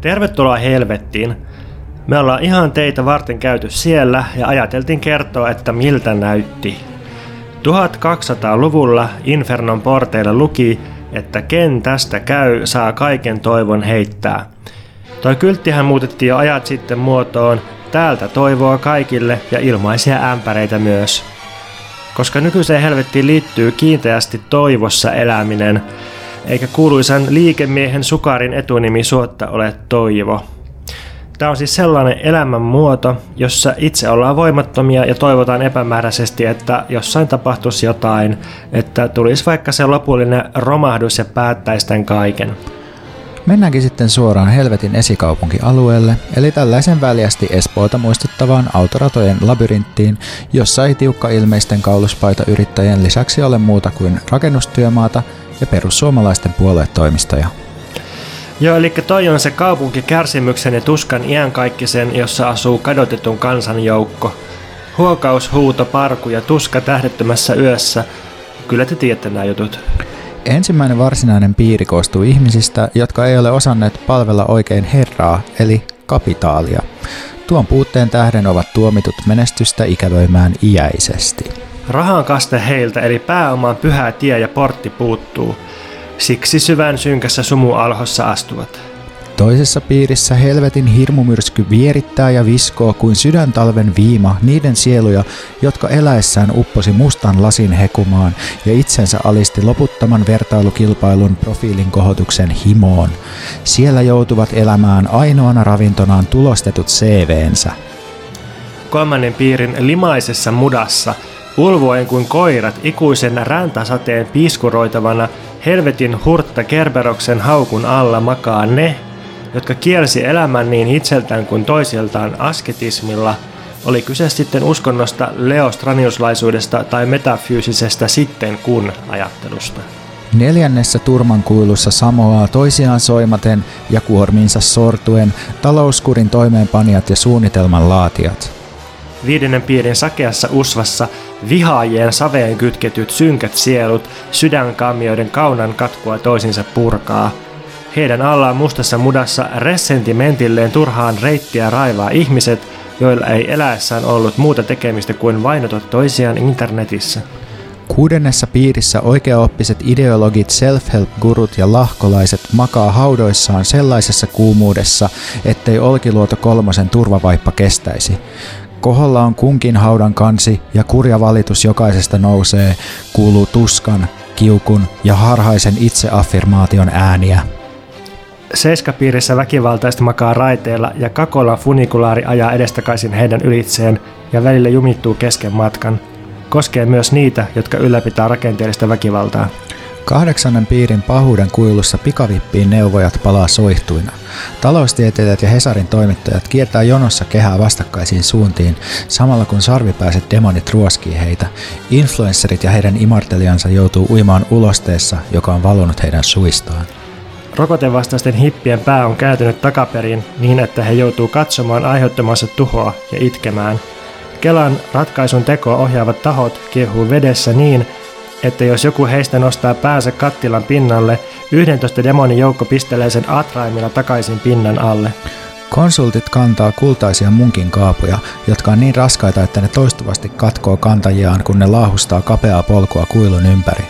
Tervetuloa helvettiin. Me ollaan ihan teitä varten käyty siellä ja ajateltiin kertoa, että miltä näytti. 1200-luvulla Infernon porteilla luki, että ken tästä käy, saa kaiken toivon heittää. Toi kylttihän muutettiin jo ajat sitten muotoon täältä toivoa kaikille ja ilmaisia ämpäreitä myös. Koska nykyiseen helvettiin liittyy kiinteästi toivossa eläminen, eikä kuuluisan liikemiehen sukarin etunimi suotta ole toivo. Tämä on siis sellainen elämänmuoto, jossa itse ollaan voimattomia ja toivotaan epämääräisesti, että jossain tapahtuisi jotain, että tulisi vaikka se lopullinen romahdus ja päättäisi tämän kaiken. Mennäänkin sitten suoraan helvetin esikaupunkialueelle, eli tällaisen väljästi Espoota muistuttavaan autoratojen labyrinttiin, jossa ei tiukka ilmeisten kauluspaita yrittäjien lisäksi ole muuta kuin rakennustyömaata ja perussuomalaisten puoluetoimistoja. Joo, eli toi on se kaupunki kärsimyksen ja tuskan iänkaikkisen, jossa asuu kadotetun kansanjoukko. Huokaus, huuto, parku ja tuska tähdettömässä yössä. Kyllä te tiedätte nämä jutut. Ensimmäinen varsinainen piiri koostuu ihmisistä, jotka ei ole osanneet palvella oikein herraa, eli kapitaalia. Tuon puutteen tähden ovat tuomitut menestystä ikävöimään iäisesti. Rahan kaste heiltä, eli pääomaan pyhä tie ja portti puuttuu. Siksi syvän synkässä sumualhossa astuvat. Toisessa piirissä helvetin hirmumyrsky vierittää ja viskoo kuin sydäntalven viima niiden sieluja, jotka eläessään upposi mustan lasin hekumaan ja itsensä alisti loputtoman vertailukilpailun profiilin kohotuksen himoon. Siellä joutuvat elämään ainoana ravintonaan tulostetut CVnsä. Kolmannen piirin limaisessa mudassa Ulvoen kuin koirat ikuisen räntäsateen piiskuroitavana helvetin hurtta Kerberoksen haukun alla makaa ne, jotka kielsi elämän niin itseltään kuin toisiltaan asketismilla, oli kyse sitten uskonnosta, leostraniuslaisuudesta tai metafyysisestä sitten kun ajattelusta. Neljännessä turmankuilussa samoaa toisiaan soimaten ja kuormiinsa sortuen talouskurin toimeenpanijat ja suunnitelman laatijat. Viidennen piirin sakeassa usvassa vihaajien saveen kytketyt synkät sielut sydänkammioiden kaunan katkua toisinsa purkaa – heidän allaan mustassa mudassa ressentimentilleen turhaan reittiä raivaa ihmiset, joilla ei eläessään ollut muuta tekemistä kuin vainota toisiaan internetissä. Kuudennessa piirissä oikeaoppiset ideologit, self-help-gurut ja lahkolaiset makaa haudoissaan sellaisessa kuumuudessa, ettei Olkiluoto kolmosen turvavaippa kestäisi. Koholla on kunkin haudan kansi ja kurja valitus jokaisesta nousee, kuuluu tuskan, kiukun ja harhaisen itseaffirmaation ääniä. Seiskapiirissä väkivaltaista makaa raiteilla ja Kakola funikulaari ajaa edestakaisin heidän ylitseen ja välillä jumittuu kesken matkan. Koskee myös niitä, jotka ylläpitää rakenteellista väkivaltaa. Kahdeksannen piirin pahuuden kuilussa pikavippiin neuvojat palaa soihtuina. Taloustieteilijät ja Hesarin toimittajat kiertää jonossa kehää vastakkaisiin suuntiin, samalla kun sarvipääset demonit ruoskii heitä. Influencerit ja heidän imartelijansa joutuu uimaan ulosteessa, joka on valunut heidän suistaan. Rokotevastaisten hippien pää on kääntynyt takaperin niin, että he joutuu katsomaan aiheuttamansa tuhoa ja itkemään. Kelan ratkaisun tekoa ohjaavat tahot kiehuu vedessä niin, että jos joku heistä nostaa päänsä kattilan pinnalle, 11 demonin joukko pistelee sen atraimilla takaisin pinnan alle. Konsultit kantaa kultaisia munkin kaapuja, jotka on niin raskaita, että ne toistuvasti katkoo kantajiaan, kun ne laahustaa kapeaa polkua kuilun ympäri.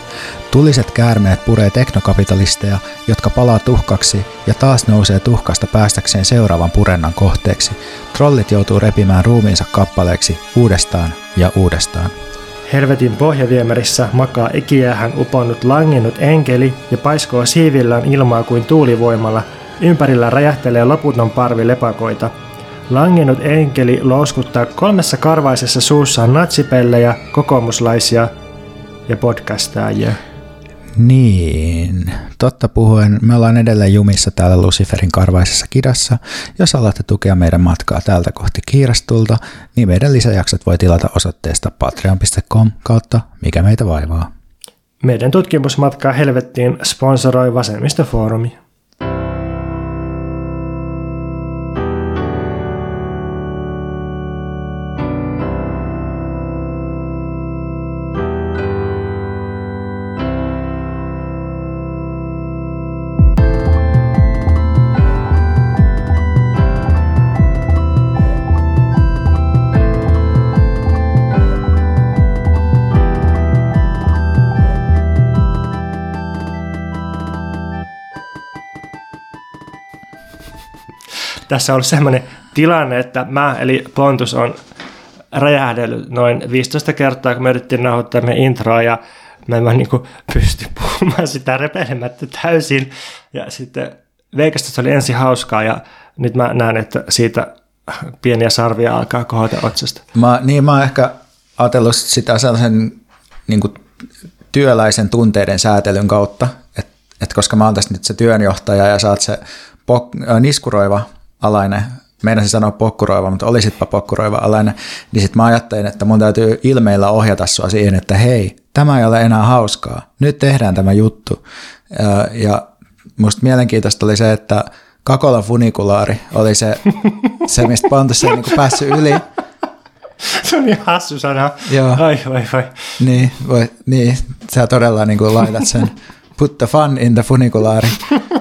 Tuliset käärmeet puree teknokapitalisteja, jotka palaa tuhkaksi ja taas nousee tuhkasta päästäkseen seuraavan purennan kohteeksi. Trollit joutuu repimään ruumiinsa kappaleeksi uudestaan ja uudestaan. Helvetin pohjaviemärissä makaa ikiähän uponnut langennut enkeli ja paiskoo siivillään ilmaa kuin tuulivoimalla – Ympärillä räjähtelee loputon parvi lepakoita. Langennut enkeli louskuttaa kolmessa karvaisessa suussaan natsipellejä, kokoomuslaisia ja podcastaajia. Niin, totta puhuen, me ollaan edelleen jumissa täällä Luciferin karvaisessa kidassa. Jos alatte tukea meidän matkaa täältä kohti kiirastulta, niin meidän lisäjaksot voi tilata osoitteesta patreon.com kautta mikä meitä vaivaa. Meidän tutkimusmatkaa helvettiin sponsoroi Vasemmistofoorumi. Tässä on ollut sellainen tilanne, että mä eli Pontus on räjähdellyt noin 15 kertaa, kun me yritettiin nauhoittaa meidän introa ja mä en vaan niin pysty puhumaan sitä repeilemättä täysin. Ja sitten Veikasta oli ensin hauskaa ja nyt mä näen, että siitä pieniä sarvia alkaa kohota otsasta. Mä, niin mä oon ehkä ajatellut sitä sellaisen niin kuin työläisen tunteiden säätelyn kautta, että et koska mä oon tässä nyt se työnjohtaja ja sä oot se pok- niskuroiva alainen, meinasin sanoa pokkuroiva, mutta olisitpa pokkuroiva alainen, niin sitten mä ajattelin, että mun täytyy ilmeillä ohjata sua siihen, että hei, tämä ei ole enää hauskaa, nyt tehdään tämä juttu. Ja, musta mielenkiintoista oli se, että Kakolan funikulaari oli se, se mistä Pontus ei niin päässyt yli. Se on niin hassu sana. Joo. Ai, vai, vai. Niin, voi, niin, sä todella niin laitat sen put the fun in the funikulaari.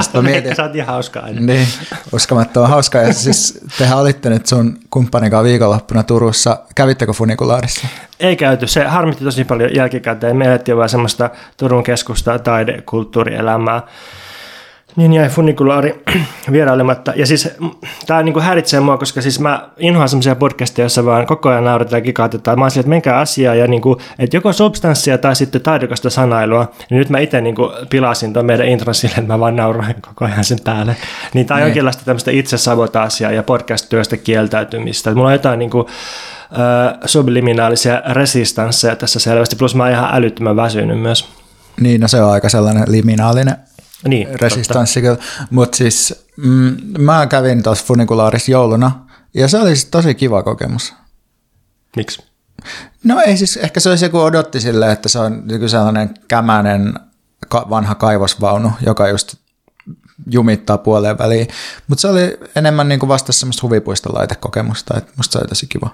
Sitten mietin, sä oot ihan hauska aina. Niin, uskomattoman hauskaa. Ja siis tehän olitte nyt sun kumppanikaan viikonloppuna Turussa. Kävittekö funikulaarissa? Ei käyty. Se harmitti tosi paljon jälkikäteen. Me elettiin vaan semmoista Turun keskusta taidekulttuurielämää niin jäi funikulaari vierailematta. Ja siis tämä niinku häiritsee mua, koska siis mä inhoan semmoisia podcasteja, joissa vaan koko ajan nauretaan ja kikautetaan. Mä oon että menkää asiaa ja niinku, että joko substanssia tai sitten taidokasta sanailua. Niin nyt mä itse niinku pilasin tuon meidän intron sille, että mä vaan nauroin koko ajan sen päälle. Niin tämä on niin. jonkinlaista tämmöistä itsesabotaasia ja podcast-työstä kieltäytymistä. mulla on jotain niinku, äh, subliminaalisia resistansseja tässä selvästi, plus mä oon ihan älyttömän väsynyt myös. Niin, no se on aika sellainen liminaalinen niin, resistanssi. Mutta siis mm, mä kävin tuossa funikulaarissa jouluna ja se oli siis tosi kiva kokemus. Miksi? No ei siis, ehkä se olisi joku odotti silleen, että se on joku sellainen kämänen vanha kaivosvaunu, joka just jumittaa puoleen väliin. Mutta se oli enemmän niin kuin vasta semmoista huvipuistolaitekokemusta, että musta se oli tosi kiva.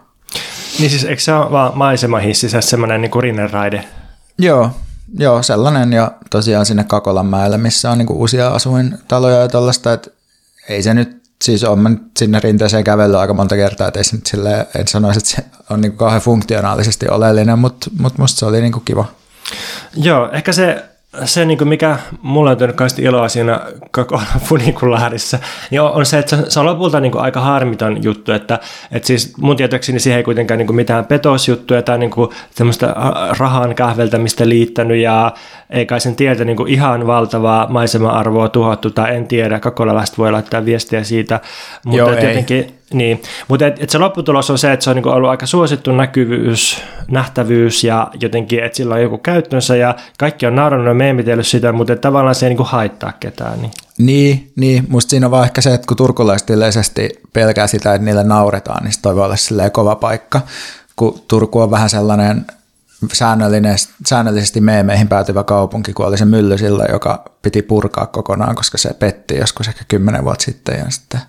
Niin siis eikö se ole vaan maisemahississä semmoinen niin rinnerraide? Joo, Joo, sellainen ja tosiaan sinne Kakolanmäelle, missä on niinku uusia asuintaloja ja tällaista, että ei se nyt, siis on mä nyt sinne rinteeseen kävellyt aika monta kertaa, että ei se nyt silleen, en sanoisi, että se on niinku kauhean funktionaalisesti oleellinen, mutta, mutta musta se oli niinku kiva. Joo, ehkä se se, niin kuin mikä mulla on tullut kauheasti iloa siinä koko funikulaarissa, niin on se, että se on lopulta niin kuin aika harmiton juttu, että, että siis mun tietääkseni siihen ei kuitenkaan niin kuin mitään petosjuttuja tai niin kuin semmoista rahan kähveltämistä liittänyt ja ei kai sen tiedä niin kuin ihan valtavaa maisema-arvoa tuhottu tai en tiedä, kakolalaiset voi laittaa viestiä siitä, mutta Joo, tietenkin niin, mutta et, et se lopputulos on se, että se on niinku ollut aika suosittu näkyvyys, nähtävyys ja jotenkin, että sillä on joku käyttönsä ja kaikki on naurannut ja meemitellyt sitä, mutta tavallaan se ei niinku haittaa ketään. Niin. Niin, niin, musta siinä on vaan ehkä se, että kun turkulaiset yleisesti pelkää sitä, että niille nauretaan, niin se toi voi olla kova paikka, kun Turku on vähän sellainen säännöllisesti meemeihin päätyvä kaupunki, kun oli se mylly sillä, joka piti purkaa kokonaan, koska se petti joskus ehkä kymmenen vuotta sitten ja sitten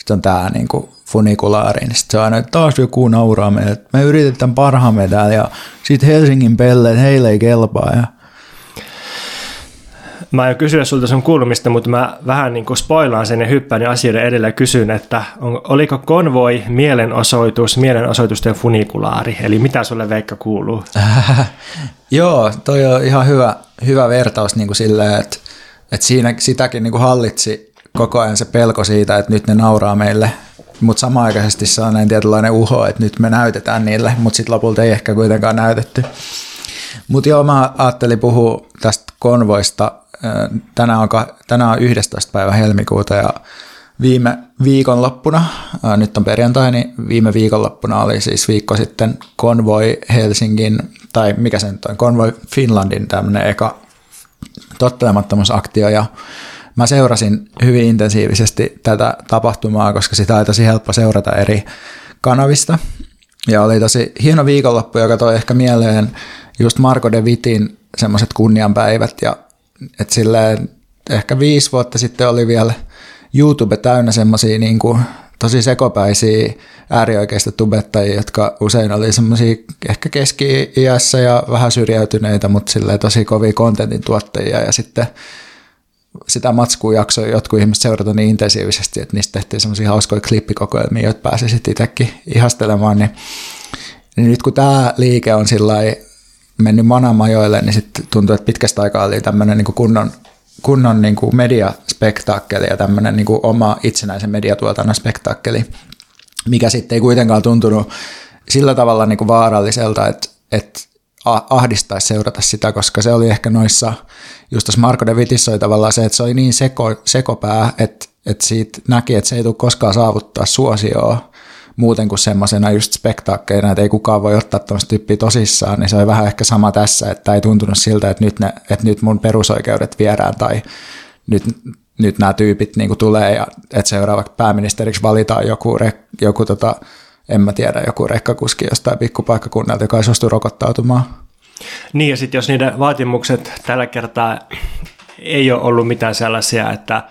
sitten on tämä niin kuin funikulaari, niin sitten se aina, että taas joku nauraa meille, että me yritetään parhaamme täällä ja sitten Helsingin pelleet, heille ei kelpaa. Ja... Mä aion kysyä sulta sun kuulumista, mutta mä vähän niin kuin spoilaan sen ja hyppään asioiden edelle ja kysyn, että on, oliko konvoi mielenosoitus, mielenosoitusten funikulaari, eli mitä sulle Veikka kuuluu? Joo, toi on ihan hyvä, hyvä vertaus niin kuin silleen, että, että siinä sitäkin niin kuin hallitsi koko ajan se pelko siitä, että nyt ne nauraa meille, mutta samaaikaisesti näin tietynlainen uho, että nyt me näytetään niille, mutta sitten lopulta ei ehkä kuitenkaan näytetty. Mutta joo, mä ajattelin puhua tästä konvoista. Tänään on, tänään on 11. päivä helmikuuta ja viime viikonloppuna, nyt on perjantai, niin viime viikonloppuna oli siis viikko sitten konvoi Helsingin, tai mikä se nyt on, konvoi Finlandin tämmöinen eka tottelemattomuusaktio ja mä seurasin hyvin intensiivisesti tätä tapahtumaa, koska sitä oli tosi helppo seurata eri kanavista. Ja oli tosi hieno viikonloppu, joka toi ehkä mieleen just Marko de Vitin semmoiset kunnianpäivät. Ja että silleen ehkä viisi vuotta sitten oli vielä YouTube täynnä semmoisia niin kuin tosi sekopäisiä äärioikeista tubettajia, jotka usein oli semmoisia ehkä keski-iässä ja vähän syrjäytyneitä, mutta silleen tosi kovia kontentin tuottajia ja sitten sitä matskua jaksoi jotkut ihmiset seurata niin intensiivisesti, että niistä tehtiin semmoisia hauskoja klippikokoelmia, joita pääsi sitten itsekin ihastelemaan, niin, niin nyt kun tämä liike on sillä mennyt manamajoille, niin sitten tuntuu, että pitkästä aikaa oli tämmöinen niin kunnon kunnon niin kuin mediaspektaakkeli ja tämmöinen niin kuin oma itsenäisen mediatuotannon spektaakkeli, mikä sitten ei kuitenkaan tuntunut sillä tavalla niin kuin vaaralliselta, että, että ahdistaisi seurata sitä, koska se oli ehkä noissa, just tuossa Marko de Vitissä oli tavallaan se, että se oli niin seko, sekopää, että, että siitä näki, että se ei tule koskaan saavuttaa suosioa muuten kuin semmoisena just spektaakkeina, että ei kukaan voi ottaa tämmöistä tyyppiä tosissaan, niin se oli vähän ehkä sama tässä, että ei tuntunut siltä, että nyt, ne, että nyt mun perusoikeudet viedään tai nyt, nyt nämä tyypit niin tulee ja että seuraavaksi pääministeriksi valitaan joku, joku tota, en mä tiedä, joku rekkakuski jostain pikkupaikkakunnalta, joka ei suostu rokottautumaan. Niin ja sitten jos niiden vaatimukset tällä kertaa ei ole ollut mitään sellaisia, että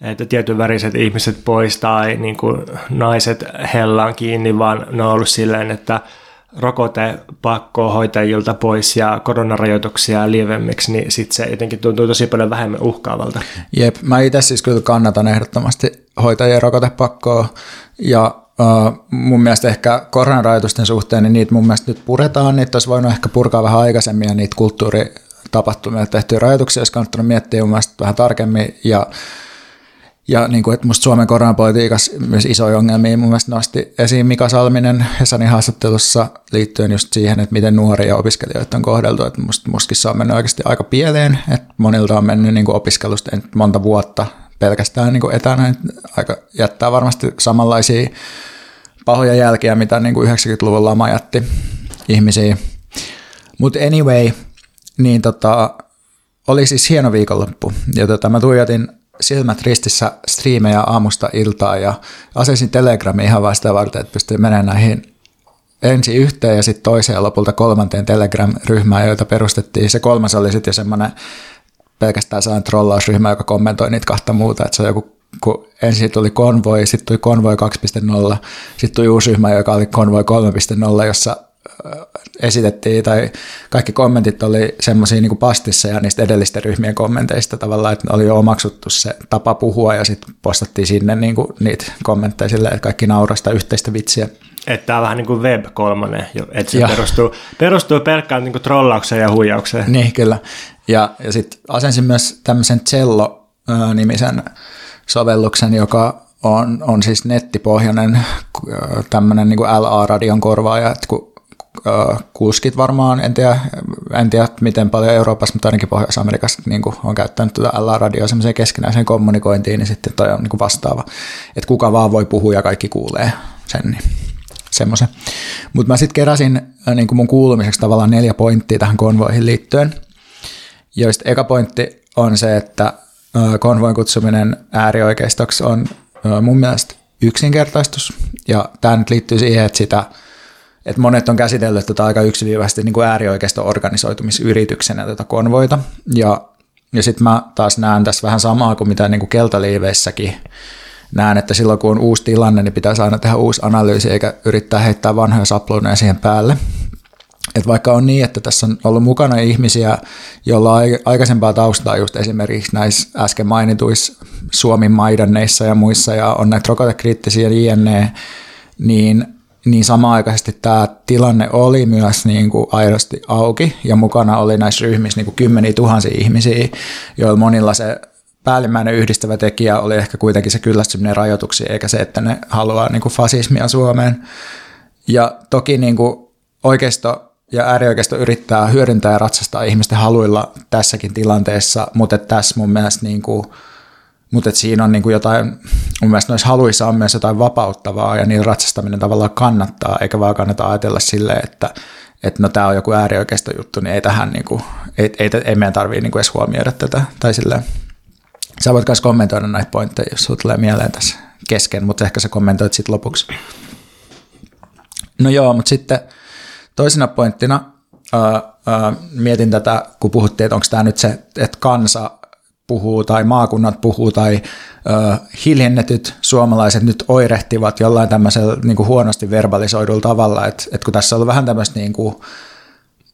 että tietyn väriset ihmiset pois tai niin kuin naiset hellaan kiinni, vaan ne on ollut silleen, että rokote pakko hoitajilta pois ja koronarajoituksia lievemmiksi, niin sitten se jotenkin tuntuu tosi paljon vähemmän uhkaavalta. Jep, mä itse siis kyllä kannatan ehdottomasti hoitajien rokotepakkoa ja Mun mielestä ehkä koronarajoitusten suhteen, niin niitä mun mielestä nyt puretaan, niitä olisi voinut ehkä purkaa vähän aikaisemmin ja niitä kulttuuritapahtumia tehtyjä rajoituksia olisi kannattanut miettiä mun mielestä vähän tarkemmin. Ja ja niin kuin, että musta Suomen koronapolitiikassa myös isoja ongelmia. Mun mielestä nosti esiin Mika Salminen Hesanin haastattelussa liittyen just siihen, että miten nuoria opiskelijoita on kohdeltu. Että musta, mustakin se on mennyt oikeasti aika pieleen, että monilta on mennyt niin kuin opiskelusta monta vuotta pelkästään niin kuin etänä. Aika jättää varmasti samanlaisia pahoja jälkiä, mitä niin kuin 90-luvun lama jätti ihmisiä. Mutta anyway, niin tota, oli siis hieno viikonloppu. Ja tota, mä tuijotin silmät ristissä striimejä aamusta iltaa ja asesin Telegramin ihan vasta varten, että pystyy menemään näihin ensin yhteen ja sitten toiseen ja lopulta kolmanteen Telegram-ryhmään, joita perustettiin. Se kolmas oli sitten semmoinen pelkästään sellainen trollausryhmä, joka kommentoi niitä kahta muuta, että se on joku kun ensin tuli konvoi, sitten tuli konvoi 2.0, sitten tuli uusi ryhmä, joka oli konvoi 3.0, jossa esitettiin tai kaikki kommentit oli semmoisia niin pastissa ja niistä edellisten ryhmien kommenteista tavallaan, että oli jo omaksuttu se tapa puhua ja sitten postattiin sinne niin kuin niitä kommentteja silleen, että kaikki naurasta yhteistä vitsiä. Että tämä on vähän niin kuin web kolmonen, että se perustuu, perustuu pelkkään niin kuin trollaukseen ja huijaukseen. Niin, kyllä. Ja, ja sitten asensin myös tämmöisen Cello-nimisen sovelluksen, joka on, on siis nettipohjainen tämmöinen niin LA-radion korvaaja, että kun kuskit varmaan, en tiedä, en tiedä miten paljon Euroopassa, mutta ainakin Pohjois-Amerikassa niin on käyttänyt tuota LA-radioa semmoiseen keskinäiseen kommunikointiin, niin sitten toi on niin vastaava, että kuka vaan voi puhua ja kaikki kuulee sen, niin semmoisen. Mutta mä sitten keräsin niin mun kuulumiseksi tavallaan neljä pointtia tähän konvoihin liittyen, joista eka pointti on se, että konvoin kutsuminen äärioikeistoksi on mun mielestä yksinkertaistus, ja tämä nyt liittyy siihen, että sitä – että monet on käsitellyt tätä aika yksiviivaisesti niin äärioikeiston organisoitumisyrityksenä tätä konvoita. Ja, ja sitten mä taas näen tässä vähän samaa kuin mitä niin kuin keltaliiveissäkin näen, että silloin kun on uusi tilanne, niin pitäisi aina tehdä uusi analyysi eikä yrittää heittää vanhoja sapluuneja siihen päälle. Et vaikka on niin, että tässä on ollut mukana ihmisiä, joilla on aikaisempaa taustaa just esimerkiksi näissä äsken mainituissa Suomen maidanneissa ja muissa ja on näitä rokotekriittisiä jne, niin niin samaaikaisesti tämä tilanne oli myös niin kuin aidosti auki ja mukana oli näissä ryhmissä niin kuin kymmeniä tuhansia ihmisiä, joilla monilla se päällimmäinen yhdistävä tekijä oli ehkä kuitenkin se kyllästyminen rajoituksiin, eikä se, että ne haluaa niin kuin fasismia Suomeen. Ja toki niin kuin oikeisto ja äärioikeisto yrittää hyödyntää ja ratsastaa ihmisten haluilla tässäkin tilanteessa, mutta tässä mun mielestä niin kuin – mutta siinä on niinku jotain, mun mielestä noissa haluissa on myös jotain vapauttavaa ja niin ratsastaminen tavallaan kannattaa, eikä vaan kannata ajatella silleen, että että no tämä on joku äärioikeisto juttu, niin ei tähän niinku, ei, ei, ei meidän tarvitse niinku edes huomioida tätä. Tai silleen. Sä voit myös kommentoida näitä pointteja, jos sulla tulee mieleen tässä kesken, mutta ehkä sä kommentoit sitten lopuksi. No joo, mutta sitten toisena pointtina ää, ää, mietin tätä, kun puhuttiin, että onko tämä nyt se, että kansa puhuu tai maakunnat puhuu tai ö, hiljennetyt suomalaiset nyt oirehtivat jollain tämmöisellä niin kuin huonosti verbalisoidulla tavalla, että, että kun tässä on ollut vähän tämmöistä niin kuin,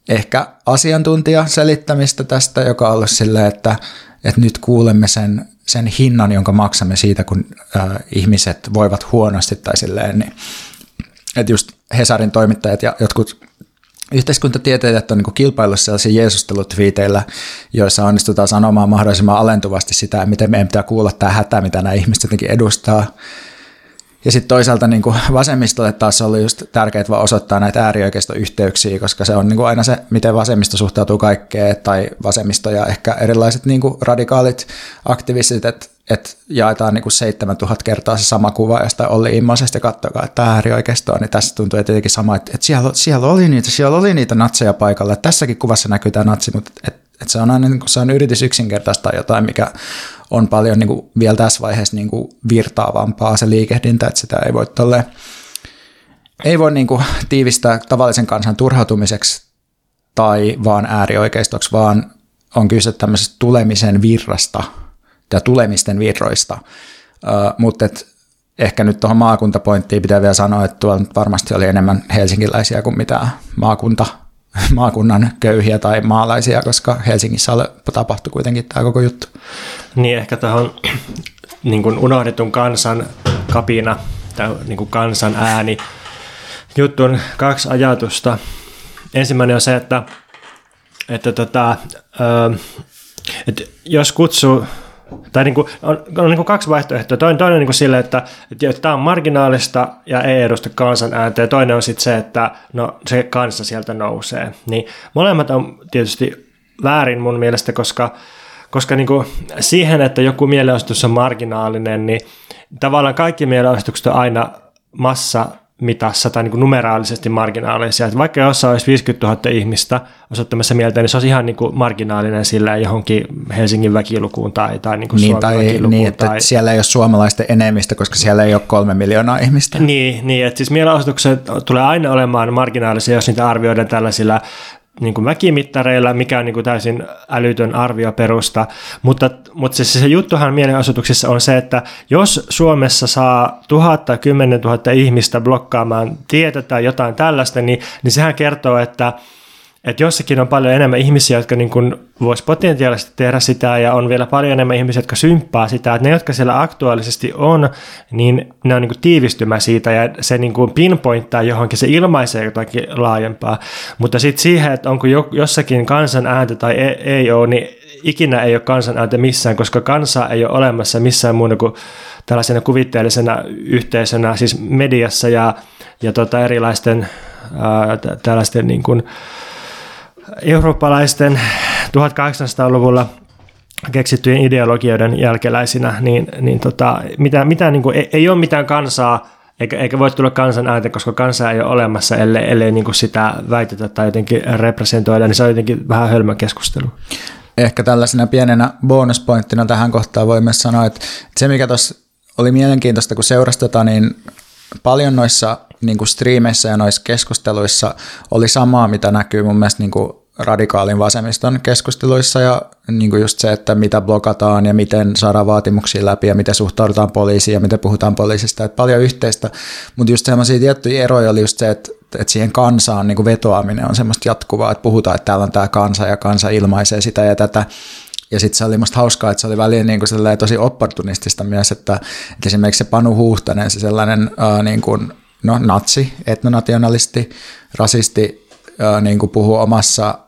ehkä asiantuntija selittämistä tästä, joka on ollut silleen, että, että nyt kuulemme sen, sen hinnan, jonka maksamme siitä, kun ö, ihmiset voivat huonosti tai silleen, niin että just Hesarin toimittajat ja jotkut Yhteiskuntatieteilijät on niin kilpaillut sellaisia jeesustelutviiteillä, joissa onnistutaan sanomaan mahdollisimman alentuvasti sitä, miten meidän pitää kuulla tämä hätä, mitä nämä ihmiset jotenkin edustaa. Ja sitten toisaalta niin kuin vasemmistolle taas oli just tärkeää vaan osoittaa näitä äärioikeistoyhteyksiä, koska se on niin kuin aina se, miten vasemmisto suhtautuu kaikkeen, tai vasemmisto ja ehkä erilaiset niin kuin radikaalit aktivistit, että et jaetaan niin kuin 7000 kertaa se sama kuva jostain Olli Immoisesta ja katsokaa, että äärioikeisto on, niin tässä tuntuu jotenkin sama, että, että siellä, siellä, oli niitä, siellä oli niitä natseja paikalla, tässäkin kuvassa näkyy tämä natsi, mutta et, et se on aina niin kuin, se on yritys yksinkertaistaa jotain, mikä on paljon niin kuin, vielä tässä vaiheessa niin kuin, virtaavampaa se liikehdintä, että sitä ei voi tolle, ei voi niin kuin, tiivistää tavallisen kansan turhautumiseksi tai vaan äärioikeistoksi, vaan on kyse tämmöisestä tulemisen virrasta ja tulemisten virroista. Uh, mutta ehkä nyt tuohon maakuntapointtiin pitää vielä sanoa, että tuolla varmasti oli enemmän helsinkiläisiä kuin mitä maakunta maakunnan köyhiä tai maalaisia, koska Helsingissä tapahtui kuitenkin tämä koko juttu. Niin ehkä tähän niin kuin unohdetun kansan kapina tai niin kuin kansan ääni juttuun kaksi ajatusta. Ensimmäinen on se, että, että, tota, että jos kutsuu tai niin kuin, on, on niin kuin kaksi vaihtoehtoa. Toinen, toinen on niin kuin sille, että, että tämä on marginaalista ja ei edusta kansan ääntä, ja toinen on sitten se, että no, se kansa sieltä nousee. Niin molemmat on tietysti väärin mun mielestä, koska, koska niin kuin siihen, että joku mielenosoitus on marginaalinen, niin tavallaan kaikki mielenosoitukset on aina massa mitassa tai niin kuin numeraalisesti marginaalisia. Että vaikka jossain olisi 50 000 ihmistä osoittamassa mieltä, niin se olisi ihan niin kuin marginaalinen sillä johonkin Helsingin väkilukuun tai, tai niin kuin niin, tai, väkilukuun. Niin, että tai... siellä ei ole suomalaisten enemmistö, koska siellä ei ole kolme miljoonaa ihmistä. Niin, niin että siis mielenosoitukset tulee aina olemaan marginaalisia, jos niitä arvioidaan tällaisilla niin kuin väkimittareilla, mikä on niin kuin täysin älytön arvioperusta, mutta, mutta se, se juttuhan mielenosoituksissa on se, että jos Suomessa saa tuhat tai kymmenen tuhatta ihmistä blokkaamaan tietä tai jotain tällaista, niin, niin sehän kertoo, että että jossakin on paljon enemmän ihmisiä, jotka niin kuin potentiaalisesti tehdä sitä ja on vielä paljon enemmän ihmisiä, jotka symppaa sitä, että ne, jotka siellä aktuaalisesti on, niin ne on niin kuin tiivistymä siitä ja se niin kuin pinpointtaa johonkin, se ilmaisee jotakin laajempaa. Mutta sitten siihen, että onko jossakin kansan ääntä tai ei, ei ole, niin ikinä ei ole kansan ääntä missään, koska kansa ei ole olemassa missään muuna kuin tällaisena kuvitteellisena yhteisönä, siis mediassa ja, ja tota erilaisten ää, tällaisten niin kuin, eurooppalaisten 1800-luvulla keksittyjen ideologioiden jälkeläisinä, niin, niin tota, mitä, mitä, niin kuin, ei, ei ole mitään kansaa, eikä, eikä voi tulla kansan ääntä, koska kansa ei ole olemassa, ellei, ellei niin kuin sitä väitetä tai jotenkin representoida, niin se on jotenkin vähän hölmö keskustelu. Ehkä tällaisena pienenä bonuspointtina tähän kohtaan voi myös sanoa, että se mikä tuossa oli mielenkiintoista, kun seurastetaan, niin paljon noissa niin kuin striimeissä ja noissa keskusteluissa oli samaa, mitä näkyy mun mielestä niin kuin radikaalin vasemmiston keskusteluissa ja niin kuin just se, että mitä blokataan ja miten saadaan vaatimuksia läpi ja miten suhtaudutaan poliisiin ja miten puhutaan poliisista, että paljon yhteistä, mutta just semmoisia tiettyjä eroja oli just se, että, että siihen kansaan niin kuin vetoaminen on semmoista jatkuvaa, että puhutaan, että täällä on tämä kansa ja kansa ilmaisee sitä ja tätä, ja sitten se oli musta hauskaa, että se oli väliin niin tosi opportunistista myös, että, että esimerkiksi se Panu Huhtanen, se sellainen uh, niin kuin, no, natsi, etnonationalisti, rasisti, uh, niin kuin puhuu omassa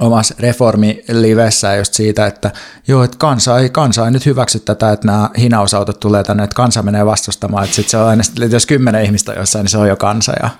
omassa reformilivessä just siitä, että joo, että kansa ei, kansa ei nyt hyväksy tätä, että nämä hinausautot tulee tänne, että kansa menee vastustamaan, että sitten se on aina, jos kymmenen ihmistä jossain, niin se on jo kansa ja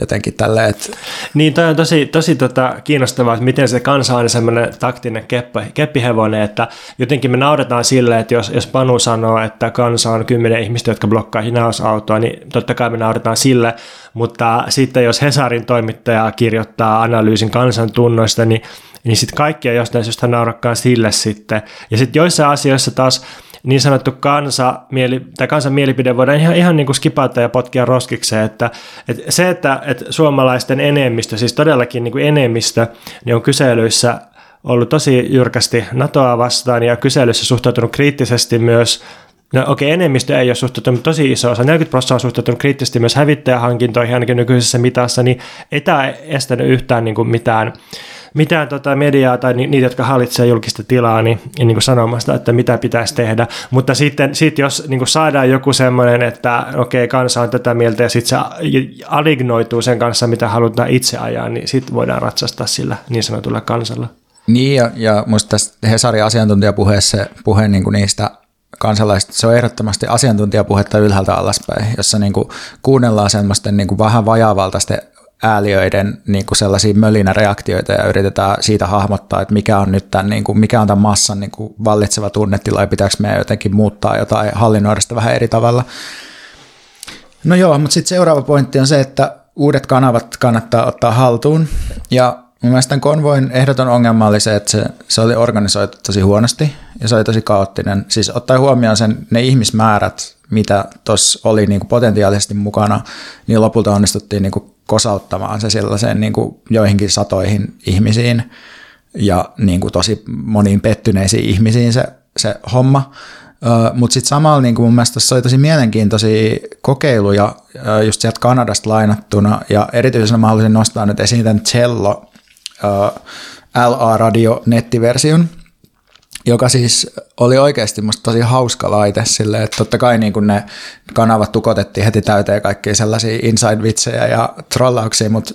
jotenkin tälle, että... Niin, toi on tosi, tosi tota, kiinnostavaa, että miten se kansa on semmoinen taktinen keppi, keppihevonen, että jotenkin me nauretaan sille, että jos, jos Panu sanoo, että kansa on kymmenen ihmistä, jotka blokkaa hinausautoa, niin totta kai me nauretaan sille, mutta sitten jos Hesarin toimittaja kirjoittaa analyysin kansan tunnoista, niin, niin sitten kaikkia jostain syystä naurakkaan sille sitten. Ja sitten joissain asioissa taas niin sanottu kansa, mieli, tai kansan mielipide voidaan ihan, ihan niin kuin skipata ja potkia roskikseen, että, että se, että, että suomalaisten enemmistö, siis todellakin niin kuin enemmistö, niin on kyselyissä ollut tosi jyrkästi NATOa vastaan ja kyselyssä suhtautunut kriittisesti myös No okei, okay, enemmistö ei ole suhtautunut tosi iso osa, 40 prosenttia on suhtautunut kriittisesti myös hävittäjähankintoihin ainakin nykyisessä mitassa, niin ei tämä estänyt yhtään niin kuin mitään mitään tota mediaa tai ni, niitä, jotka hallitsee julkista tilaa, niin, niin kuin sanomasta, että mitä pitäisi tehdä. Mutta sitten sit jos niin kuin saadaan joku semmoinen, että okei, okay, kansa on tätä mieltä ja sitten se alignoituu sen kanssa, mitä halutaan itse ajaa, niin sitten voidaan ratsastaa sillä niin sanotulla kansalla. Niin, ja, ja muista Hesarin asiantuntijapuheessa puhe niin kuin niistä kansalaisista, se on ehdottomasti asiantuntijapuhetta ylhäältä alaspäin, jossa niin kuin kuunnellaan semmoisten niin kuin vähän vajaavaltaisten ääliöiden niin kuin sellaisia mölinäreaktioita ja yritetään siitä hahmottaa, että mikä on nyt tämän, niin kuin, mikä on tämän massan niin kuin vallitseva tunnetila ja pitääkö meidän jotenkin muuttaa jotain, hallinnoida sitä vähän eri tavalla. No joo, mutta sitten seuraava pointti on se, että uudet kanavat kannattaa ottaa haltuun ja Mun mielestä tämän konvoin ehdoton ongelma oli se, että se, se oli organisoitu tosi huonosti ja se oli tosi kaoottinen. Siis ottaen huomioon sen, ne ihmismäärät, mitä tuossa oli niin kuin potentiaalisesti mukana, niin lopulta onnistuttiin niin kuin kosauttamaan se sellaiseen niin kuin joihinkin satoihin ihmisiin ja niin kuin tosi moniin pettyneisiin ihmisiin se, se homma. Mutta sitten samalla niin mun mielestä se oli tosi mielenkiintoisia kokeiluja just sieltä Kanadasta lainattuna ja erityisenä mä haluaisin nostaa nyt esiin tämän Cello LA-radio nettiversion, joka siis oli oikeasti musta tosi hauska laite silleen, että totta kai niin kun ne kanavat tukotettiin heti täyteen kaikkia sellaisia inside-vitsejä ja trollauksia, mutta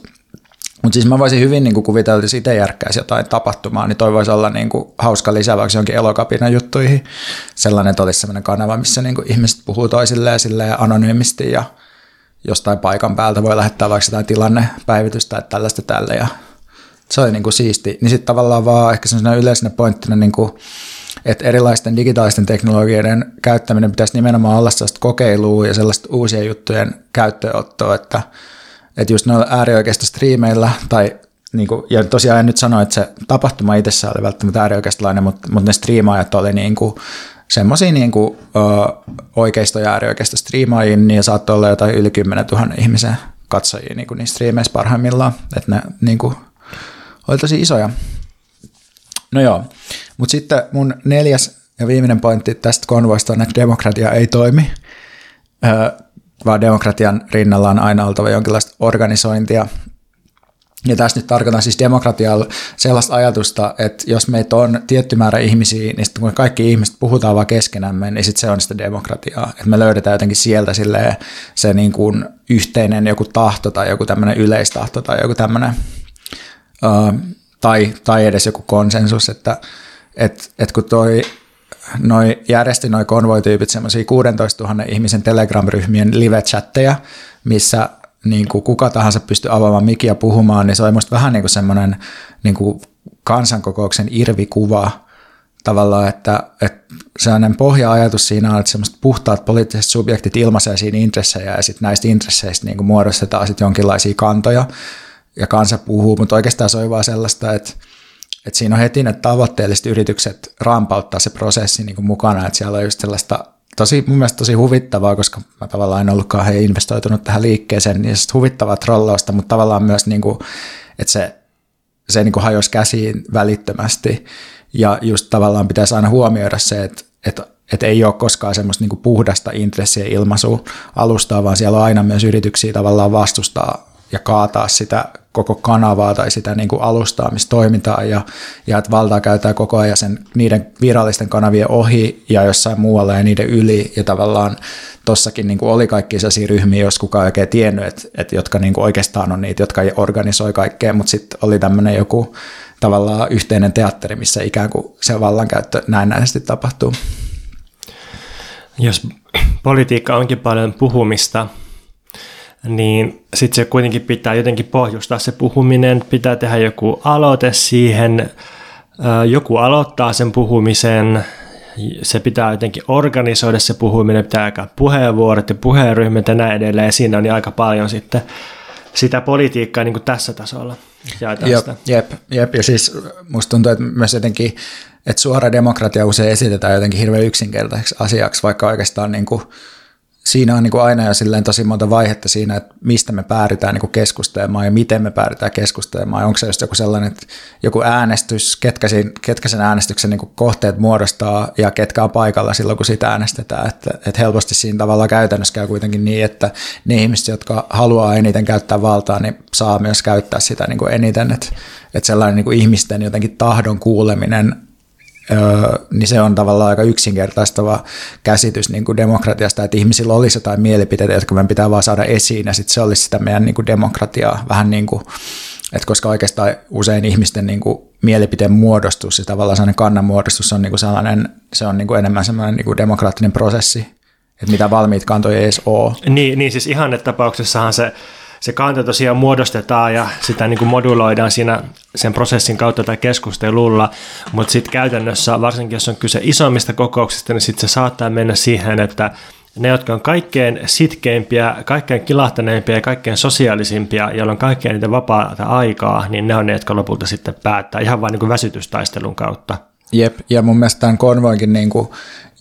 mutta siis mä voisin hyvin niin kuvitella, että jos itse järkkäisi jotain tapahtumaa, niin toi voisi olla niin kuin hauska vaikka jonkin elokapina juttuihin. Sellainen, että olisi sellainen kanava, missä niin kuin ihmiset puhuu toisilleen silleen anonyymisti ja jostain paikan päältä voi lähettää vaikka jotain tilannepäivitystä tai tällaista tälle ja se oli niin kuin siisti. Niin sitten tavallaan vaan ehkä sellaisena yleisenä pointtina, niin kuin, että erilaisten digitaalisten teknologioiden käyttäminen pitäisi nimenomaan olla sellaista kokeilua ja sellaista uusien juttujen käyttöönottoa, että, että just noilla äärioikeista striimeillä tai niin kuin, ja tosiaan en nyt sano, että se tapahtuma itsessään oli välttämättä äärioikeistolainen, mutta, mutta ne striimaajat oli niin kuin, semmoisia niin kuin, ö, oikeisto- ja äärioikeista striimaajia, niin saattoi olla jotain yli 10 000 ihmisen katsojia niin kuin niissä striimeissä parhaimmillaan, että ne niin kuin, oli tosi isoja. No joo, mutta sitten mun neljäs ja viimeinen pointti tästä konvoista on, että demokratia ei toimi, vaan demokratian rinnalla on aina oltava jonkinlaista organisointia. Ja tässä nyt tarkoitan siis demokratialla sellaista ajatusta, että jos meitä on tietty määrä ihmisiä, niin sitten kun kaikki ihmiset puhutaan vaan keskenämme, niin sitten se on sitä demokratiaa. Että me löydetään jotenkin sieltä se niin kuin yhteinen joku tahto tai joku tämmöinen yleistahto tai joku tämmöinen tai, tai edes joku konsensus, että et, et kun toi noi järjesti noi konvoityypit semmoisia 16 000 ihmisen Telegram-ryhmien live-chatteja, missä niin kuin kuka tahansa pystyy avaamaan mikia puhumaan, niin se oli musta vähän niin kuin semmoinen niin kuin kansankokouksen irvikuva tavallaan, että, että sellainen pohja-ajatus siinä on, että semmoiset puhtaat poliittiset subjektit ilmaisee siinä intressejä ja sitten näistä intresseistä niin kuin muodostetaan sitten jonkinlaisia kantoja, ja kansa puhuu, mutta oikeastaan se on vaan sellaista, että, että siinä on heti ne tavoitteelliset yritykset rampauttaa se prosessi niin kuin mukana, että siellä on just sellaista tosi, mun mielestä tosi huvittavaa, koska mä tavallaan en ollut kauhean investoitunut tähän liikkeeseen, niin se huvittavaa trollausta, mutta tavallaan myös, niin kuin, että se, se niin kuin hajosi käsiin välittömästi. Ja just tavallaan pitäisi aina huomioida se, että, että, että ei ole koskaan semmoista niin kuin puhdasta intressiä ilmaisua alustaa, vaan siellä on aina myös yrityksiä tavallaan vastustaa ja kaataa sitä koko kanavaa tai sitä niin kuin alustaamistoimintaa ja, ja että valtaa käytetään koko ajan sen, niiden virallisten kanavien ohi ja jossain muualla ja niiden yli ja tavallaan tossakin niin kuin oli kaikki sellaisia ryhmiä, jos kukaan ei oikein tiennyt, että, että jotka niin kuin oikeastaan on niitä, jotka organisoi kaikkea, mutta sitten oli tämmöinen joku tavallaan yhteinen teatteri, missä ikään kuin se vallankäyttö näennäisesti tapahtuu. Jos politiikka onkin paljon puhumista, niin sitten se kuitenkin pitää jotenkin pohjustaa se puhuminen, pitää tehdä joku aloite siihen, joku aloittaa sen puhumisen, se pitää jotenkin organisoida se puhuminen, pitää aika puheenvuorot ja puheenryhmät ja näin edelleen, ja siinä on aika paljon sitten sitä politiikkaa niin kuin tässä tasolla. Jep, jep, jep, ja siis musta tuntuu, että myös jotenkin, että suora demokratia usein esitetään jotenkin hirveän yksinkertaiseksi asiaksi, vaikka oikeastaan niin kuin siinä on niin kuin aina jo silleen tosi monta vaihetta siinä, että mistä me päädytään niin keskustelemaan ja miten me päädytään keskustelemaan. Onko se just joku sellainen, että joku äänestys, ketkä, siinä, ketkä sen äänestyksen niin kohteet muodostaa ja ketkä on paikalla silloin, kun sitä äänestetään. Että, että helposti siinä tavalla käytännössä käy kuitenkin niin, että ne ihmiset, jotka haluaa eniten käyttää valtaa, niin saa myös käyttää sitä niin eniten. Että, että sellainen niin ihmisten jotenkin tahdon kuuleminen niin se on tavallaan aika yksinkertaistava käsitys niin kuin demokratiasta, että ihmisillä olisi jotain mielipiteitä, jotka meidän pitää vaan saada esiin, ja sitten se olisi sitä meidän niin kuin demokratiaa, vähän niin kuin, että koska oikeastaan usein ihmisten niin kuin mielipiteen muodostus ja tavallaan sellainen kannan muodostus on niin kuin sellainen, se on niin kuin enemmän sellainen niin kuin demokraattinen prosessi, että mitä valmiit kantoja ei edes ole. Niin, niin siis tapauksessahan se se kanta tosiaan muodostetaan ja sitä niin kuin moduloidaan siinä sen prosessin kautta tai keskustelulla, mutta sitten käytännössä, varsinkin jos on kyse isommista kokouksista, niin sitten se saattaa mennä siihen, että ne, jotka on kaikkein sitkeimpiä, kaikkein kilahtaneimpia ja kaikkein sosiaalisimpia, joilla on kaikkein niitä vapaata aikaa, niin ne on ne, jotka lopulta sitten päättää ihan vain niin kuin väsytystaistelun kautta. Jep, ja mun mielestä tämän konvoinkin niin kuin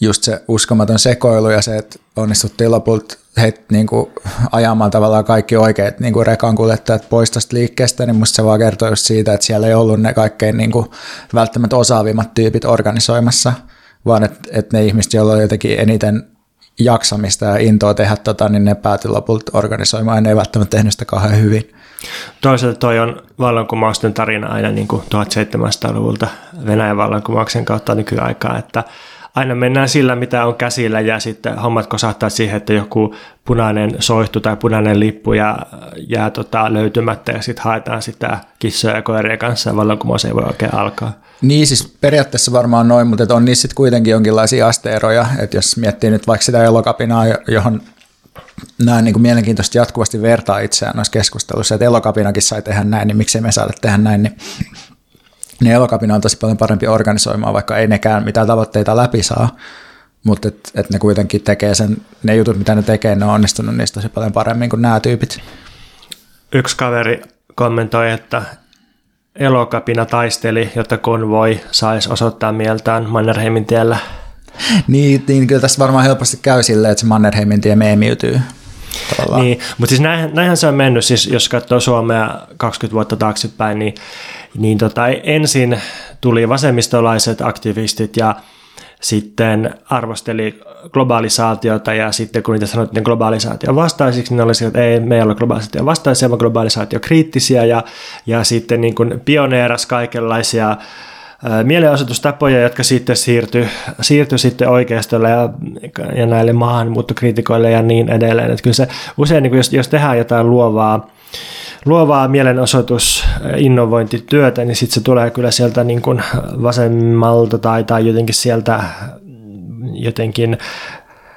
just se uskomaton sekoilu ja se, että onnistuttiin lopulta heitä niin kuin ajamaan tavallaan kaikki oikeat niin kuin rekan kuljettajat pois tästä liikkeestä, niin musta se vaan kertoo just siitä, että siellä ei ollut ne kaikkein niin kuin välttämättä osaavimmat tyypit organisoimassa, vaan että, että ne ihmiset, joilla on jotenkin eniten jaksamista ja intoa tehdä tota, niin ne päätyi lopulta organisoimaan ja ne ei välttämättä tehnyt sitä kauhean hyvin. Toisaalta toi on vallankumousten tarina aina niin kuin 1700-luvulta Venäjän vallankumouksen kautta nykyaikaa, että aina mennään sillä, mitä on käsillä ja sitten hommat kosahtaa siihen, että joku punainen soihtu tai punainen lippu ja jää tota, löytymättä ja sitten haetaan sitä kissoja ja koirien kanssa ja vallankumous ei voi oikein alkaa. Niin siis periaatteessa varmaan noin, mutta on niissä sitten kuitenkin jonkinlaisia asteeroja, että jos miettii nyt vaikka sitä elokapinaa, johon näin niin kuin mielenkiintoisesti jatkuvasti vertaa itseään noissa keskusteluissa, että elokapinakin sai tehdä näin, niin miksei me saada tehdä näin, niin niin elokapina on tosi paljon parempi organisoimaan, vaikka ei nekään mitään tavoitteita läpi saa, mutta et, et ne kuitenkin tekee sen, ne jutut mitä ne tekee, ne on onnistunut niistä tosi paljon paremmin kuin nämä tyypit. Yksi kaveri kommentoi, että elokapina taisteli, jotta konvoi saisi osoittaa mieltään Mannerheimin tiellä. Niin, niin kyllä tässä varmaan helposti käy silleen, että se Mannerheimin tie meemiytyy. Tavallaan. Niin, mutta siis näinhän, näinhän se on mennyt, siis jos katsoo Suomea 20 vuotta taaksepäin, niin, niin tota, ensin tuli vasemmistolaiset aktivistit ja sitten arvosteli globalisaatiota ja sitten kun niitä sanottiin globalisaation vastaisiksi, niin oli että ei, me ei ole globalisaation vastaisia, vaan globalisaatio kriittisiä ja, ja sitten niin kuin pioneeras kaikenlaisia mielenosoitustapoja, jotka sitten siirtyi, siirtyi sitten oikeistolle ja, ja näille maahanmuuttokriitikoille ja niin edelleen. Että kyllä se usein, niin jos, jos tehdään jotain luovaa, luovaa mielenosoitus, innovointityötä, niin sitten se tulee kyllä sieltä niin kuin vasemmalta tai, tai jotenkin sieltä jotenkin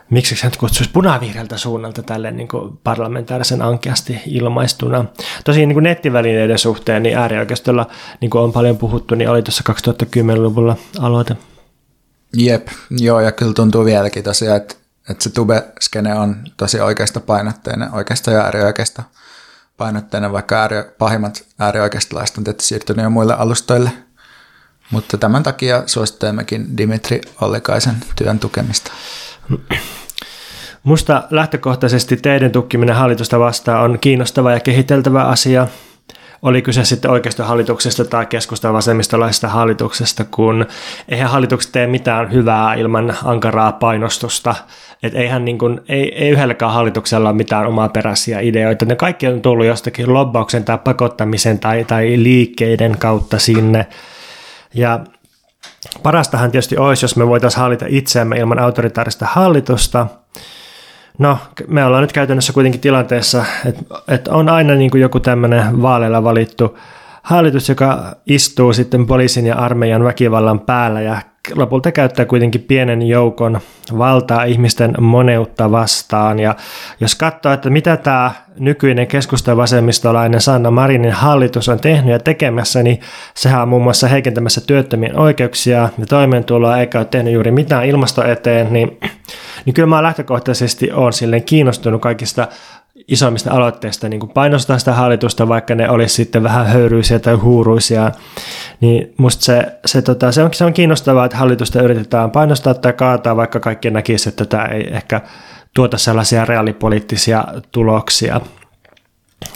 miksi se nyt kutsuisi punavihreältä suunnalta tälle niin kuin parlamentaarisen ankeasti ilmaistuna. Tosin niin kuin nettivälineiden suhteen niin äärioikeistolla, niin kuin on paljon puhuttu, niin oli tuossa 2010-luvulla aloite. Jep, joo, ja kyllä tuntuu vieläkin tosiaan, että, että se tube-skene on tosi oikeasta painotteinen, oikeasta ja äärioikeasta painotteinen, vaikka ääri, pahimmat äärioikeistolaiset on tietysti siirtynyt jo muille alustoille. Mutta tämän takia suosittelemmekin Dimitri Ollikaisen työn tukemista. Musta lähtökohtaisesti teidän tukkiminen hallitusta vastaan on kiinnostava ja kehiteltävä asia. Oli kyse sitten oikeistohallituksesta tai keskustan vasemmistolaisesta hallituksesta, kun eihän hallitukset tee mitään hyvää ilman ankaraa painostusta. Et eihän niin kuin, ei, ei yhdelläkään hallituksella ole mitään omaa peräisiä ideoita. Ne kaikki on tullut jostakin lobbauksen tai pakottamisen tai, tai liikkeiden kautta sinne. Ja Parastahan tietysti olisi, jos me voitaisiin hallita itseämme ilman autoritaarista hallitusta. No, me ollaan nyt käytännössä kuitenkin tilanteessa, että, että on aina niin kuin joku tämmöinen vaaleilla valittu hallitus, joka istuu sitten poliisin ja armeijan väkivallan päällä ja lopulta käyttää kuitenkin pienen joukon valtaa ihmisten moneutta vastaan. Ja jos katsoo, että mitä tämä nykyinen keskustavasemmistolainen Sanna Marinin hallitus on tehnyt ja tekemässä, niin sehän on muun muassa heikentämässä työttömien oikeuksia ja toimeentuloa eikä ole tehnyt juuri mitään ilmasto eteen, niin, niin kyllä mä lähtökohtaisesti olen silleen kiinnostunut kaikista isommista aloitteista niin kuin painostaa sitä hallitusta, vaikka ne olisi sitten vähän höyryisiä tai huuruisia, niin musta se, se, tota, se, on, se on kiinnostavaa, että hallitusta yritetään painostaa tai kaataa, vaikka kaikki näkisi, että tämä ei ehkä tuota sellaisia reaalipoliittisia tuloksia.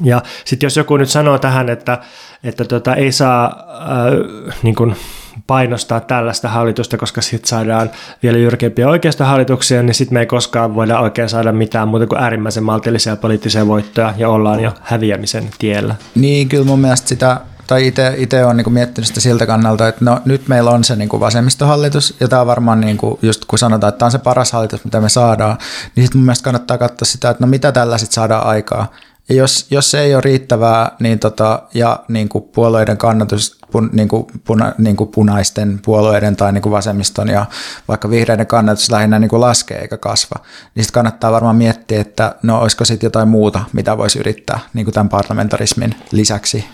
Ja sitten jos joku nyt sanoo tähän, että, että tota, ei saa äh, niin kuin painostaa tällaista hallitusta, koska sitten saadaan vielä jyrkempiä oikeistohallituksia, niin sitten me ei koskaan voida oikein saada mitään muuta kuin äärimmäisen maltillisia poliittisia voittoja ja ollaan jo häviämisen tiellä. Niin, kyllä mun mielestä sitä tai itse olen niin miettinyt sitä siltä kannalta, että no, nyt meillä on se niin kuin vasemmistohallitus, ja tämä varmaan, niin kuin, just kun sanotaan, että tämä on se paras hallitus, mitä me saadaan, niin sitten mun mielestä kannattaa katsoa sitä, että no mitä tällä sitten saadaan aikaa. Ja jos, jos se ei ole riittävää, niin tota, ja niin kuin puolueiden kannatus, pun, niin kuin puna, niin kuin punaisten puolueiden tai niin kuin vasemmiston ja vaikka vihreiden kannatus lähinnä niin kuin laskee eikä kasva, niin sitten kannattaa varmaan miettiä, että no olisiko sitten jotain muuta, mitä voisi yrittää niin kuin tämän parlamentarismin lisäksi.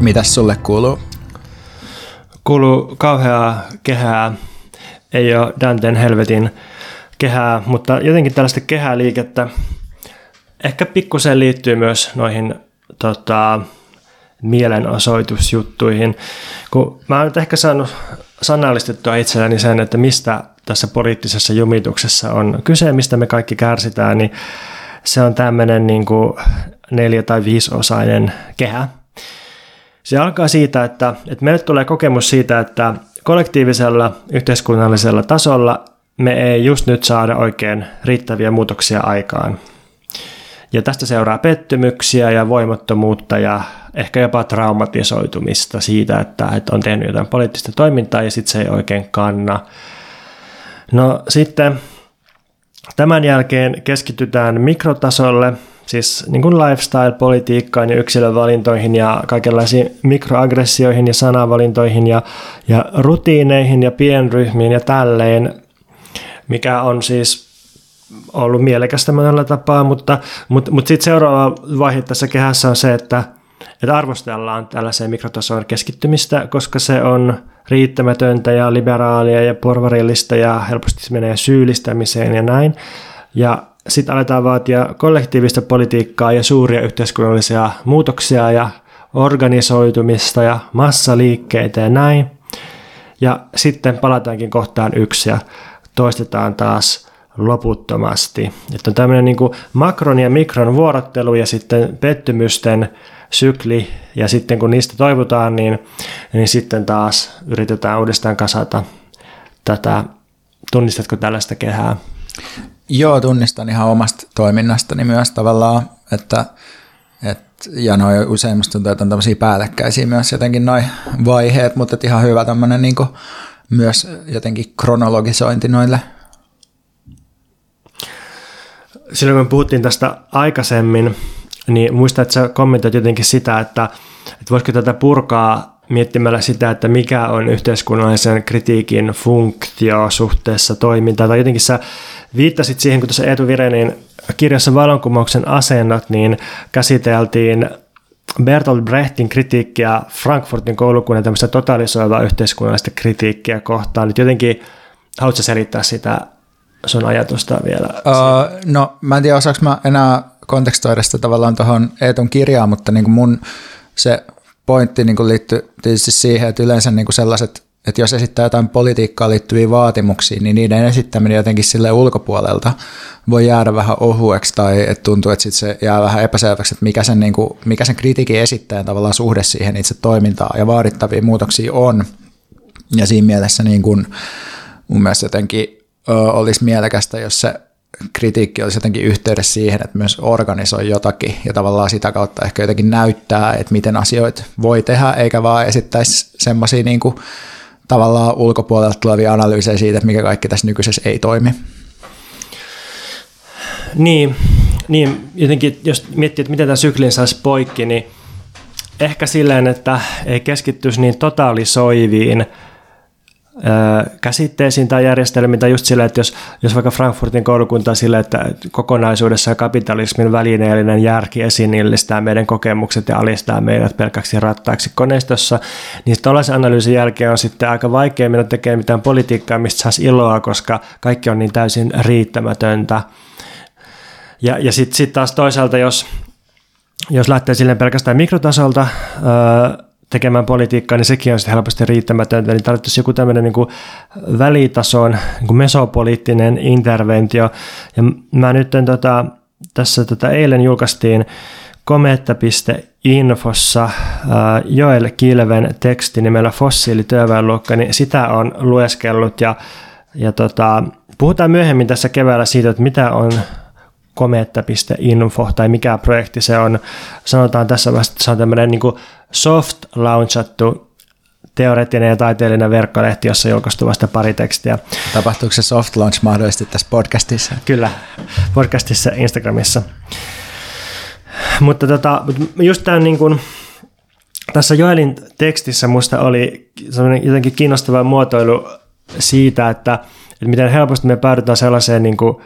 Mitäs sulle kuuluu? Kuuluu kauheaa kehää, ei ole Danten helvetin kehää, mutta jotenkin tällaista kehäliikettä ehkä pikkusen liittyy myös noihin tota, mielenosoitusjuttuihin. Kun mä oon nyt ehkä saanut sanallistettua itselläni sen, että mistä tässä poliittisessa jumituksessa on kyse, mistä me kaikki kärsitään, niin se on tämmöinen niin kuin neljä- tai viisiosainen kehä. Se alkaa siitä, että, että meille tulee kokemus siitä, että kollektiivisella yhteiskunnallisella tasolla me ei just nyt saada oikein riittäviä muutoksia aikaan. Ja tästä seuraa pettymyksiä ja voimattomuutta ja ehkä jopa traumatisoitumista siitä, että, on tehnyt jotain poliittista toimintaa ja sitten se ei oikein kanna. No sitten tämän jälkeen keskitytään mikrotasolle, siis niin kuin lifestyle-politiikkaan ja yksilövalintoihin ja kaikenlaisiin mikroaggressioihin ja sanavalintoihin ja, ja rutiineihin ja pienryhmiin ja tälleen mikä on siis ollut mielekästä monella tapaa, mutta, mutta, mutta sitten seuraava vaihe tässä kehässä on se, että, että arvostellaan tällaiseen mikrotason keskittymistä, koska se on riittämätöntä ja liberaalia ja porvarillista ja helposti menee syyllistämiseen ja näin. Ja sitten aletaan vaatia kollektiivista politiikkaa ja suuria yhteiskunnallisia muutoksia ja organisoitumista ja massaliikkeitä ja näin. Ja sitten palataankin kohtaan yksi ja toistetaan taas loputtomasti. Että on tämmöinen niin makron ja mikron vuorottelu ja sitten pettymysten sykli ja sitten kun niistä toivotaan, niin, niin sitten taas yritetään uudestaan kasata tätä. Tunnistatko tällaista kehää? Joo, tunnistan ihan omasta toiminnastani myös tavallaan, että, että ja noin usein musta tuntuu, että on tämmöisiä päällekkäisiä myös jotenkin noin vaiheet, mutta ihan hyvä tämmöinen niin myös jotenkin kronologisointi noille? Silloin kun puhuttiin tästä aikaisemmin, niin muista, että sä kommentoit jotenkin sitä, että, että voisiko tätä purkaa miettimällä sitä, että mikä on yhteiskunnallisen kritiikin funktio suhteessa toimintaan. Tai jotenkin sä viittasit siihen, kun tuossa Eetu Virenin kirjassa Valonkumouksen asennot, niin käsiteltiin Bertolt Brechtin kritiikkiä Frankfurtin koulukunnan tämmöistä totalisoivaa yhteiskunnallista kritiikkiä kohtaan. Nyt jotenkin, haluatko selittää sitä sun ajatusta vielä? Uh, no, mä en tiedä, osaanko mä enää kontekstoida sitä tavallaan tuohon Eetun kirjaan, mutta niin kuin mun se pointti niin liittyy tietysti siihen, että yleensä niin kuin sellaiset että jos esittää jotain politiikkaan liittyviä vaatimuksia, niin niiden esittäminen jotenkin sille ulkopuolelta voi jäädä vähän ohueksi tai että tuntuu, että sit se jää vähän epäselväksi, että mikä sen, niin kuin, mikä sen kritiikin esittäjän tavallaan suhde siihen itse toimintaan ja vaadittavia muutoksia on. Ja siinä mielessä niin kuin, mun mielestä jotenkin ö, olisi mielekästä, jos se kritiikki olisi jotenkin yhteydessä siihen, että myös organisoi jotakin ja tavallaan sitä kautta ehkä jotenkin näyttää, että miten asioita voi tehdä, eikä vaan esittäisi semmoisia niin kuin tavallaan ulkopuolelta tulevia analyysejä siitä, että mikä kaikki tässä nykyisessä ei toimi. Niin, niin jotenkin jos miettii, että miten tämä syklin saisi poikki, niin ehkä silleen, että ei keskittyisi niin totaalisoiviin käsitteisiin tai järjestelmiin, tai just sillä, että jos, jos vaikka Frankfurtin koulukunta on sillä, että kokonaisuudessaan kapitalismin välineellinen järki esinillistää meidän kokemukset ja alistaa meidät pelkäksi rattaiksi koneistossa, niin tällaisen analyysin jälkeen on sitten aika vaikea mennä tekemään mitään politiikkaa, mistä saisi iloa, koska kaikki on niin täysin riittämätöntä. Ja, ja sitten sit taas toisaalta, jos, jos lähtee silleen pelkästään mikrotasolta, tekemään politiikkaa, niin sekin on sitten helposti riittämätöntä, niin tarvittaisiin joku tämmöinen niin välitason niin mesopoliittinen interventio. Ja mä nyt tota, tässä tota, eilen julkaistiin kometta.infossa äh, Joel Kilven teksti nimellä Fossiilityöväenluokka, niin sitä on lueskellut ja, ja tota, puhutaan myöhemmin tässä keväällä siitä, että mitä on kometta.info tai mikä projekti se on. Sanotaan tässä vasta, että se on tämmöinen niin soft launchattu teoreettinen ja taiteellinen verkkolehti, jossa julkaistu vasta pari tekstiä. Tapahtuuko se soft launch mahdollisesti tässä podcastissa? Kyllä, podcastissa Instagramissa. Mutta tota, just tämän niin kuin, tässä Joelin tekstissä musta oli jotenkin kiinnostava muotoilu siitä, että, että miten helposti me päädytään sellaiseen niin kuin,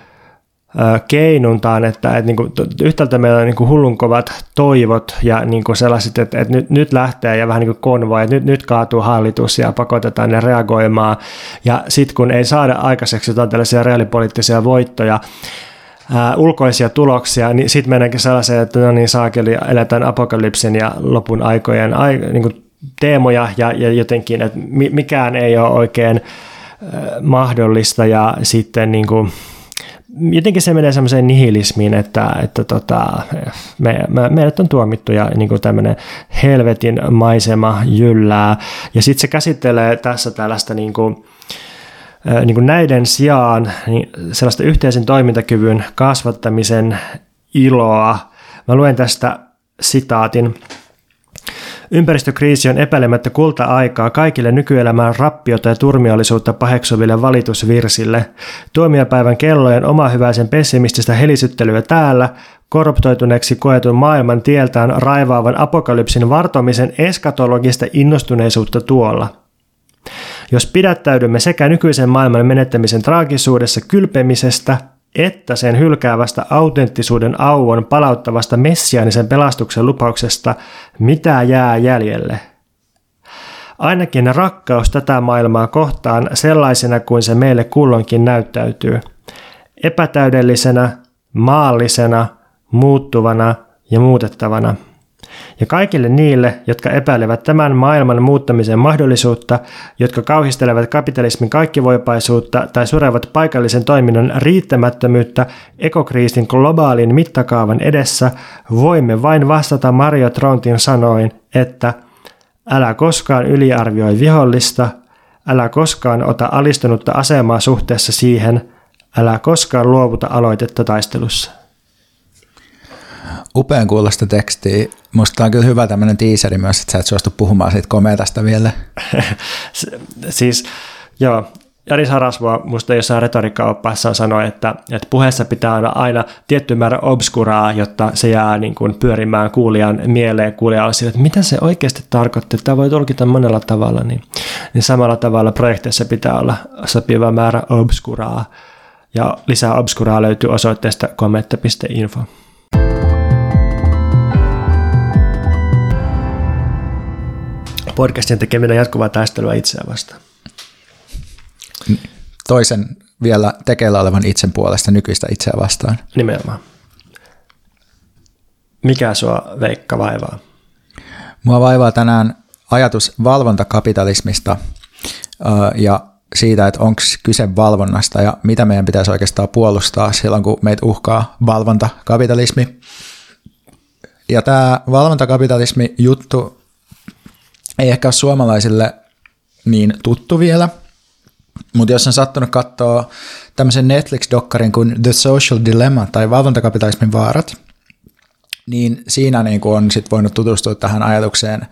keinuntaan, että, että niin kuin, yhtäältä meillä on niin kuin hullun kovat toivot ja niin kuin sellaiset, että, että nyt, nyt lähtee ja vähän niin kuin konvoi, että nyt, nyt kaatuu hallitus ja pakotetaan ne reagoimaan. Ja sitten kun ei saada aikaiseksi jotain tällaisia reaalipoliittisia voittoja, ää, ulkoisia tuloksia, niin sitten mennäänkin sellaiseen, että no niin saakeli, eletään apokalypsin ja lopun aikojen ai, niin kuin teemoja ja, ja jotenkin, että mikään ei ole oikein mahdollista. Ja sitten niin kuin, jotenkin se menee semmoiseen nihilismiin, että, että tota, me, me, meidät on tuomittu ja niin tämmöinen helvetin maisema jyllää. Ja sitten se käsittelee tässä tällaista niin kuin, niin kuin näiden sijaan niin sellaista yhteisen toimintakyvyn kasvattamisen iloa. Mä luen tästä sitaatin. Ympäristökriisi on epäilemättä kulta-aikaa kaikille nykyelämään rappiota ja turmiollisuutta paheksuville valitusvirsille. Tuomiopäivän kellojen omahyväisen pessimististä helisyttelyä täällä, korruptoituneeksi koetun maailman tieltään raivaavan apokalypsin vartomisen eskatologista innostuneisuutta tuolla – jos pidättäydymme sekä nykyisen maailman menettämisen traagisuudessa kylpemisestä että sen hylkäävästä autenttisuuden auon palauttavasta messiaanisen pelastuksen lupauksesta, mitä jää jäljelle? Ainakin rakkaus tätä maailmaa kohtaan sellaisena kuin se meille kulloinkin näyttäytyy. Epätäydellisenä, maallisena, muuttuvana ja muutettavana – ja kaikille niille, jotka epäilevät tämän maailman muuttamisen mahdollisuutta, jotka kauhistelevat kapitalismin kaikkivoipaisuutta tai surevat paikallisen toiminnan riittämättömyyttä ekokriisin globaalin mittakaavan edessä, voimme vain vastata Mario Trontin sanoin, että älä koskaan yliarvioi vihollista, älä koskaan ota alistunutta asemaa suhteessa siihen, älä koskaan luovuta aloitetta taistelussa upean kuulosta tekstiä. Musta on kyllä hyvä tämmöinen tiiseri myös, että sä et suostu puhumaan siitä komeetasta vielä. siis joo, Jari Sarasvo musta jossain retoriikkaoppaassa sanoi, että, että puheessa pitää olla aina tietty määrä obskuraa, jotta se jää niin kuin pyörimään kuulijan mieleen kuulijalle sille, että mitä se oikeasti tarkoittaa. Tämä voi tulkita monella tavalla, niin, niin samalla tavalla projekteissa pitää olla sopiva määrä obskuraa. Ja lisää obskuraa löytyy osoitteesta kometta.info. podcastin tekeminen jatkuvaa taistelua itseään vastaan. Toisen vielä tekeillä olevan itsen puolesta nykyistä itseä vastaan. Nimenomaan. Mikä sua Veikka vaivaa? Mua vaivaa tänään ajatus valvontakapitalismista ja siitä, että onko kyse valvonnasta ja mitä meidän pitäisi oikeastaan puolustaa silloin, kun meitä uhkaa valvontakapitalismi. Ja tämä valvontakapitalismi juttu ei ehkä ole suomalaisille niin tuttu vielä, mutta jos on sattunut katsoa tämmöisen Netflix-dokkarin kuin The Social Dilemma tai valvontakapitalismin vaarat, niin siinä niin kuin on sit voinut tutustua tähän ajatukseen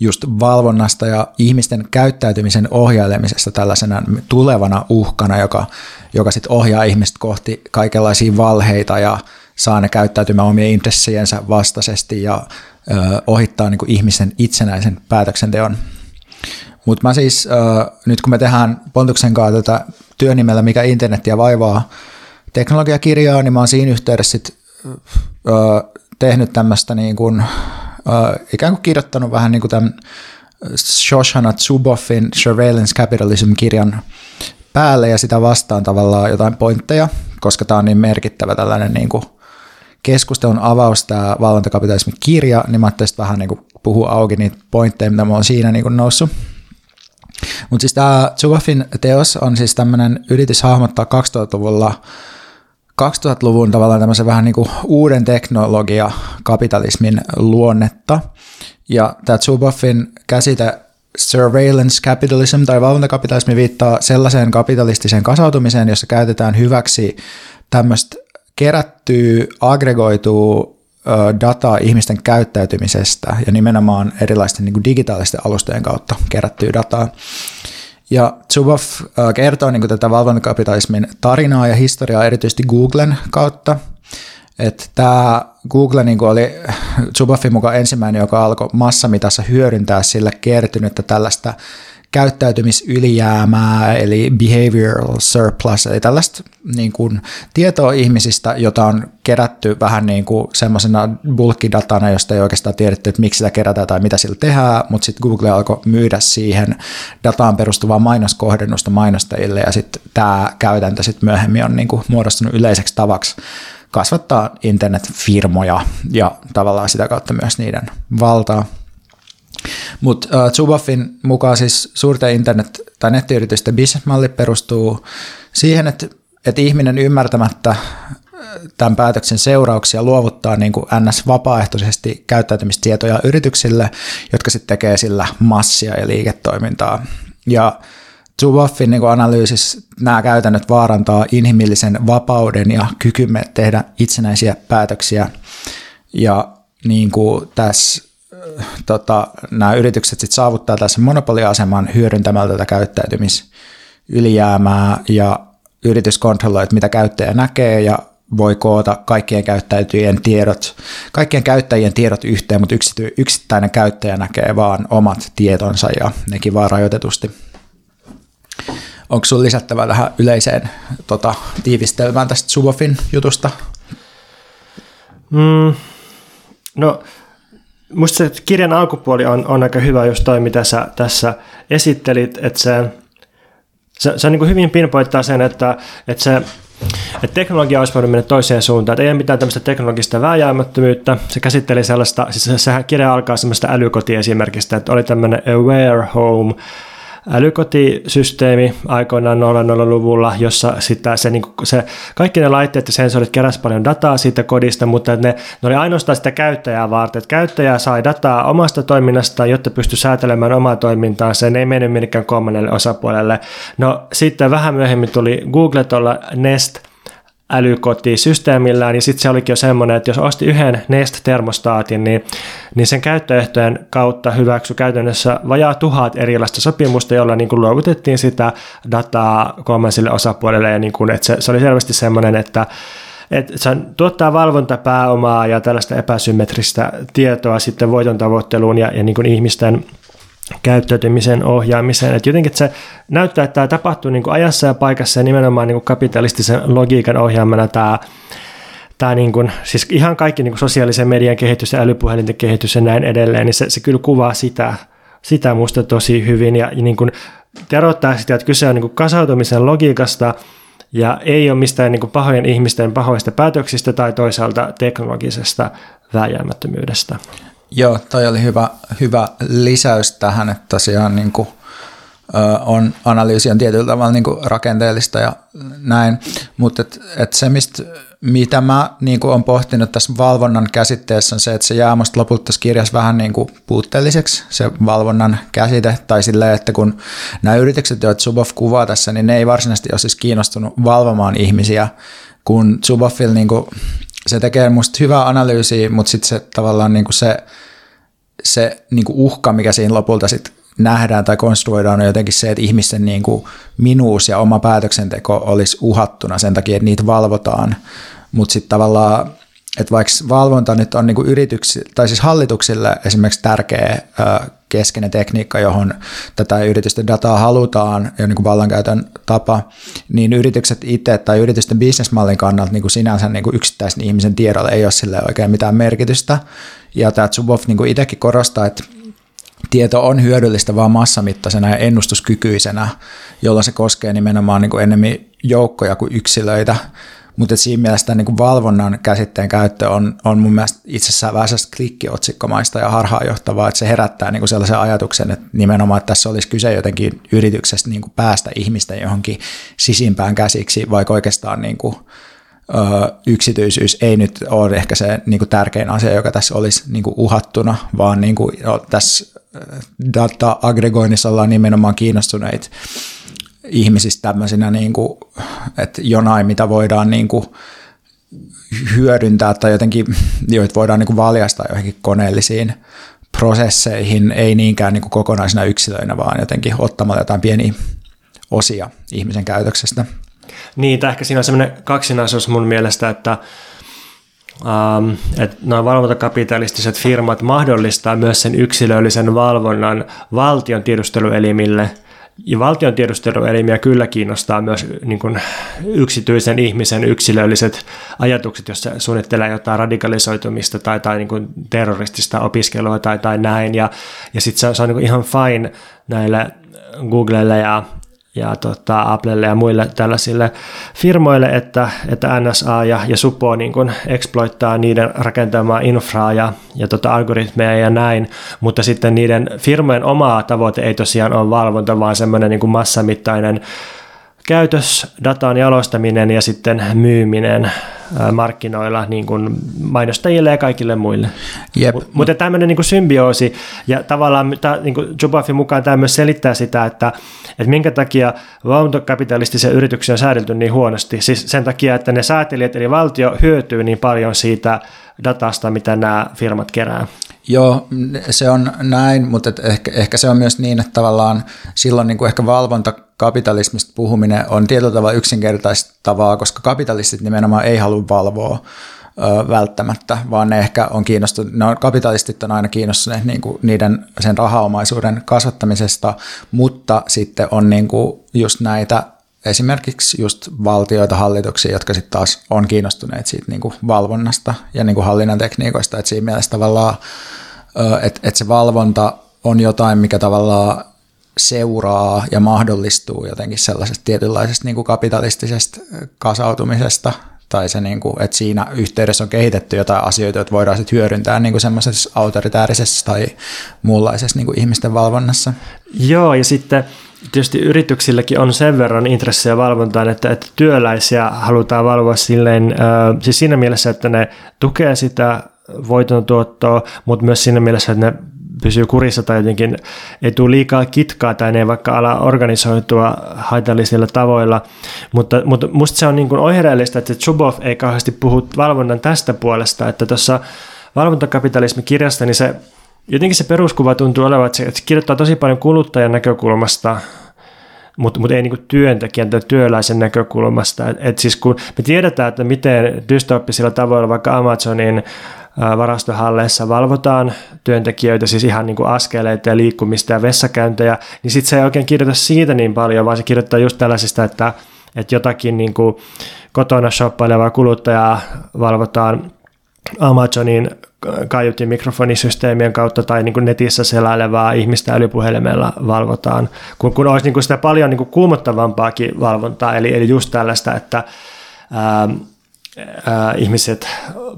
just valvonnasta ja ihmisten käyttäytymisen ohjailemisesta tällaisena tulevana uhkana, joka, joka sitten ohjaa ihmiset kohti kaikenlaisia valheita ja saa ne käyttäytymään omien intressiensä vastaisesti ja ohittaa niin kuin ihmisen itsenäisen päätöksenteon. Mutta mä siis, nyt kun me tehdään Pontuksen kanssa tätä työnimellä, mikä internetiä vaivaa teknologiakirjaa, niin mä oon siinä yhteydessä sit, tehnyt tämmöistä niin kuin, ikään kuin kirjoittanut vähän niin kuin tämän Shoshana Zuboffin Surveillance Capitalism-kirjan päälle ja sitä vastaan tavallaan jotain pointteja, koska tämä on niin merkittävä tällainen niin kuin keskustelun avaus tämä valvontakapitalismin kirja, niin mä ajattelin vähän niin kuin puhua auki niitä pointteja, mitä mä oon siinä niin kuin noussut. Mutta siis tämä Zuboffin teos on siis tämmöinen yritys hahmottaa 2000-luvulla 2000-luvun tavallaan tämmöisen vähän niin kuin uuden teknologia kapitalismin luonnetta. Ja tämä Zuboffin käsite surveillance capitalism tai valvontakapitalismi viittaa sellaiseen kapitalistiseen kasautumiseen, jossa käytetään hyväksi tämmöistä kerättyä, aggregoituu dataa ihmisten käyttäytymisestä ja nimenomaan erilaisten niin kuin digitaalisten alustojen kautta kerättyä dataa. Ja Zuboff kertoo niin kuin tätä valvontakapitalismin tarinaa ja historiaa erityisesti Googlen kautta. Että tämä Google niin oli Zuboffin mukaan ensimmäinen, joka alkoi massamitassa hyödyntää sille kertynyttä tällaista käyttäytymisylijäämää, eli behavioral surplus, eli tällaista niin kuin, tietoa ihmisistä, jota on kerätty vähän niin kuin semmoisena bulkkidatana, josta ei oikeastaan tiedetty, että miksi sitä kerätään tai mitä sillä tehdään, mutta sitten Google alkoi myydä siihen dataan perustuvaa mainoskohdennusta mainostajille, ja sitten tämä käytäntö sitten myöhemmin on niin kuin muodostunut yleiseksi tavaksi kasvattaa internetfirmoja ja tavallaan sitä kautta myös niiden valtaa. Mutta uh, Zuboffin mukaan siis suurten internet- tai nettiyritysten bisnesmalli perustuu siihen, että, että ihminen ymmärtämättä tämän päätöksen seurauksia luovuttaa niin kuin NS vapaaehtoisesti käyttäytymistietoja yrityksille, jotka sitten tekee sillä massia ja liiketoimintaa. Ja Zuboffin niin analyysissä nämä käytännöt vaarantaa inhimillisen vapauden ja kykymme tehdä itsenäisiä päätöksiä. Ja niin kuin tässä tota, nämä yritykset sit saavuttaa tässä monopoliaseman hyödyntämällä tätä käyttäytymisylijäämää ja yritys kontrolloi, että mitä käyttäjä näkee ja voi koota kaikkien käyttäytyjien tiedot, kaikkien käyttäjien tiedot yhteen, mutta yksittäinen käyttäjä näkee vaan omat tietonsa ja nekin vaan rajoitetusti. Onko sinulla lisättävää tähän yleiseen tota, tiivistelmään tästä Subofin jutusta? Mm, no Musta se kirjan alkupuoli on, on aika hyvä, jos toi, mitä sä tässä esittelit, että se, se, se on niin hyvin pinpoittaa sen, että, että se että teknologia olisi voinut mennä toiseen suuntaan, että ei ole mitään tämmöistä teknologista vääjäämättömyyttä. Se käsitteli sellaista, siis sehän kirja alkaa semmoista älykotiesimerkistä, että oli tämmöinen aware home, älykotisysteemi aikoinaan 00-luvulla, jossa sitä, se, niin se, kaikki ne laitteet ja sensorit keräsivät paljon dataa siitä kodista, mutta ne, ne oli ainoastaan sitä käyttäjää varten, että käyttäjä sai dataa omasta toiminnastaan, jotta pystyi säätelemään omaa toimintaa, se ei mennyt minnekään kolmannelle osapuolelle. No sitten vähän myöhemmin tuli Google tuolla Nest älykotisysteemillään, niin sitten se olikin jo semmoinen, että jos osti yhden Nest-termostaatin, niin, niin sen käyttöehtojen kautta hyväksy käytännössä vajaa tuhat erilaista sopimusta, jolla niin kuin luovutettiin sitä dataa kolmansille osapuolelle, ja niin kuin, että se, se oli selvästi semmoinen, että että se tuottaa valvontapääomaa ja tällaista epäsymmetristä tietoa sitten voiton tavoitteluun ja, ja niin kuin ihmisten käyttäytymisen ohjaamiseen. Et jotenkin että se näyttää, että tämä tapahtuu niin kuin ajassa ja paikassa ja nimenomaan niin kuin kapitalistisen logiikan ohjaamana tämä tämä niin kuin, siis ihan kaikki niin kuin sosiaalisen median kehitys ja älypuhelinten kehitys ja näin edelleen, niin se, se kyllä kuvaa sitä, sitä musta tosi hyvin ja, niin kuin terottaa sitä, että kyse on niin kuin kasautumisen logiikasta ja ei ole mistään niin kuin pahojen ihmisten pahoista päätöksistä tai toisaalta teknologisesta vääjäämättömyydestä. Joo, toi oli hyvä, hyvä lisäys tähän, että tosiaan niin kuin, on, analyysi on tietyllä tavalla niin kuin rakenteellista ja näin, mutta et, et se, mistä, mitä mä niin kuin olen pohtinut tässä valvonnan käsitteessä on se, että se jää musta lopulta tässä kirjassa vähän niin kuin puutteelliseksi, se valvonnan käsite, tai silleen, että kun nämä yritykset, joita Zuboff kuvaa tässä, niin ne ei varsinaisesti ole siis kiinnostunut valvomaan ihmisiä, kun Zuboffilla niin kuin se tekee musta hyvää analyysiä, mutta sitten se tavallaan niin kuin se, se niin kuin uhka, mikä siinä lopulta sitten nähdään tai konstruoidaan, on jotenkin se, että ihmisten niin kuin minuus ja oma päätöksenteko olisi uhattuna sen takia, että niitä valvotaan. Mutta sitten tavallaan, että vaikka valvonta nyt on niin kuin yrityksille, tai siis hallituksille esimerkiksi tärkeä keskeinen tekniikka, johon tätä yritysten dataa halutaan ja niin kuin vallankäytön tapa, niin yritykset itse tai yritysten bisnesmallin kannalta niin kuin sinänsä niin kuin yksittäisen ihmisen tiedolla ei ole sille oikein mitään merkitystä. Ja tämä Zuboff niin kuin itsekin korostaa, että tieto on hyödyllistä vain massamittaisena ja ennustuskykyisenä, jolla se koskee nimenomaan niin kuin enemmän joukkoja kuin yksilöitä. Mutta siinä mielessä niin kuin valvonnan käsitteen käyttö on, on mun mielestä itsessään vähän klikkiotsikkomaista ja harhaanjohtavaa, että se herättää niin kuin sellaisen ajatuksen, että nimenomaan että tässä olisi kyse jotenkin yrityksestä niin kuin päästä ihmisten johonkin sisimpään käsiksi, vaikka oikeastaan niin kuin, ö, yksityisyys ei nyt ole ehkä se niin kuin tärkein asia, joka tässä olisi niin kuin uhattuna, vaan niin kuin, no, tässä data-aggregoinnissa ollaan nimenomaan kiinnostuneita ihmisistä tämmöisinä, niin kuin, että jonain, mitä voidaan niin kuin hyödyntää tai jotenkin, joita voidaan niin kuin valjastaa johonkin koneellisiin prosesseihin, ei niinkään niin kuin kokonaisina yksilöinä, vaan jotenkin ottamalla jotain pieniä osia ihmisen käytöksestä. Niin, ehkä siinä on semmoinen kaksinaisuus mun mielestä, että Um, että nämä valvontakapitalistiset firmat mahdollistaa myös sen yksilöllisen valvonnan valtion tiedusteluelimille – ja valtion tiedusteluelimiä kyllä kiinnostaa myös niin kuin yksityisen ihmisen yksilölliset ajatukset, jos se suunnittelee jotain radikalisoitumista tai, tai niin kuin terroristista opiskelua tai, tai näin. Ja, ja sitten se, se on niin kuin ihan fine näille Googlelle ja ja tota, Applelle ja muille tällaisille firmoille, että, että NSA ja, ja Supo niin kun exploittaa niiden rakentamaa infraa ja, ja tota algoritmeja ja näin, mutta sitten niiden firmojen omaa tavoite ei tosiaan ole valvonta, vaan semmoinen niin massamittainen käytös, datan jalostaminen ja sitten myyminen markkinoilla niin kuin mainostajille ja kaikille muille. Yep. Mutta tämmöinen niin symbioosi ja tavallaan niin Jubafin mukaan tämä myös selittää sitä, että, että minkä takia valvontakapitalistisia yrityksiä on säädelty niin huonosti. Siis sen takia, että ne säätelijät eli valtio hyötyy niin paljon siitä datasta, mitä nämä firmat kerää. Joo, se on näin, mutta ehkä, ehkä se on myös niin, että tavallaan silloin niin kuin ehkä valvontakapitalismista puhuminen on tietyllä tavalla yksinkertaistavaa, koska kapitalistit nimenomaan ei halua valvoa ö, välttämättä, vaan ne ehkä on kiinnostuneet, no kapitalistit on aina kiinnostuneet niin kuin niiden sen rahaomaisuuden kasvattamisesta, mutta sitten on niin kuin just näitä esimerkiksi just valtioita, hallituksia, jotka sitten taas on kiinnostuneet siitä niin kuin valvonnasta ja niin kuin hallinnan tekniikoista, että siinä mielessä tavallaan, että, että se valvonta on jotain, mikä tavallaan seuraa ja mahdollistuu jotenkin sellaisesta tietynlaisesta niin kuin kapitalistisesta kasautumisesta, tai se, niin kuin, että siinä yhteydessä on kehitetty jotain asioita, joita voidaan sitten hyödyntää niin kuin semmoisessa autoritäärisessä tai muunlaisessa niin kuin ihmisten valvonnassa. Joo, ja sitten tietysti yrityksilläkin on sen verran intressejä valvontaan, että, että työläisiä halutaan valvoa silleen, äh, siis siinä mielessä, että ne tukee sitä voiton tuottoa, mutta myös siinä mielessä, että ne pysyy kurissa tai jotenkin ei tule liikaa kitkaa tai ne ei vaikka ala organisoitua haitallisilla tavoilla. Mutta, mutta musta se on niin kuin oireellista, että Chubov ei kauheasti puhu valvonnan tästä puolesta, että tuossa valvontakapitalismikirjasta niin se jotenkin se peruskuva tuntuu olevan, että se, kirjoittaa tosi paljon kuluttajan näkökulmasta, mutta mut ei niinku työntekijän tai työläisen näkökulmasta. Et, et siis kun me tiedetään, että miten dystoppisilla tavoilla vaikka Amazonin varastohalleissa valvotaan työntekijöitä, siis ihan niin kuin askeleita ja liikkumista ja vessakäyntejä, niin sitten se ei oikein kirjoita siitä niin paljon, vaan se kirjoittaa just tällaisista, että, että jotakin niin kuin kotona shoppailevaa kuluttajaa valvotaan Amazonin kaiutin mikrofonisysteemien kautta tai niin kuin netissä selailevaa ihmistä älypuhelimella valvotaan, kun, kun olisi niin kuin sitä paljon niin kuin kuumottavampaakin valvontaa, eli, eli just tällaista, että ää, ää, ihmiset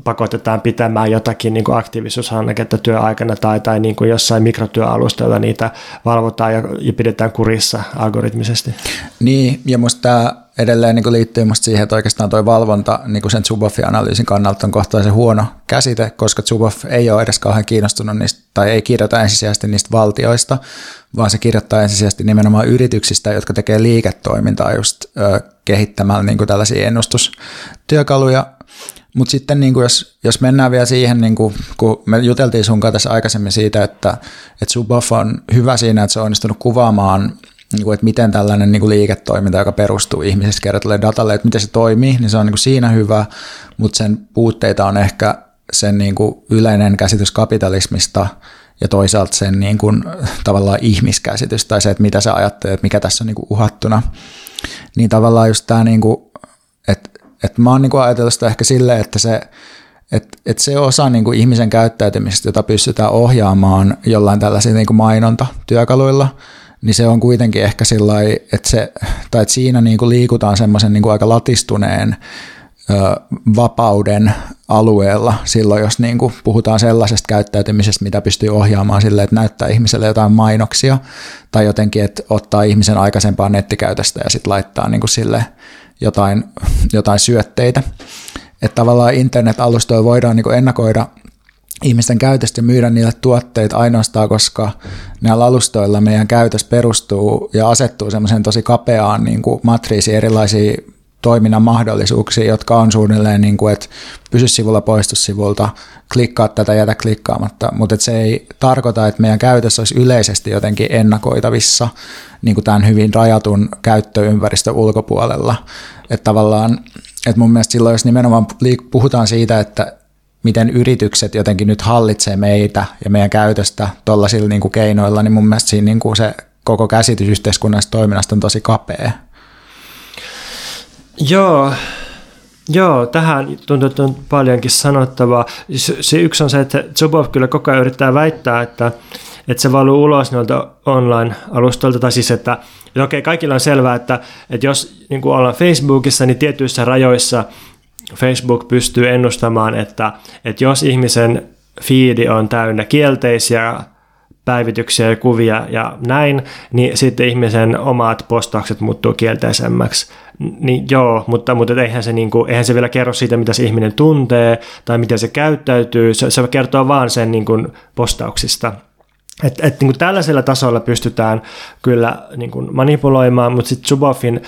pakotetaan pitämään jotakin niin aktiivisuushanneketta työaikana tai, tai niin kuin jossain mikrotyöalustoilla niitä valvotaan ja, ja pidetään kurissa algoritmisesti. Niin, ja tämä edelleen niin liittyy musta siihen, että oikeastaan tuo valvonta niin kuin sen Zuboffin analyysin kannalta on kohtaisen huono käsite, koska Zuboff ei ole edes kauhean kiinnostunut niistä, tai ei kirjoita ensisijaisesti niistä valtioista, vaan se kirjoittaa ensisijaisesti nimenomaan yrityksistä, jotka tekee liiketoimintaa just ö, kehittämällä niin kuin tällaisia ennustustyökaluja, mutta sitten niin kuin jos, jos mennään vielä siihen, niin kuin, kun me juteltiin sun kanssa tässä aikaisemmin siitä, että, että Zuboff on hyvä siinä, että se on onnistunut kuvaamaan niin kuin, että miten tällainen niin kuin liiketoiminta, joka perustuu ihmisistä kerrotulle datalle, että miten se toimii, niin se on niin kuin siinä hyvä, mutta sen puutteita on ehkä sen niin kuin yleinen käsitys kapitalismista ja toisaalta sen niin kuin, tavallaan ihmiskäsitys tai se, että mitä sä ajattelet, että mikä tässä on niin kuin uhattuna. Niin tavallaan just tämä, niin kuin, että, että mä oon niin kuin ajatellut sitä ehkä silleen, että se, että, että se osa niin kuin ihmisen käyttäytymistä, jota pystytään ohjaamaan jollain tällaisilla niin kuin mainontatyökaluilla, niin se on kuitenkin ehkä sillä että, se, tai että siinä niin kuin liikutaan semmoisen niin aika latistuneen vapauden alueella silloin, jos niin kuin puhutaan sellaisesta käyttäytymisestä, mitä pystyy ohjaamaan sille, että näyttää ihmiselle jotain mainoksia tai jotenkin, että ottaa ihmisen aikaisempaa nettikäytöstä ja sitten laittaa niin kuin sille jotain, jotain syötteitä. Että tavallaan internet-alustoilla voidaan niin kuin ennakoida ihmisten käytöstä ja myydä niille tuotteita ainoastaan, koska näillä alustoilla meidän käytös perustuu ja asettuu semmoiseen tosi kapeaan niin kuin matriisiin erilaisia toiminnan mahdollisuuksia, jotka on suunnilleen, niin kuin, että pysy sivulla, poistu sivulta, klikkaa tätä, jätä klikkaamatta, mutta se ei tarkoita, että meidän käytössä olisi yleisesti jotenkin ennakoitavissa niin kuin tämän hyvin rajatun käyttöympäristön ulkopuolella. Että tavallaan, että mun mielestä silloin, jos nimenomaan puhutaan siitä, että miten yritykset jotenkin nyt hallitsee meitä ja meidän käytöstä tuollaisilla niin kuin keinoilla, niin mun mielestä siinä niin kuin se koko käsitys yhteiskunnallisesta toiminnasta on tosi kapea. Joo, Joo, tähän tuntuu, on paljonkin sanottavaa. Se yksi on se, että Zubov kyllä koko ajan yrittää väittää, että, että se valuu ulos noilta online-alustoilta, tai siis että, että okei, kaikilla on selvää, että, että jos niin kuin ollaan Facebookissa, niin tietyissä rajoissa Facebook pystyy ennustamaan, että, että jos ihmisen fiidi on täynnä kielteisiä päivityksiä ja kuvia ja näin, niin sitten ihmisen omat postaukset muuttuu kielteisemmäksi. Niin joo, mutta, mutta eihän, se niinku, eihän se vielä kerro siitä, mitä se ihminen tuntee tai miten se käyttäytyy. Se, se kertoo vaan sen niinku postauksista. Et, et, niin tällaisella tasolla pystytään kyllä niin kuin manipuloimaan, mutta sitten Zubovin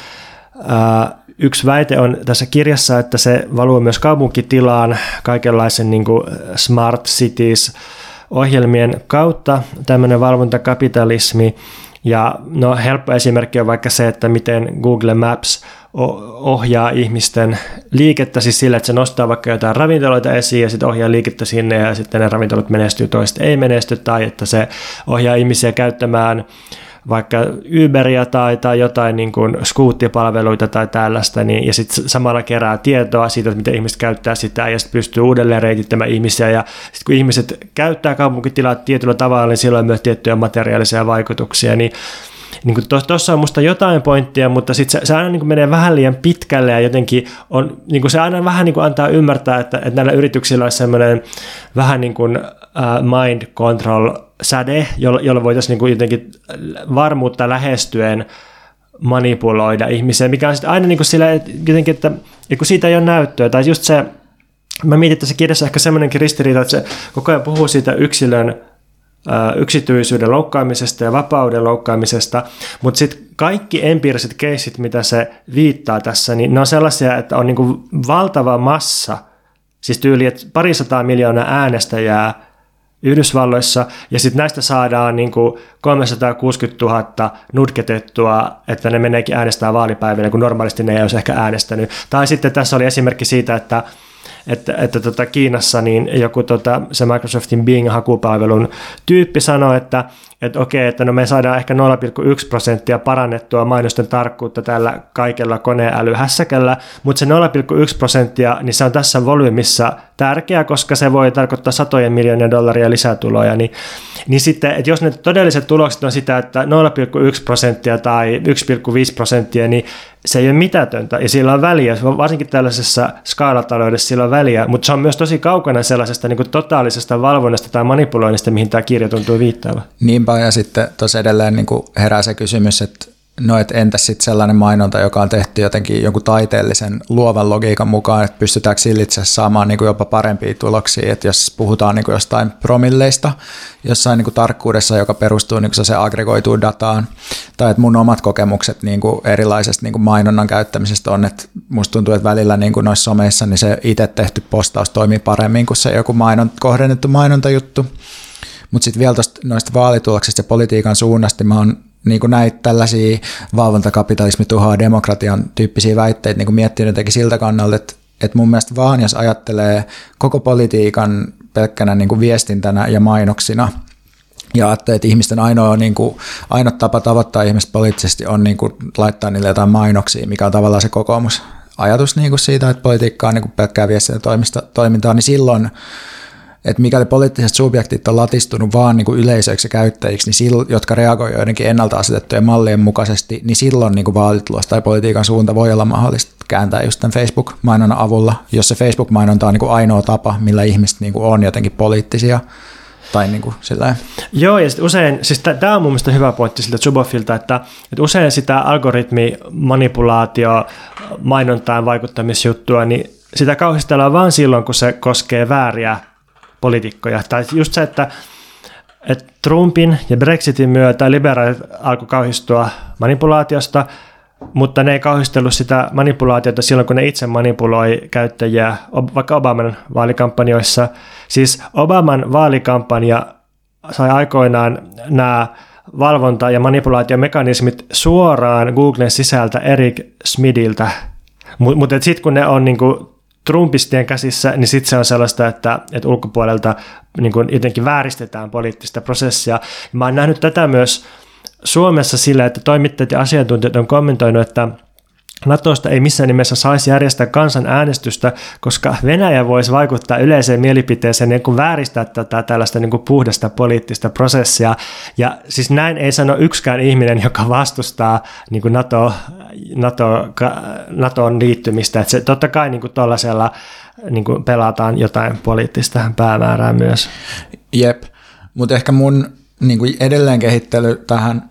ää, yksi väite on tässä kirjassa, että se valuu myös kaupunkitilaan kaikenlaisen niin kuin smart cities ohjelmien kautta, tämmöinen valvontakapitalismi. Ja no, helppo esimerkki on vaikka se, että miten Google Maps ohjaa ihmisten liikettä siis sillä, että se nostaa vaikka jotain ravintoloita esiin ja sitten ohjaa liikettä sinne ja sitten ne ravintolat menestyy, toiset ei menesty tai että se ohjaa ihmisiä käyttämään vaikka Uberia tai, tai jotain niin kuin skuuttipalveluita tai tällaista, niin, ja sitten samalla kerää tietoa siitä, että miten ihmiset käyttää sitä, ja sitten pystyy uudelleen reitittämään ihmisiä, ja sitten kun ihmiset käyttää kaupunkitilaa tietyllä tavalla, niin silloin on myös tiettyjä materiaalisia vaikutuksia, niin niin tuossa on musta jotain pointtia, mutta sitten se, se aina niin menee vähän liian pitkälle ja jotenkin on, niin se aina vähän niin antaa ymmärtää, että, että näillä yrityksillä olisi semmoinen vähän niin kuin uh, mind control säde, jolla, jolla voitaisiin niin kuin jotenkin varmuutta lähestyen manipuloida ihmisiä, mikä on sitten aina niin kuin sillä, jotenkin, että kun siitä ei ole näyttöä, tai just se, mä mietin tässä kirjassa ehkä semmoinenkin ristiriita, että se koko ajan puhuu siitä yksilön yksityisyyden loukkaamisesta ja vapauden loukkaamisesta, mutta sitten kaikki empiiriset keisit, mitä se viittaa tässä, niin ne on sellaisia, että on niinku valtava massa, siis tyyli, että parisataa miljoonaa äänestäjää Yhdysvalloissa, ja sitten näistä saadaan niinku 360 000 nutketettua, että ne meneekin äänestää vaalipäivänä, kun normaalisti ne ei olisi ehkä äänestänyt. Tai sitten tässä oli esimerkki siitä, että että, että tota Kiinassa niin joku tota, se Microsoftin Bing-hakupalvelun tyyppi sanoi, että että okei, että no me saadaan ehkä 0,1 prosenttia parannettua mainosten tarkkuutta tällä kaikella koneälyhässäkällä, mutta se 0,1 prosenttia, niin se on tässä volyymissa tärkeä, koska se voi tarkoittaa satojen miljoonien dollaria lisätuloja, niin, niin sitten, että jos ne todelliset tulokset on sitä, että 0,1 prosenttia tai 1,5 prosenttia, niin se ei ole mitätöntä ja sillä on väliä, varsinkin tällaisessa skaalataloudessa sillä on väliä, mutta se on myös tosi kaukana sellaisesta niin totaalisesta valvonnasta tai manipuloinnista, mihin tämä kirja tuntuu viittaava. Niinpä ja sitten tuossa edelleen niin herää se kysymys, että no et entäs sitten sellainen mainonta, joka on tehty jotenkin joku taiteellisen luovan logiikan mukaan, että pystytäänkö sillä itse saamaan niin kuin jopa parempia tuloksia, että jos puhutaan niin kuin jostain promilleista jossain niin kuin tarkkuudessa, joka perustuu niin kuin se aggregoituun dataan, tai että mun omat kokemukset niin kuin erilaisesta niin kuin mainonnan käyttämisestä on, että musta tuntuu, että välillä niin kuin noissa someissa niin se itse tehty postaus toimii paremmin kuin se joku mainon, kohdennettu mainontajuttu. Mutta sitten vielä tosta, noista vaalituloksista ja politiikan suunnasta, mä oon niin näitä tällaisia valvontakapitalismi tuhoaa demokratian tyyppisiä väitteitä niin miettinyt jotenkin siltä kannalta, että, että mun mielestä vaan jos ajattelee koko politiikan pelkkänä niin viestintänä ja mainoksina, ja ajattelee, että ihmisten ainoa, niin kuin, ainoa tapa tavoittaa ihmiset poliittisesti on niin kuin, laittaa niille jotain mainoksia, mikä on tavallaan se kokoomus ajatus niin kuin siitä, että politiikka on niin kuin pelkkää viestintätoimintaa, niin silloin että mikäli poliittiset subjektit on latistunut vaan niin kuin yleisöiksi käyttäjiksi, niin silloin, jotka reagoivat joidenkin ennalta asetettujen mallien mukaisesti, niin silloin niin kuin vaalitulos tai politiikan suunta voi olla mahdollista kääntää just tämän Facebook-mainonnan avulla, jos se Facebook-mainonta on niin kuin ainoa tapa, millä ihmiset niin kuin on jotenkin poliittisia tai niin kuin sillä Joo, ja usein, siis tämä on mun mielestä hyvä pointti siltä Zubofilta, että, että usein sitä algoritmi, manipulaatio, mainontaan vaikuttamisjuttua, niin sitä kauhistellaan vain silloin, kun se koskee vääriä poliitikkoja. Tai just se, että, että Trumpin ja Brexitin myötä liberaalit alkoi kauhistua manipulaatiosta, mutta ne ei kauhistellut sitä manipulaatiota silloin, kun ne itse manipuloi käyttäjiä, vaikka Obaman vaalikampanjoissa. Siis Obaman vaalikampanja sai aikoinaan nämä valvonta- ja manipulaatiomekanismit suoraan Googlen sisältä Eric Smithiltä. Mutta sitten kun ne on niinku Trumpistien käsissä, niin sitten se on sellaista, että, että ulkopuolelta niin kuin jotenkin vääristetään poliittista prosessia. Mä oon nähnyt tätä myös Suomessa sillä, että toimittajat ja asiantuntijat on kommentoinut, että Natosta ei missään nimessä saisi järjestää kansanäänestystä, koska Venäjä voisi vaikuttaa yleiseen mielipiteeseen niin kuin vääristää tätä tällaista niin kuin puhdasta poliittista prosessia. Ja siis näin ei sano yksikään ihminen, joka vastustaa niin kuin NATO, NATO, NATOon liittymistä. Että se, totta kai niin kuin tuollaisella niin kuin pelataan jotain poliittista päämäärää myös. Jep, mutta ehkä mun niin kuin edelleen kehittely tähän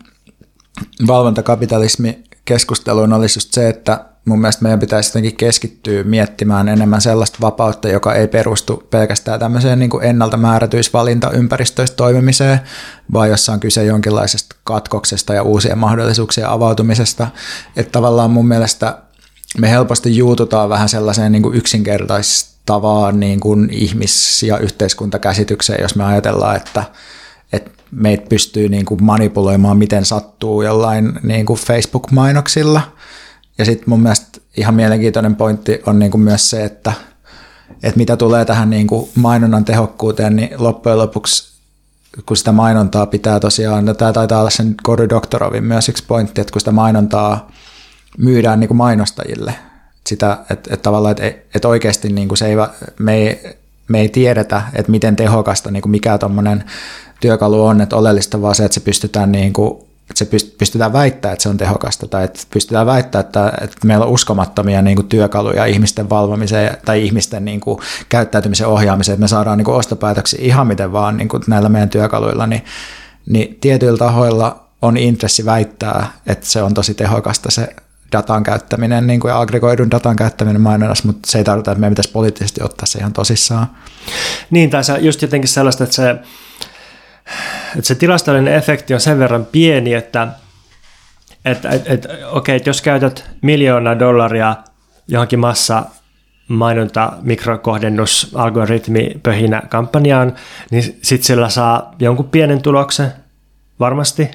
valvontakapitalismi keskusteluun olisi just se, että mun mielestä meidän pitäisi jotenkin keskittyä miettimään enemmän sellaista vapautta, joka ei perustu pelkästään tämmöiseen niin kuin ennalta määrätyisvalintaympäristöistä toimimiseen, vaan jossa on kyse jonkinlaisesta katkoksesta ja uusien mahdollisuuksien avautumisesta. Että tavallaan mun mielestä me helposti juututaan vähän sellaiseen niin yksinkertaistavaan niin ihmis- ja yhteiskuntakäsitykseen, jos me ajatellaan, että, että meitä pystyy niin kuin manipuloimaan miten sattuu jollain niin kuin Facebook-mainoksilla. Ja sitten mun mielestä ihan mielenkiintoinen pointti on niin kuin myös se, että, että mitä tulee tähän niin kuin mainonnan tehokkuuteen, niin loppujen lopuksi kun sitä mainontaa pitää tosiaan, tämä taitaa olla sen Cory Doktorovin myös yksi pointti, että kun sitä mainontaa myydään niin kuin mainostajille, sitä, että, että tavallaan, että, että oikeasti niin kuin se ei, me, ei, me ei tiedetä, että miten tehokasta niin kuin mikä tuommoinen työkalu on, että oleellista vaan se, että se pystytään niin kuin että se pystytään väittämään, että se on tehokasta, tai että pystytään väittämään, että, että meillä on uskomattomia niin kuin työkaluja ihmisten valvomiseen tai ihmisten niin kuin käyttäytymisen ohjaamiseen, että me saadaan niin kuin ostopäätöksiä ihan miten vaan niin kuin näillä meidän työkaluilla, niin, niin tietyillä tahoilla on intressi väittää, että se on tosi tehokasta se datan käyttäminen niin kuin ja aggregoidun datan käyttäminen mainonnassa, mutta se ei tarkoita, että meidän pitäisi poliittisesti ottaa se ihan tosissaan. Niin, tai se just jotenkin sellaista, että se että se tilastollinen efekti on sen verran pieni, että että et, et, okei, että jos käytät miljoona dollaria johonkin massa mainonta mikrokohdennus algoritmi pöhinä kampanjaan, niin sitten sillä saa jonkun pienen tuloksen varmasti.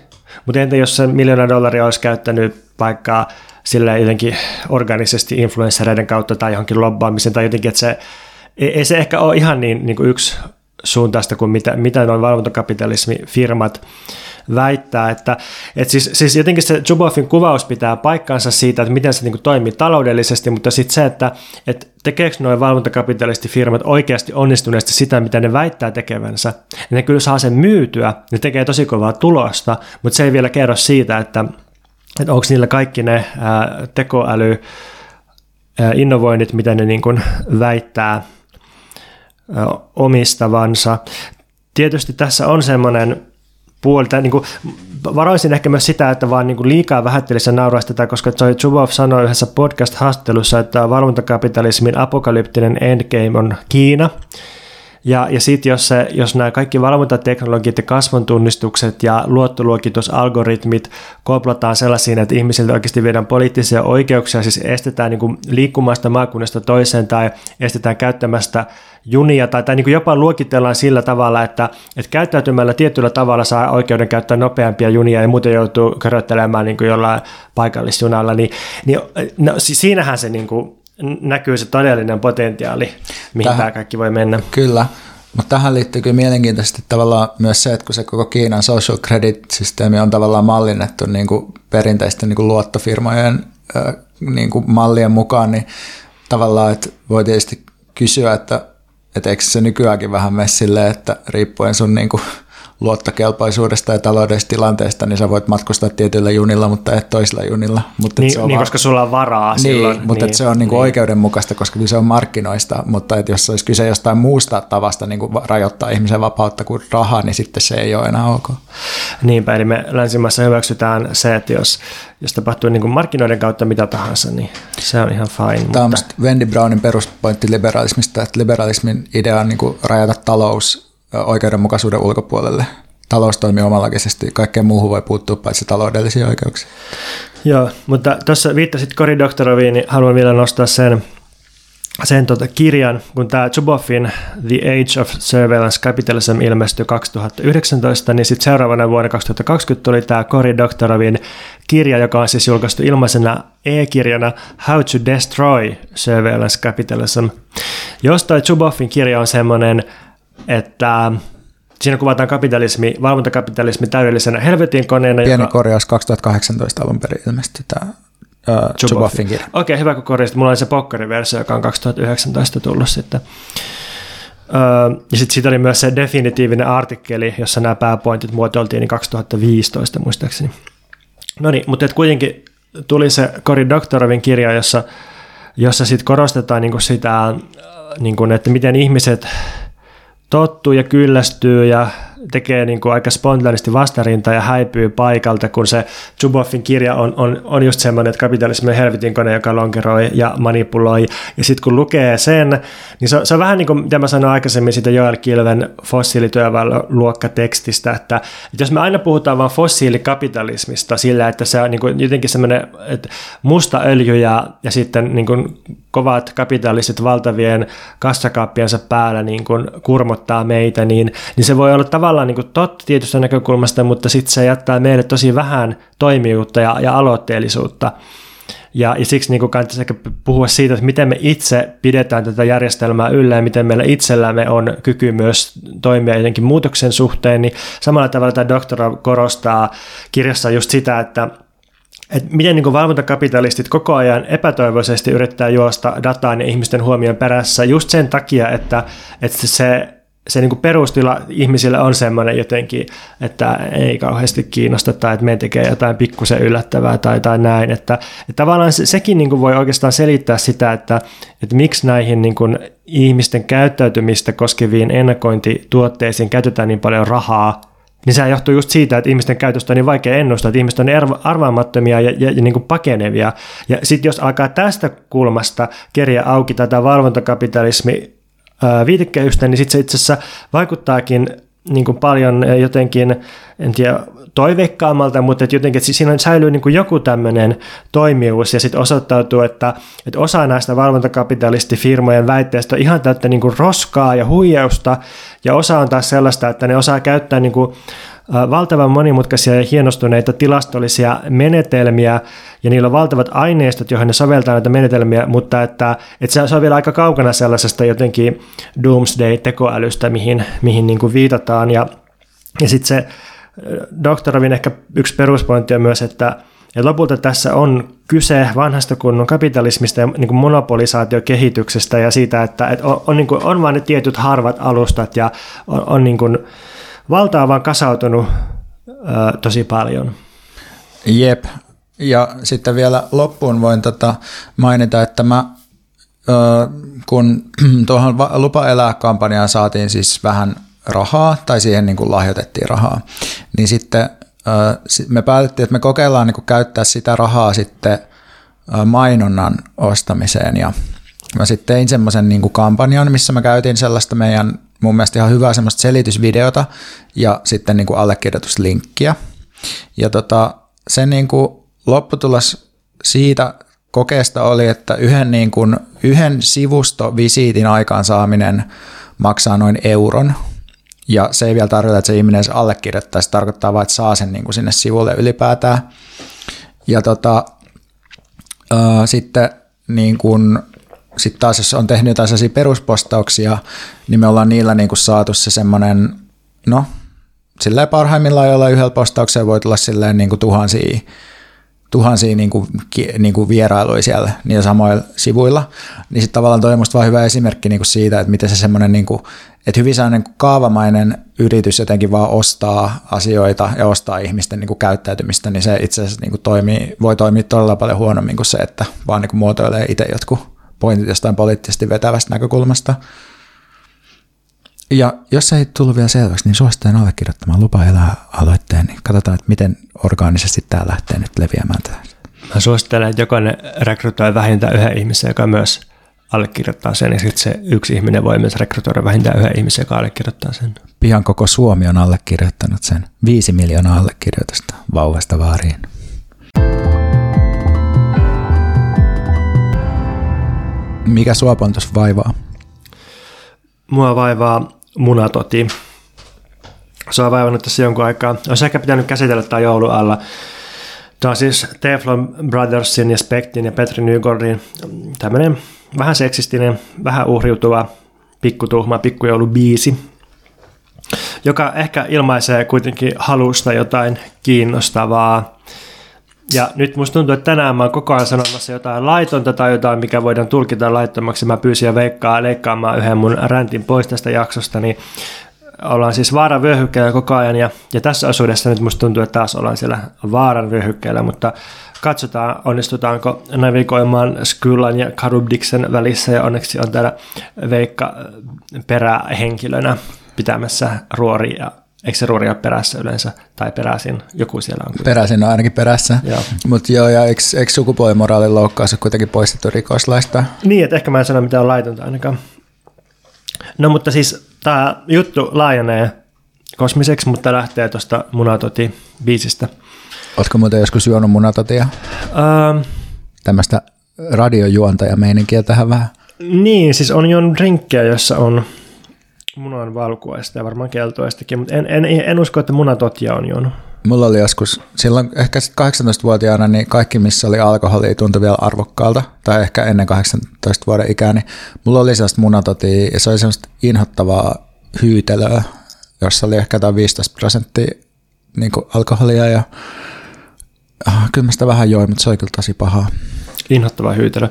Mutta entä jos se miljoona dollaria olisi käyttänyt vaikka sille jotenkin organisesti influenssereiden kautta tai johonkin lobbaamisen tai jotenkin, että se ei, ei se ehkä ole ihan niin, niin kuin yksi suuntaista kuin mitä, mitä noin valvontakapitalismifirmat väittää, että, että siis, siis jotenkin se Zuboffin kuvaus pitää paikkansa siitä, että miten se niin kuin toimii taloudellisesti, mutta sitten se, että, että tekeekö noin valvontakapitalistifirmat oikeasti onnistuneesti sitä, mitä ne väittää tekevänsä, niin ne kyllä saa sen myytyä, ne tekee tosi kovaa tulosta, mutta se ei vielä kerro siitä, että, että onko niillä kaikki ne ää, tekoäly innovoinnit, mitä ne niin kuin väittää omistavansa. Tietysti tässä on semmoinen puoli, tai niin kuin, varoisin ehkä myös sitä, että vaan niin kuin liikaa vähättelissä nauraisi tätä, koska Joy Zubov sanoi yhdessä podcast-haastattelussa, että valvontakapitalismin apokalyptinen endgame on Kiina, ja, ja sitten jos, jos nämä kaikki valvontateknologiat ja kasvontunnistukset ja luottoluokitusalgoritmit koplataan sellaisiin, että ihmisiltä oikeasti viedään poliittisia oikeuksia, siis estetään niin liikkumasta maakunnasta toiseen tai estetään käyttämästä junia tai, tai niin jopa luokitellaan sillä tavalla, että, että käyttäytymällä tietyllä tavalla saa oikeuden käyttää nopeampia junia ja muuten joutuu köröttelemään niin jollain paikallisjunalla, niin, niin no, siinähän se niin kuin näkyy se todellinen potentiaali, mihin Tähän, tämä kaikki voi mennä. Kyllä, mutta tähän liittyy kyllä mielenkiintoisesti tavallaan myös se, että kun se koko Kiinan social credit-systeemi on tavallaan mallinnettu niin kuin perinteisten niin kuin luottofirmojen niin kuin mallien mukaan, niin tavallaan, että voi tietysti kysyä, että, että eikö se nykyäänkin vähän mene silleen, että riippuen sun niin kuin luottokelpoisuudesta ja taloudellisesta tilanteesta, niin sä voit matkustaa tietyllä junilla, mutta et toisella junilla. Mutta niin, se on niin va- koska sulla on varaa niin, silloin. mutta niin, se on niin kuin niin. oikeudenmukaista, koska se on markkinoista, mutta että jos olisi kyse jostain muusta tavasta niin kuin rajoittaa ihmisen vapautta kuin rahaa, niin sitten se ei ole enää ok. Niinpä, eli me länsimaissa hyväksytään se, että jos, jos tapahtuu niin kuin markkinoiden kautta mitä tahansa, niin se on ihan fine. Tämä mutta... on Wendy Brownin peruspointti liberalismista, että liberalismin idea on niin kuin rajata talous oikeudenmukaisuuden ulkopuolelle. Talous toimii omalakisesti, kaikkeen muuhun voi puuttua paitsi taloudellisia oikeuksia. Joo, mutta tuossa viittasit Cory Doktoroviin, niin haluan vielä nostaa sen, sen tota kirjan, kun tämä Zuboffin The Age of Surveillance Capitalism ilmestyi 2019, niin sitten seuraavana vuonna 2020 tuli tämä Cory Doktorovin kirja, joka on siis julkaistu ilmaisena e-kirjana How to Destroy Surveillance Capitalism. Jos toi Zuboffin kirja on semmoinen, että Siinä kuvataan kapitalismi, valvontakapitalismi täydellisenä helvetin koneena. Pieni joka... korjaus 2018 alun perin ilmestyi tämä Chuboffin kirja. Okei, okay, hyvä kun korjasit. Mulla oli se pokkariversio, joka on 2019 tullut sitten. Öö, ja sitten siitä oli myös se definitiivinen artikkeli, jossa nämä pääpointit muotoiltiin niin 2015 muistaakseni. No niin, mutta kuitenkin tuli se Cory Doktorovin kirja, jossa, jossa sitten korostetaan niin sitä, niin kuin, että miten ihmiset tottuu ja kyllästyy ja tekee niin kuin aika spontaanisti vastarinta ja häipyy paikalta, kun se Zuboffin kirja on, on, on just semmoinen, että kapitalismi on helvetin kone, joka lonkeroi ja manipuloi. Ja sitten kun lukee sen, niin se on, se on vähän niin kuin, mitä mä sanoin aikaisemmin siitä Joel Kilven fossiilityöväluokkatekstistä, että, että jos me aina puhutaan vain fossiilikapitalismista sillä, että se on niin kuin jotenkin semmoinen että musta öljy ja, ja sitten niin kuin kovat kapitalistit valtavien kassakaappiensa päällä niin kuin kurmottaa meitä, niin, niin se voi olla tavallaan niin kuin totta tietystä näkökulmasta, mutta sitten se jättää meille tosi vähän toimijuutta ja, ja aloitteellisuutta. Ja, ja siksi niin kannattaisi ehkä puhua siitä, että miten me itse pidetään tätä järjestelmää yllä ja miten meillä itsellämme on kyky myös toimia jotenkin muutoksen suhteen, niin samalla tavalla tämä doktora korostaa kirjassa just sitä, että että miten niin valvontakapitalistit koko ajan epätoivoisesti yrittää juosta dataan ja ihmisten huomion perässä just sen takia, että, että se se niin perustila ihmisille on semmoinen jotenkin, että ei kauheasti kiinnosta tai että me tekee jotain pikkusen yllättävää tai, tai näin. Että, että tavallaan se, sekin niin voi oikeastaan selittää sitä, että, että miksi näihin niin ihmisten käyttäytymistä koskeviin ennakointituotteisiin käytetään niin paljon rahaa, niin se johtuu just siitä, että ihmisten käytöstä on niin vaikea ennustaa, että ihmiset on niin arvaamattomia ja, ja, ja niin kuin pakenevia. Ja sitten jos alkaa tästä kulmasta kerjä auki tätä valvontakapitalismi viitekehystä, niin sitten se itse asiassa vaikuttaakin niin kuin paljon jotenkin, en tiedä, toiveikkaammalta, mutta että jotenkin että siinä säilyy niin kuin joku tämmöinen toimijuus ja sitten osoittautuu, että, että osa näistä valvontakapitalistifirmojen väitteistä on ihan täyttä niin kuin roskaa ja huijausta ja osa on taas sellaista, että ne osaa käyttää niin kuin valtavan monimutkaisia ja hienostuneita tilastollisia menetelmiä, ja niillä on valtavat aineistot, joihin ne soveltaa näitä menetelmiä, mutta että, että se on vielä aika kaukana sellaisesta jotenkin doomsday-tekoälystä, mihin, mihin niin kuin viitataan, ja, ja sitten se doktorovin ehkä yksi peruspointti on myös, että ja lopulta tässä on kyse vanhasta kunnon kapitalismista ja niin kuin monopolisaatiokehityksestä ja siitä, että, että on, on, niin kuin, on vain ne tietyt harvat alustat ja on, on niin kuin, valta on vaan kasautunut ö, tosi paljon. Jep, ja sitten vielä loppuun voin tota mainita, että mä kun tuohon Lupa elää kampanjaan saatiin siis vähän rahaa, tai siihen niin kuin lahjoitettiin rahaa, niin sitten me päätettiin, että me kokeillaan niin kuin käyttää sitä rahaa sitten mainonnan ostamiseen, ja mä sitten tein semmoisen niin kampanjan, missä mä käytin sellaista meidän mun mielestä ihan hyvää semmoista selitysvideota ja sitten niin kuin allekirjoituslinkkiä. Ja tota, sen niin kuin lopputulos siitä kokeesta oli, että yhden, niin kuin, yhden sivustovisiitin aikaansaaminen maksaa noin euron. Ja se ei vielä tarkoita, että se ihminen edes allekirjoittaa, se tarkoittaa vain, että saa sen niin kuin sinne sivulle ylipäätään. Ja tota, ää, sitten niin kuin sitten taas jos on tehnyt jotain sellaisia peruspostauksia, niin me ollaan niillä niin kuin saatu se semmoinen, no silleen parhaimmillaan jolla yhdellä postauksella voi tulla silleen niin kuin tuhansia, tuhansia niin kuin, niin kuin vierailuja siellä niillä samoilla sivuilla, niin sitten tavallaan toi on musta vaan hyvä esimerkki niin kuin siitä, että miten se semmoinen, niin kuin, että hyvin sellainen kaavamainen yritys jotenkin vaan ostaa asioita ja ostaa ihmisten niin kuin käyttäytymistä, niin se itse asiassa niin kuin toimii, voi toimia todella paljon huonommin kuin se, että vaan niin kuin muotoilee itse jotkut pointit jostain poliittisesti vetävästä näkökulmasta. Ja jos ei tullut vielä selväksi, niin suosittelen allekirjoittamaan Lupa elää aloitteen, niin katsotaan, että miten orgaanisesti tämä lähtee nyt leviämään. Mä suosittelen, että jokainen rekrytoi vähintään yhden ihmisen, joka myös allekirjoittaa sen, ja sitten se yksi ihminen voi myös rekrytoida vähintään yhden ihmisen, joka allekirjoittaa sen. Pian koko Suomi on allekirjoittanut sen. Viisi miljoonaa allekirjoitusta vauvasta vaariin. Mikä sua Pontus vaivaa? Mua vaivaa munatoti. Se on vaivannut tässä jonkun aikaa. Olisi ehkä pitänyt käsitellä tämä joulu alla. Tämä on siis Teflon Brothersin ja Spektin ja Petri Nygordin tämmöinen vähän seksistinen, vähän uhriutuva, pikkutuhma, pikkujoulubiisi, joka ehkä ilmaisee kuitenkin halusta jotain kiinnostavaa. Ja nyt musta tuntuu, että tänään mä oon koko ajan sanomassa jotain laitonta tai jotain, mikä voidaan tulkita laittomaksi. Mä pyysin ja veikkaa leikkaamaan yhden mun räntin pois tästä jaksosta, niin ollaan siis vaaran vyöhykkeellä koko ajan. Ja, ja tässä osuudessa nyt musta tuntuu, että taas ollaan siellä vaaran vyöhykkeellä, mutta katsotaan, onnistutaanko navigoimaan Skyllan ja Karubdiksen välissä, ja onneksi on täällä Veikka perähenkilönä pitämässä ruoria Eikö se ruoria perässä yleensä, tai peräisin, joku siellä on. Peräisin on ainakin perässä, mutta joo, ja eikö, eikö sukupuolimoraalin loukkaus ole kuitenkin poistettu rikoslaista? Niin, että ehkä mä en sano mitään on laitonta ainakaan. No mutta siis tämä juttu laajenee kosmiseksi, mutta lähtee tuosta Munatoti-biisistä. Oletko muuten joskus juonut munatotia? Ähm, Tämmöistä radiojuontajameininkiä tähän vähän. Niin, siis on juonut drinkkejä, jossa on munan valkuaista ja varmaan keltuaistakin, mutta en, en, en usko, että munatotia on juonut. Mulla oli joskus, silloin ehkä 18-vuotiaana, niin kaikki missä oli alkoholia tuntui vielä arvokkaalta, tai ehkä ennen 18 vuoden ikää, niin mulla oli sellaista munatotia, ja se oli sellaista inhottavaa hyytelöä, jossa oli ehkä 15 prosenttia niin alkoholia, ja Ah, kyllä mä sitä vähän join, mutta se oli kyllä tosi pahaa. Inhottava hyytelö.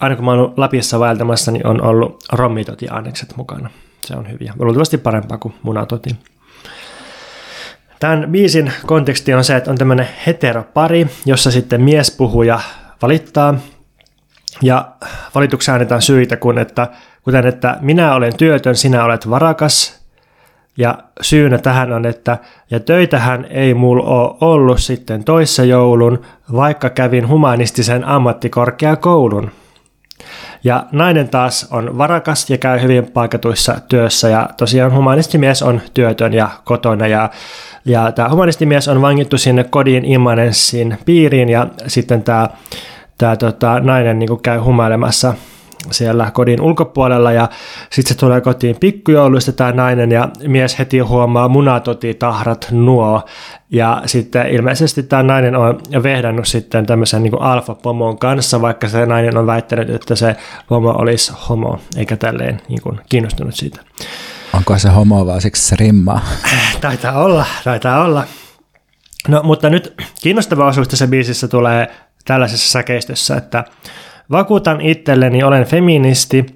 Aina kun mä oon ollut Lapissa vaeltamassa, niin on ollut rommitoti-ainekset mukana. Se on hyviä. Luultavasti parempaa kuin munatoti. Tämän biisin konteksti on se, että on tämmöinen heteropari, jossa sitten mies puhuja valittaa. Ja valituksessa annetaan syitä, kun että, kuten että minä olen työtön, sinä olet varakas – ja syynä tähän on, että ja töitähän ei mulla ole ollut sitten toissa joulun, vaikka kävin humanistisen ammattikorkeakoulun. Ja nainen taas on varakas ja käy hyvin paikatuissa työssä. Ja tosiaan humanistimies on työtön ja kotona. Ja, ja tämä humanistimies on vangittu sinne kodin immanenssin piiriin ja sitten tämä, tämä tota, nainen niin käy humailemassa siellä kodin ulkopuolella ja sitten se tulee kotiin pikkujouluista tämä nainen ja mies heti huomaa munatotitahrat nuo ja sitten ilmeisesti tämä nainen on vehdannut sitten tämmöisen niin alfa-pomon kanssa, vaikka se nainen on väittänyt, että se pomo olisi homo, eikä tälleen niin kuin kiinnostunut siitä. Onko se homo vai siksi se rimmaa? Taitaa olla, taitaa olla. No mutta nyt kiinnostava osuus tässä biisissä tulee tällaisessa säkeistössä, että Vakuutan itselleni olen feministi,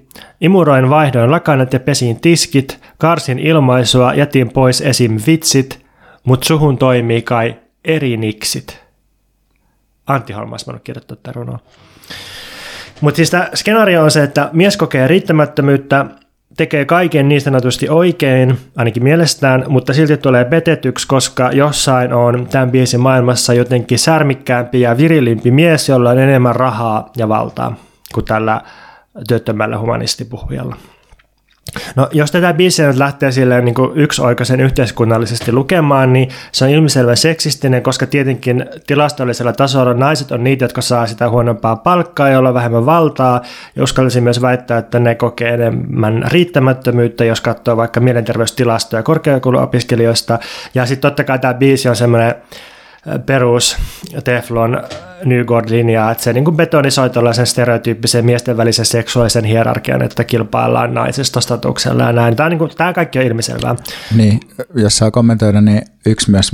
imuroin vaihdoin lakanat ja pesin tiskit, karsin ilmaisua, jätin pois esim. vitsit, mut suhun toimii kai eri niksit. Antti Holmas, mä kirjoittaa tätä runoa. Mutta siis tämä skenaario on se, että mies kokee riittämättömyyttä, tekee kaiken niin sanotusti oikein, ainakin mielestään, mutta silti tulee petetyksi, koska jossain on tämän biisin maailmassa jotenkin särmikkäämpi ja virilimpi mies, jolla on enemmän rahaa ja valtaa kuin tällä työttömällä humanistipuhujalla. No, jos tätä biisiä nyt lähtee silleen niin kuin yksioikaisen yhteiskunnallisesti lukemaan, niin se on ilmiselvän seksistinen, koska tietenkin tilastollisella tasolla naiset on niitä, jotka saa sitä huonompaa palkkaa, jolla on vähemmän valtaa, ja uskallisin myös väittää, että ne kokee enemmän riittämättömyyttä, jos katsoo vaikka mielenterveystilastoja korkeakouluopiskelijoista, ja sitten totta kai tämä biisi on semmoinen perus Teflon Newgord-linjaa, että se niin kuin betonisoi tällaisen stereotyyppisen miesten välisen seksuaalisen hierarkian, että kilpaillaan naisista statuksella ja näin. Tämä, niin kuin, tämä kaikki on ilmiselvää. Niin, jos saa kommentoida, niin yksi myös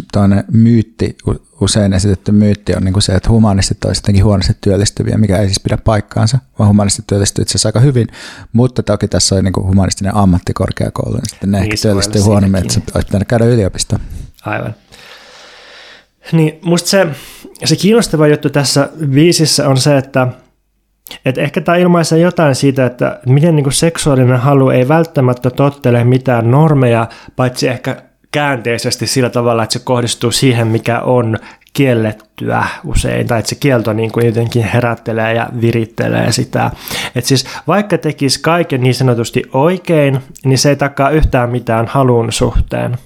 myytti, usein esitetty myytti on niin kuin se, että humanistit olisivat jotenkin huonosti työllistyviä, mikä ei siis pidä paikkaansa, vaan humanistit työllistyy itse asiassa aika hyvin, mutta toki tässä on niin kuin humanistinen ammattikorkeakoulu, niin sitten ne niin, ehkä työllistyy huonommin, että olisi pitänyt käydä yliopisto. Aivan. Niin musta se, se kiinnostava juttu tässä viisissä on se, että et ehkä tämä ilmaisee jotain siitä, että miten niin seksuaalinen halu ei välttämättä tottele mitään normeja, paitsi ehkä käänteisesti sillä tavalla, että se kohdistuu siihen, mikä on kiellettyä usein, tai että se kielto niin kuin jotenkin herättelee ja virittelee sitä. Että siis vaikka tekisi kaiken niin sanotusti oikein, niin se ei takaa yhtään mitään halun suhteen.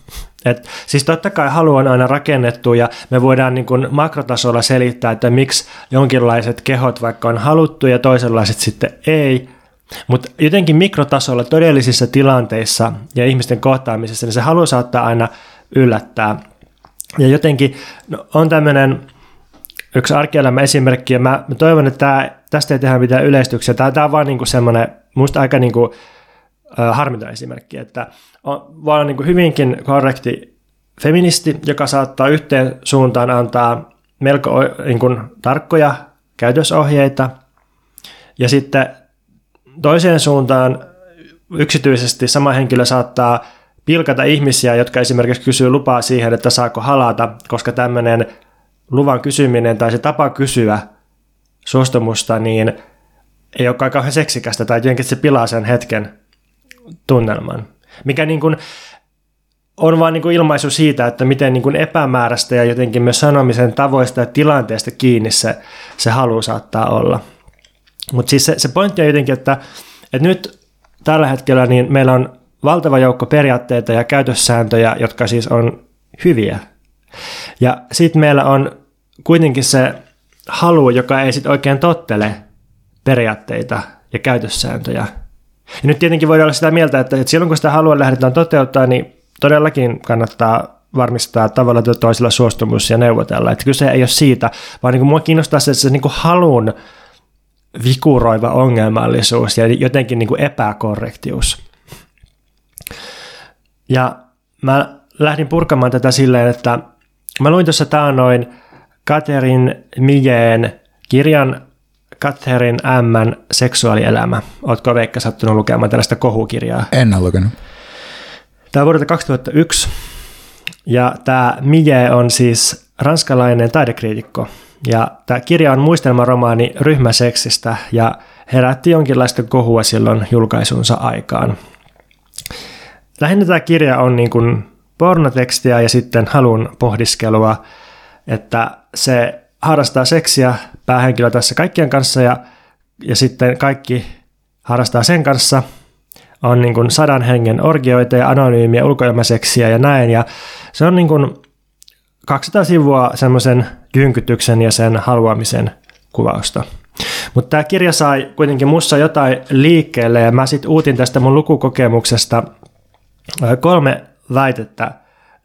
Et, siis totta kai halu on aina rakennettu ja me voidaan niin kuin makrotasolla selittää, että miksi jonkinlaiset kehot vaikka on haluttu ja toisenlaiset sitten ei, mutta jotenkin mikrotasolla todellisissa tilanteissa ja ihmisten kohtaamisessa niin se halu saattaa aina yllättää. Ja jotenkin no, on tämmöinen yksi arkielämä esimerkki, ja mä, mä toivon, että tää, tästä ei tehdä mitään yleistyksiä. Tämä, on vaan niin semmoinen, musta aika niin kuin, harmiton esimerkki, että on, voi olla niin kuin hyvinkin korrekti feministi, joka saattaa yhteen suuntaan antaa melko niin kuin, tarkkoja käytösohjeita, ja sitten toiseen suuntaan yksityisesti sama henkilö saattaa pilkata ihmisiä, jotka esimerkiksi kysyy lupaa siihen, että saako halata, koska tämmöinen luvan kysyminen tai se tapa kysyä suostumusta, niin ei ole kauhean seksikästä tai jotenkin se pilaa sen hetken tunnelman. Mikä niin kuin on vain niin kuin ilmaisu siitä, että miten niin kuin epämääräistä ja jotenkin myös sanomisen tavoista ja tilanteesta kiinni se, se halu saattaa olla. Mutta siis se, se pointti on jotenkin, että, että nyt tällä hetkellä niin meillä on valtava joukko periaatteita ja käytössääntöjä, jotka siis on hyviä. Ja sitten meillä on kuitenkin se halu, joka ei sitten oikein tottele periaatteita ja käytössääntöjä. Ja nyt tietenkin voidaan olla sitä mieltä, että, että silloin kun sitä halua lähdetään toteuttaa, niin todellakin kannattaa varmistaa tavalla tai toisella suostumus ja neuvotella. Että kyse ei ole siitä, vaan niin kuin mua kiinnostaa se, se niin kuin halun vikuroiva ongelmallisuus ja jotenkin niin kuin epäkorrektius. Ja mä lähdin purkamaan tätä silleen, että mä luin tuossa taanoin Katerin Mijeen kirjan Katerin M. seksuaalielämä. Ootko Veikka sattunut lukemaan tällaista kohukirjaa? En ole lukenut. Tämä on vuodelta 2001. Ja tämä Mije on siis ranskalainen taidekriitikko. Ja tämä kirja on muistelmaromaani ryhmäseksistä ja herätti jonkinlaista kohua silloin julkaisunsa aikaan. Lähinnä tämä kirja on niin kuin pornotekstiä ja sitten halun pohdiskelua, että se harrastaa seksiä päähenkilö tässä kaikkien kanssa ja, ja sitten kaikki harrastaa sen kanssa. On niin kuin sadan hengen orgioita ja anonyymiä ulkoilmaseksiä ja näin. Ja se on niin kuin 200 sivua semmoisen jynkytyksen ja sen haluamisen kuvausta. Mutta tämä kirja sai kuitenkin mussa jotain liikkeelle ja mä sitten uutin tästä mun lukukokemuksesta kolme väitettä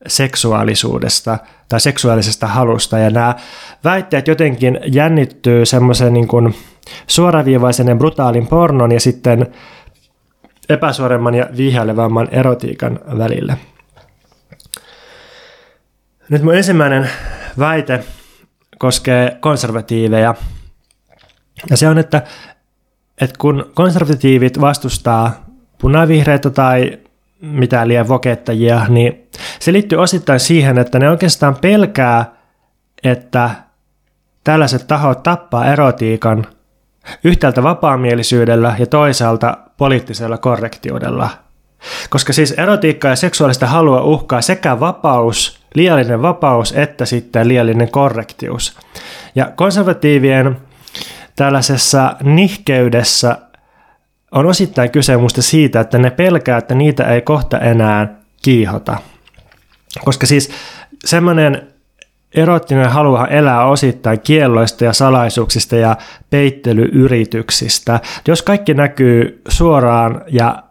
seksuaalisuudesta tai seksuaalisesta halusta. Ja nämä väitteet jotenkin jännittyy semmoisen niin suoraviivaisen ja brutaalin pornon ja sitten epäsuoremman ja viihailevamman erotiikan välille. Nyt mun ensimmäinen väite koskee konservatiiveja. Ja se on, että, että kun konservatiivit vastustaa punavihreitä tai mitään liian vokettajia, niin se liittyy osittain siihen, että ne oikeastaan pelkää, että tällaiset tahot tappaa erotiikan yhtäältä vapaamielisyydellä ja toisaalta poliittisella korrektiudella. Koska siis erotiikka ja seksuaalista halua uhkaa sekä vapaus, liiallinen vapaus, että sitten liiallinen korrektius. Ja konservatiivien tällaisessa nihkeydessä on osittain kyse musta siitä, että ne pelkää, että niitä ei kohta enää kiihota. Koska siis semmoinen erottinen haluahan elää osittain kielloista ja salaisuuksista ja peittelyyrityksistä. Jos kaikki näkyy suoraan ja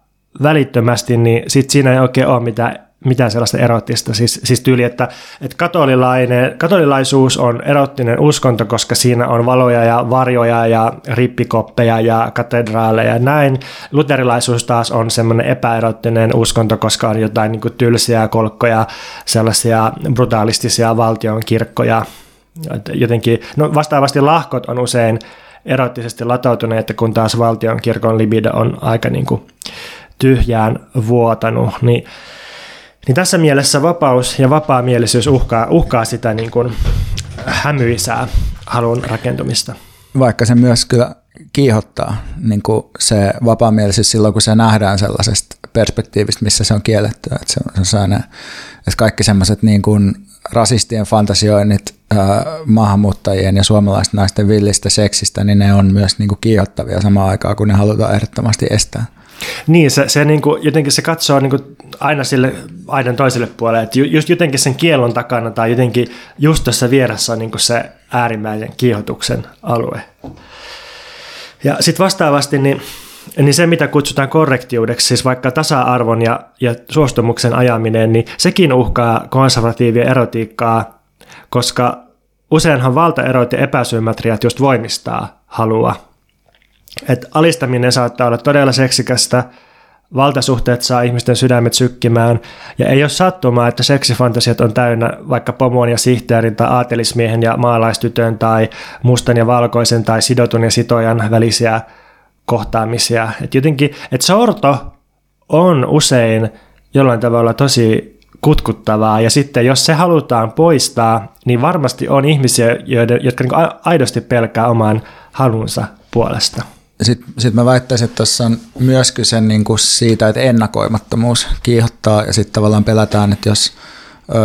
välittömästi, niin sit siinä ei oikein ole mitään mitään sellaista erottista. Siis, siis tyyli, että, että katolilainen, katolilaisuus on erottinen uskonto, koska siinä on valoja ja varjoja ja rippikoppeja ja katedraaleja ja näin. Luterilaisuus taas on semmoinen epäerottinen uskonto, koska on jotain niin kuin tylsiä kolkkoja, sellaisia brutalistisia valtion kirkkoja. Jotenkin, no vastaavasti lahkot on usein erottisesti latautuneet, kun taas valtion kirkon libido on aika niin kuin tyhjään vuotanut. Niin niin tässä mielessä vapaus ja vapaamielisyys uhkaa, uhkaa sitä niin kuin hämyisää halun rakentumista. Vaikka se myös kyllä kiihottaa niin kuin se vapaamielisyys silloin, kun se nähdään sellaisesta perspektiivistä, missä se on kielletty. Että, se on, se on että kaikki semmoiset niin kuin rasistien fantasioinnit maahanmuuttajien ja suomalaisten naisten villistä seksistä, niin ne on myös niin kuin kiihottavia samaan aikaan, kun ne halutaan ehdottomasti estää. Niin, se, se niin kuin, jotenkin se katsoo niin kuin aina sille aidan toiselle puolelle, että just jotenkin sen kielon takana tai jotenkin just tuossa vieressä on niin kuin se äärimmäisen kiihotuksen alue. Ja sitten vastaavasti niin, niin se, mitä kutsutaan korrektiudeksi, siis vaikka tasa-arvon ja, ja suostumuksen ajaminen, niin sekin uhkaa konservatiivia erotiikkaa, koska useinhan valtaerot ja epäsymmetriat just voimistaa halua että alistaminen saattaa olla todella seksikästä, valtasuhteet saa ihmisten sydämet sykkimään, ja ei ole sattumaa, että seksifantasiat on täynnä vaikka pomon ja sihteerin tai aatelismiehen ja maalaistytön tai mustan ja valkoisen tai sidotun ja sitojan välisiä kohtaamisia. Et jotenkin, että sorto on usein jollain tavalla tosi kutkuttavaa, ja sitten jos se halutaan poistaa, niin varmasti on ihmisiä, joiden, jotka niin aidosti pelkää oman halunsa puolesta sitten sit mä väittäisin, että tuossa on myös kyse niin kuin siitä, että ennakoimattomuus kiihottaa ja sitten tavallaan pelätään, että jos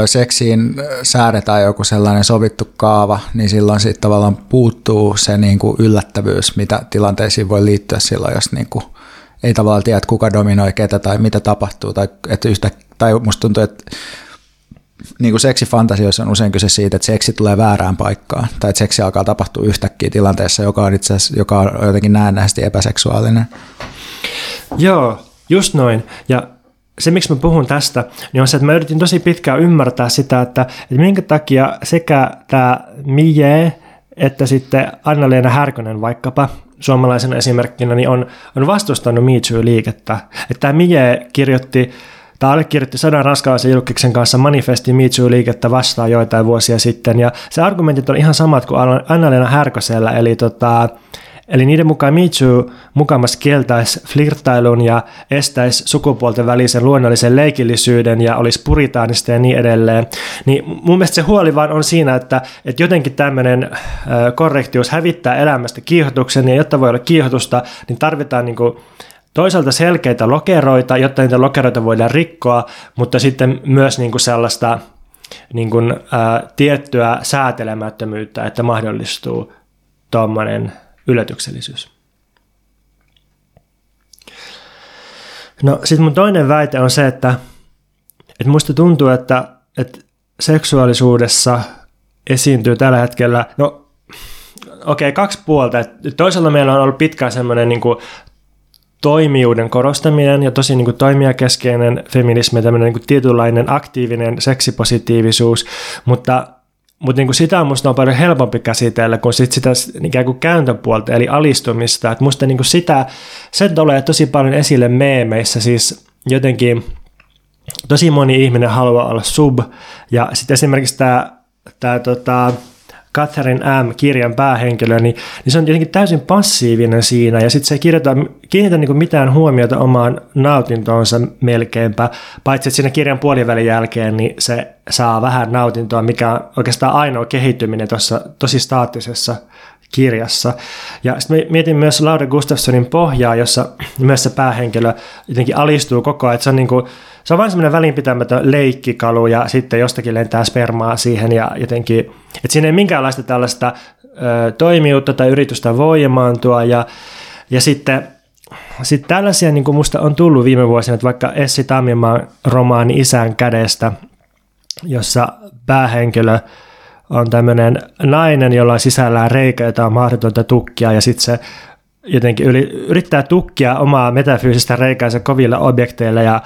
seksiin säädetään joku sellainen sovittu kaava, niin silloin siitä tavallaan puuttuu se niin kuin yllättävyys, mitä tilanteisiin voi liittyä silloin, jos niin kuin ei tavallaan tiedä, että kuka dominoi ketä tai mitä tapahtuu. Tai, että yhtä, tai musta tuntuu, että niin kuin seksifantasioissa on usein kyse siitä, että seksi tulee väärään paikkaan, tai että seksi alkaa tapahtua yhtäkkiä tilanteessa, joka on itse asiassa, joka on jotenkin näennäisesti epäseksuaalinen. Joo, just noin. Ja se, miksi mä puhun tästä, niin on se, että mä yritin tosi pitkään ymmärtää sitä, että, että minkä takia sekä tämä Mie että sitten Anna-Leena Härkönen vaikkapa, suomalaisen esimerkkinä, niin on, on vastustanut Me liikettä Että tämä Mie kirjoitti Tämä allekirjoitti sadan raskalaisen julkiksen kanssa manifesti liikettä vastaan joitain vuosia sitten, ja se argumentit on ihan samat kuin Anna-Leena Härkösellä, eli tota, Eli niiden mukaan Michu mukamas kieltäisi flirtailun ja estäisi sukupuolten välisen luonnollisen leikillisyyden ja olisi puritaanista ja niin edelleen. Niin mun mielestä se huoli vaan on siinä, että, että jotenkin tämmöinen korrektius hävittää elämästä kiihotuksen ja jotta voi olla kiihotusta, niin tarvitaan niin kuin toisaalta selkeitä lokeroita, jotta niitä lokeroita voidaan rikkoa, mutta sitten myös niin kuin sellaista niin kuin, ää, tiettyä säätelemättömyyttä, että mahdollistuu tuommoinen yllätyksellisyys. No sitten mun toinen väite on se, että, että musta tuntuu, että, että seksuaalisuudessa esiintyy tällä hetkellä, no okei, okay, kaksi puolta. Toisaalta meillä on ollut pitkään semmoinen niin toimijuuden korostaminen ja tosi niin kuin toimijakeskeinen feminismi, tämmöinen niin kuin tietynlainen aktiivinen seksipositiivisuus, mutta mutta niin sitä on musta on paljon helpompi käsitellä kuin sit sitä ikään kuin kääntöpuolta, eli alistumista. Et musta niin sitä, se tulee tosi paljon esille meemeissä, siis jotenkin tosi moni ihminen haluaa olla sub, ja sitten esimerkiksi tämä, tämä tota, Catherine M. kirjan päähenkilö, niin, niin se on jotenkin täysin passiivinen siinä ja sitten se ei kirjoita, kiinnitä niin mitään huomiota omaan nautintoonsa melkeinpä, paitsi että siinä kirjan puolivälin jälkeen niin se saa vähän nautintoa, mikä on oikeastaan ainoa kehittyminen tuossa tosi staattisessa kirjassa. Ja sitten mietin myös Laura Gustafssonin pohjaa, jossa myös se päähenkilö jotenkin alistuu koko ajan, että se on niin kuin, se on vain semmoinen välinpitämätön leikkikalu ja sitten jostakin lentää spermaa siihen ja jotenkin, että siinä ei minkäänlaista tällaista ö, toimijuutta tai yritystä voimaantua ja, ja sitten sitten tällaisia niin kuin musta on tullut viime vuosina, että vaikka Essi Tammimaan romaani Isän kädestä, jossa päähenkilö on tämmöinen nainen, jolla on sisällään reikä, jota on mahdotonta tukkia ja sitten se jotenkin yrittää tukkia omaa metafyysistä reikäänsä kovilla objekteilla ja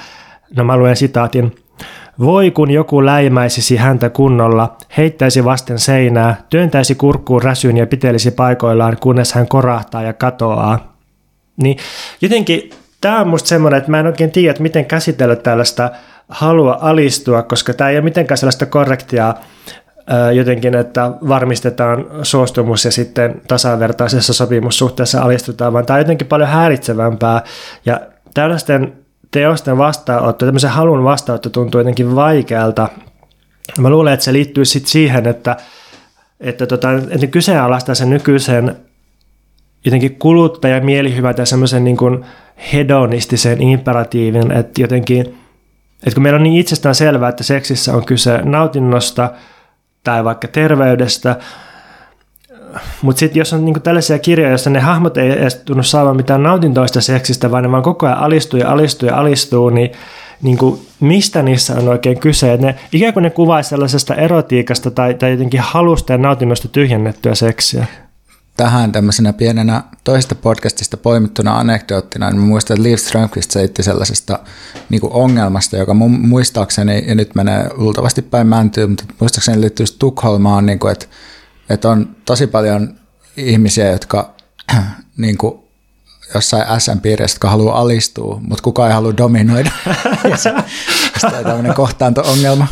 no mä luen sitaatin. Voi kun joku läimäisisi häntä kunnolla, heittäisi vasten seinää, työntäisi kurkkuun räsyn ja pitelisi paikoillaan, kunnes hän korahtaa ja katoaa. Niin jotenkin tämä on musta semmoinen, että mä en oikein tiedä, että miten käsitellä tällaista halua alistua, koska tämä ei ole mitenkään sellaista korrektia jotenkin, että varmistetaan suostumus ja sitten tasavertaisessa sopimussuhteessa alistutaan, vaan tämä on jotenkin paljon häiritsevämpää ja tällaisten teosten vastaanotto, tämmöisen halun vastaanotto tuntuu jotenkin vaikealta. Mä luulen, että se liittyy sitten siihen, että, että, tota, että kyseenalaistaa sen nykyisen jotenkin kuluttajan mielihyvät ja semmoisen niin kuin hedonistisen imperatiivin, että jotenkin, että kun meillä on niin itsestään selvää, että seksissä on kyse nautinnosta tai vaikka terveydestä, mutta sitten jos on niinku tällaisia kirjoja, joissa ne hahmot ei edes tunnu saamaan mitään nautintoista seksistä, vaan ne vaan koko ajan alistuu ja alistuu ja alistuu, niin niinku, mistä niissä on oikein kyse? Et ne, ikään kuin ne kuvaisi sellaisesta erotiikasta tai, tai jotenkin halusta ja nautinnosta tyhjennettyä seksiä tähän tämmöisenä pienenä toisesta podcastista poimittuna anekdoottina, niin muistan, että Liv Strömqvist seitti sellaisesta niin kuin ongelmasta, joka mun muistaakseni, ja nyt menee luultavasti päin mäntyy, mutta muistaakseni liittyy Tukholmaan, niin kuin, että, että on tosi paljon ihmisiä, jotka niin kuin, jossain SM-piirissä, jotka haluaa alistua, mutta kukaan ei halua dominoida. ja se, on tämmöinen kohtaanto-ongelma.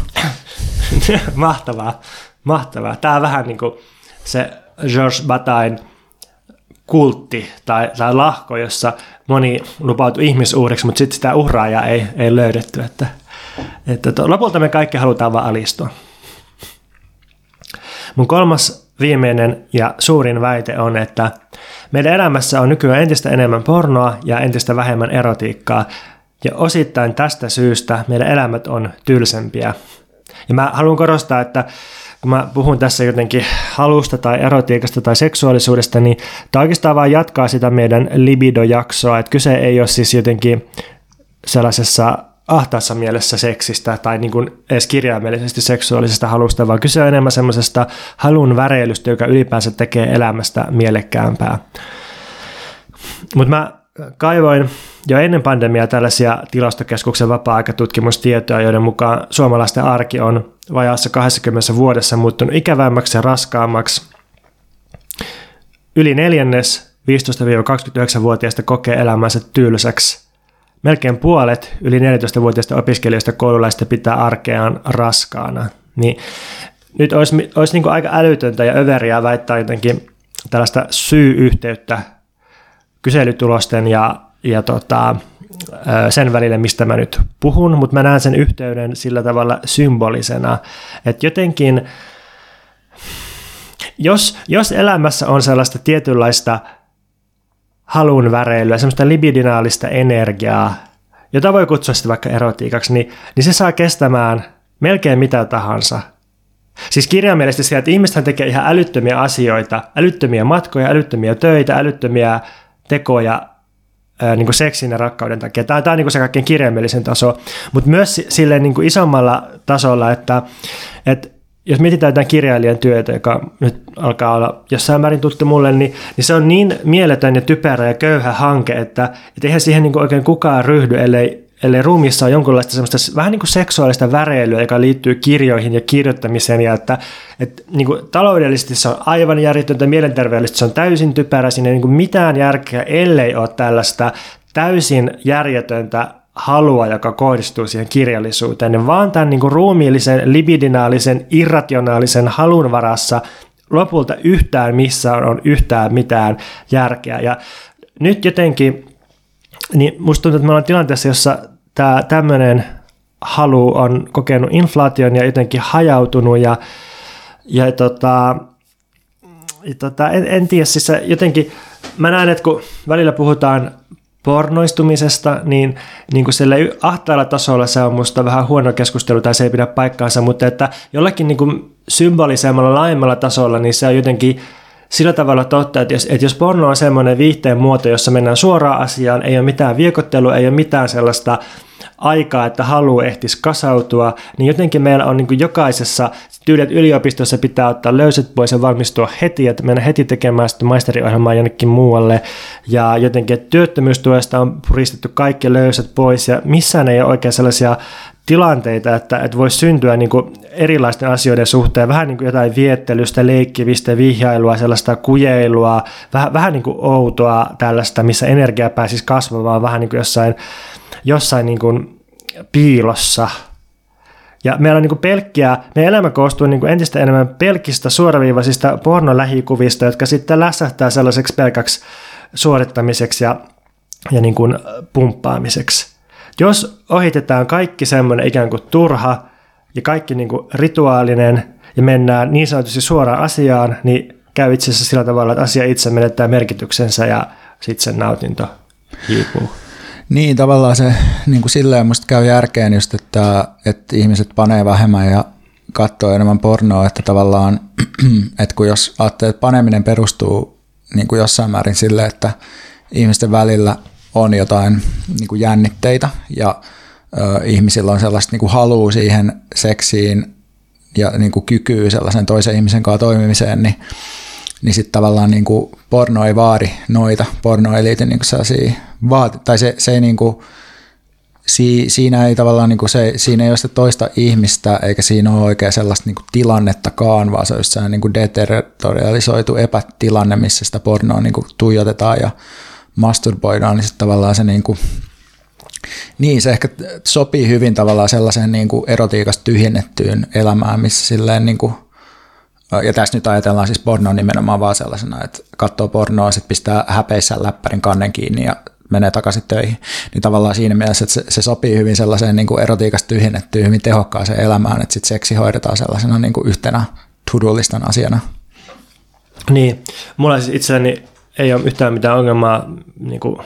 mahtavaa, mahtavaa. Tämä on vähän niin kuin se George Batain kultti tai, tai lahko, jossa moni lupautui ihmisuuriksi, mutta sitten sitä uhraajaa ei, ei löydetty. Että, että to, lopulta me kaikki halutaan vain alistua. Mun kolmas viimeinen ja suurin väite on, että meidän elämässä on nykyään entistä enemmän pornoa ja entistä vähemmän erotiikkaa, ja osittain tästä syystä meidän elämät on tylsempiä. Ja mä haluan korostaa, että kun mä puhun tässä jotenkin halusta tai erotiikasta tai seksuaalisuudesta, niin tämä oikeastaan vaan jatkaa sitä meidän libidojaksoa, että kyse ei ole siis jotenkin sellaisessa ahtaassa mielessä seksistä tai niin kuin edes kirjaimellisesti seksuaalisesta halusta, vaan kyse on enemmän semmoisesta halun väreilystä, joka ylipäänsä tekee elämästä mielekkäämpää. Mutta mä kaivoin jo ennen pandemiaa tällaisia tilastokeskuksen vapaa-aikatutkimustietoja, joiden mukaan suomalaisten arki on vajaassa 20 vuodessa muuttunut ikävämmäksi ja raskaammaksi. Yli neljännes 15-29-vuotiaista kokee elämänsä tylsäksi. Melkein puolet yli 14-vuotiaista opiskelijoista koululaista pitää arkeaan raskaana. Niin nyt olisi, olisi niin aika älytöntä ja överiä väittää jotenkin tällaista syy-yhteyttä kyselytulosten ja, ja tota, sen välille, mistä mä nyt puhun, mutta mä näen sen yhteyden sillä tavalla symbolisena, että jotenkin jos, jos elämässä on sellaista tietynlaista halun väreilyä, semmoista libidinaalista energiaa, jota voi kutsua sitten vaikka erotiikaksi, niin, niin se saa kestämään melkein mitä tahansa. Siis kirjaimellisesti se, että ihmiset tekee ihan älyttömiä asioita, älyttömiä matkoja, älyttömiä töitä, älyttömiä tekoja ää, niin kuin seksin ja rakkauden takia. Tämä, tämä on niin kuin se kaikkein kirjaimellisen taso, mutta myös silleen niin kuin isommalla tasolla, että, että jos mietitään jotain kirjailijan työtä, joka nyt alkaa olla jossain määrin tuttu mulle, niin, niin se on niin mieletön ja typerä ja köyhä hanke, että, että eihän siihen niin oikein kukaan ryhdy, ellei ellei ruumissa on jonkunlaista semmoista vähän niin kuin seksuaalista väreilyä, joka liittyy kirjoihin ja kirjoittamiseen, ja että, että niin kuin taloudellisesti se on aivan järjetöntä, mielenterveellisesti se on täysin typerä, siinä ei niin kuin mitään järkeä, ellei ole tällaista täysin järjetöntä halua, joka kohdistuu siihen kirjallisuuteen, niin vaan tämän niin kuin ruumiillisen, libidinaalisen, irrationaalisen halun varassa lopulta yhtään missä on yhtään mitään järkeä. Ja nyt jotenkin niin musta tuntuu, että me ollaan tilanteessa, jossa tämä tämmöinen halu on kokenut inflaation ja jotenkin hajautunut ja, ja tota, ja tota, en, en tiedä, siis jotenkin mä näen, että kun välillä puhutaan pornoistumisesta, niin, niin kuin sille ahtaalla tasolla se on musta vähän huono keskustelu tai se ei pidä paikkaansa, mutta että jollakin niin kuin symbolisemmalla laajemmalla tasolla, niin se on jotenkin sillä tavalla totta, että jos, että jos porno on semmoinen viihteen muoto, jossa mennään suoraan asiaan, ei ole mitään viekottelua, ei ole mitään sellaista aikaa, että halu ehtisi kasautua, niin jotenkin meillä on niin jokaisessa tyyliä, yliopistossa pitää ottaa löyset pois ja valmistua heti, että mennä heti tekemään sitten maisteriohjelmaa jonnekin muualle, ja jotenkin että työttömyystuesta on puristettu kaikki löysät pois, ja missään ei ole oikein sellaisia tilanteita, että, että voisi syntyä niin kuin erilaisten asioiden suhteen, vähän niin kuin jotain viettelystä, leikkivistä, vihjailua, sellaista kujeilua, vähän, vähän niin kuin outoa tällaista, missä energia pääsisi kasvamaan vähän niin kuin jossain, jossain niin kuin piilossa. Ja meillä on niin kuin pelkkiä, meidän elämä koostuu niin kuin entistä enemmän pelkistä suoraviivaisista pornolähikuvista, jotka sitten lässähtää sellaiseksi pelkäksi suorittamiseksi ja, ja niin kuin pumppaamiseksi. Jos ohitetaan kaikki semmoinen ikään kuin turha ja kaikki niin kuin rituaalinen ja mennään niin sanotusti suoraan asiaan, niin käy itse asiassa sillä tavalla, että asia itse menettää merkityksensä ja sitten sen nautinto hiipuu. Niin, tavallaan se niin kuin silleen musta käy järkeen just, että, että ihmiset panee vähemmän ja katsoo enemmän pornoa, että tavallaan, että kun jos ajattelee, että paneminen perustuu niin kuin jossain määrin sille, että ihmisten välillä on jotain niin kuin jännitteitä ja ö, ihmisillä on sellaista niin kuin halua siihen seksiin ja niin kuin kykyä sellaisen toisen ihmisen kanssa toimimiseen, niin, niin sitten tavallaan niin kuin porno ei vaadi noita. Porno ei liity niin kuin vaati, tai se, se ei niin kuin, si, siinä ei tavallaan niin kuin se, siinä ei ole sitä toista ihmistä, eikä siinä ole oikein sellaista niin kuin tilannettakaan, vaan se on just niin kuin deterritorialisoitu epätilanne, missä sitä pornoa niin kuin tuijotetaan ja masturboidaan, niin sitten tavallaan se niin kuin, niin, se ehkä sopii hyvin tavallaan sellaiseen niin kuin erotiikasta tyhjennettyyn elämään, missä silleen niin kuin, ja tässä nyt ajatellaan siis pornoa nimenomaan vaan sellaisena, että katsoo pornoa, sitten pistää häpeissään läppärin kannen kiinni ja menee takaisin töihin. Niin tavallaan siinä mielessä, että se, se sopii hyvin sellaiseen niin kuin erotiikasta tyhjennettyyn, hyvin tehokkaaseen elämään, että sitten seksi hoidetaan sellaisena niin kuin yhtenä to-do-listan asiana. Niin, mulla siis itselläni ei ole yhtään mitään ongelmaa niin kuin,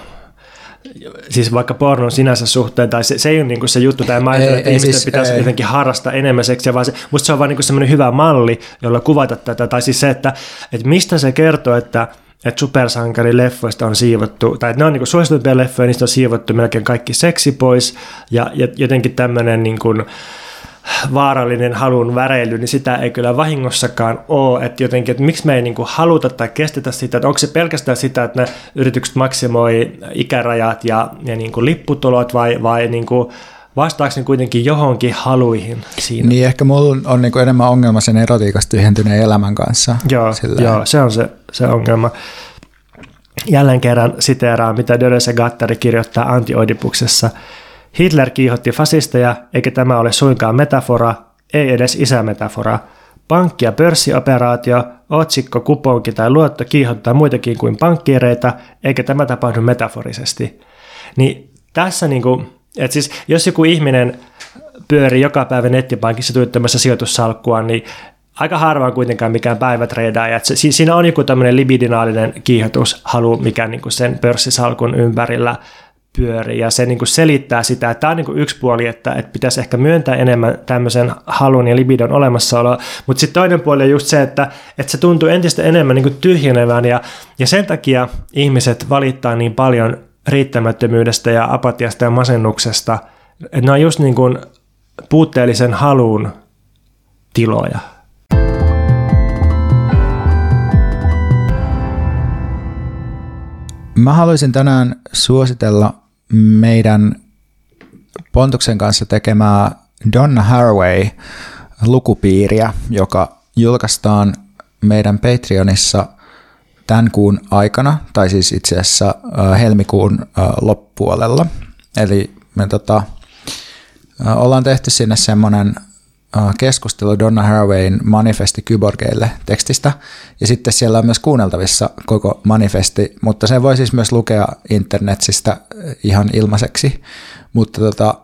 siis vaikka pornon sinänsä suhteen, tai se, se ei ole niin kuin se juttu, tai mä ajattelen, että ihmisten siis, pitäisi ei. jotenkin harrastaa enemmän seksiä, vaan se, musta se on vaan niin semmoinen hyvä malli, jolla kuvata tätä, tai siis se, että, että mistä se kertoo, että että supersankarileffoista on siivottu, tai että ne on niin suosituimpia leffoja, niistä on siivottu melkein kaikki seksi pois, ja, ja jotenkin tämmöinen niin kuin, vaarallinen halun väreily, niin sitä ei kyllä vahingossakaan ole, että jotenkin, että miksi me ei niin kuin haluta tai kestetä sitä, että onko se pelkästään sitä, että ne yritykset maksimoi ikärajat ja, ja niin kuin lipputulot vai, vai niin kuin vastaako ne kuitenkin johonkin haluihin siinä? Niin ehkä mulla on niin kuin enemmän ongelma sen erotiikasta tyhjentyneen elämän kanssa. Joo, joo se on se, se ongelma. Jälleen kerran siteeraan, mitä Deleuze Gattari kirjoittaa Antioidipuksessa – Hitler kiihotti fasisteja, eikä tämä ole suinkaan metafora, ei edes isämetafora. Pankki- ja pörssioperaatio, otsikko, kuponki tai luotto kiihottaa muitakin kuin pankkiireita, eikä tämä tapahdu metaforisesti. Niin tässä niin kuin, että siis jos joku ihminen pyörii joka päivä nettipankissa tuottamassa sijoitussalkkua, niin aika harvaan kuitenkaan mikään päivätreidaaja. Se, siinä on joku tämmöinen libidinaalinen kiihotushalu, mikä niin kuin sen pörssisalkun ympärillä pyörii ja se niin kuin selittää sitä, että tämä on niin kuin yksi puoli, että, että pitäisi ehkä myöntää enemmän tämmöisen halun ja libidon olemassaoloa, mutta sitten toinen puoli on just se, että, että se tuntuu entistä enemmän niin kuin tyhjenevän ja, ja sen takia ihmiset valittaa niin paljon riittämättömyydestä ja apatiasta ja masennuksesta, että ne on just niin kuin puutteellisen halun tiloja. Mä haluaisin tänään suositella meidän Pontuksen kanssa tekemää Donna Haraway lukupiiriä, joka julkaistaan meidän Patreonissa tämän kuun aikana, tai siis itse asiassa helmikuun loppupuolella. Eli me tota, ollaan tehty sinne semmoinen keskustelu Donna Harawayn manifesti kyborgeille tekstistä, ja sitten siellä on myös kuunneltavissa koko manifesti, mutta sen voi siis myös lukea internetsistä ihan ilmaiseksi, mutta tota,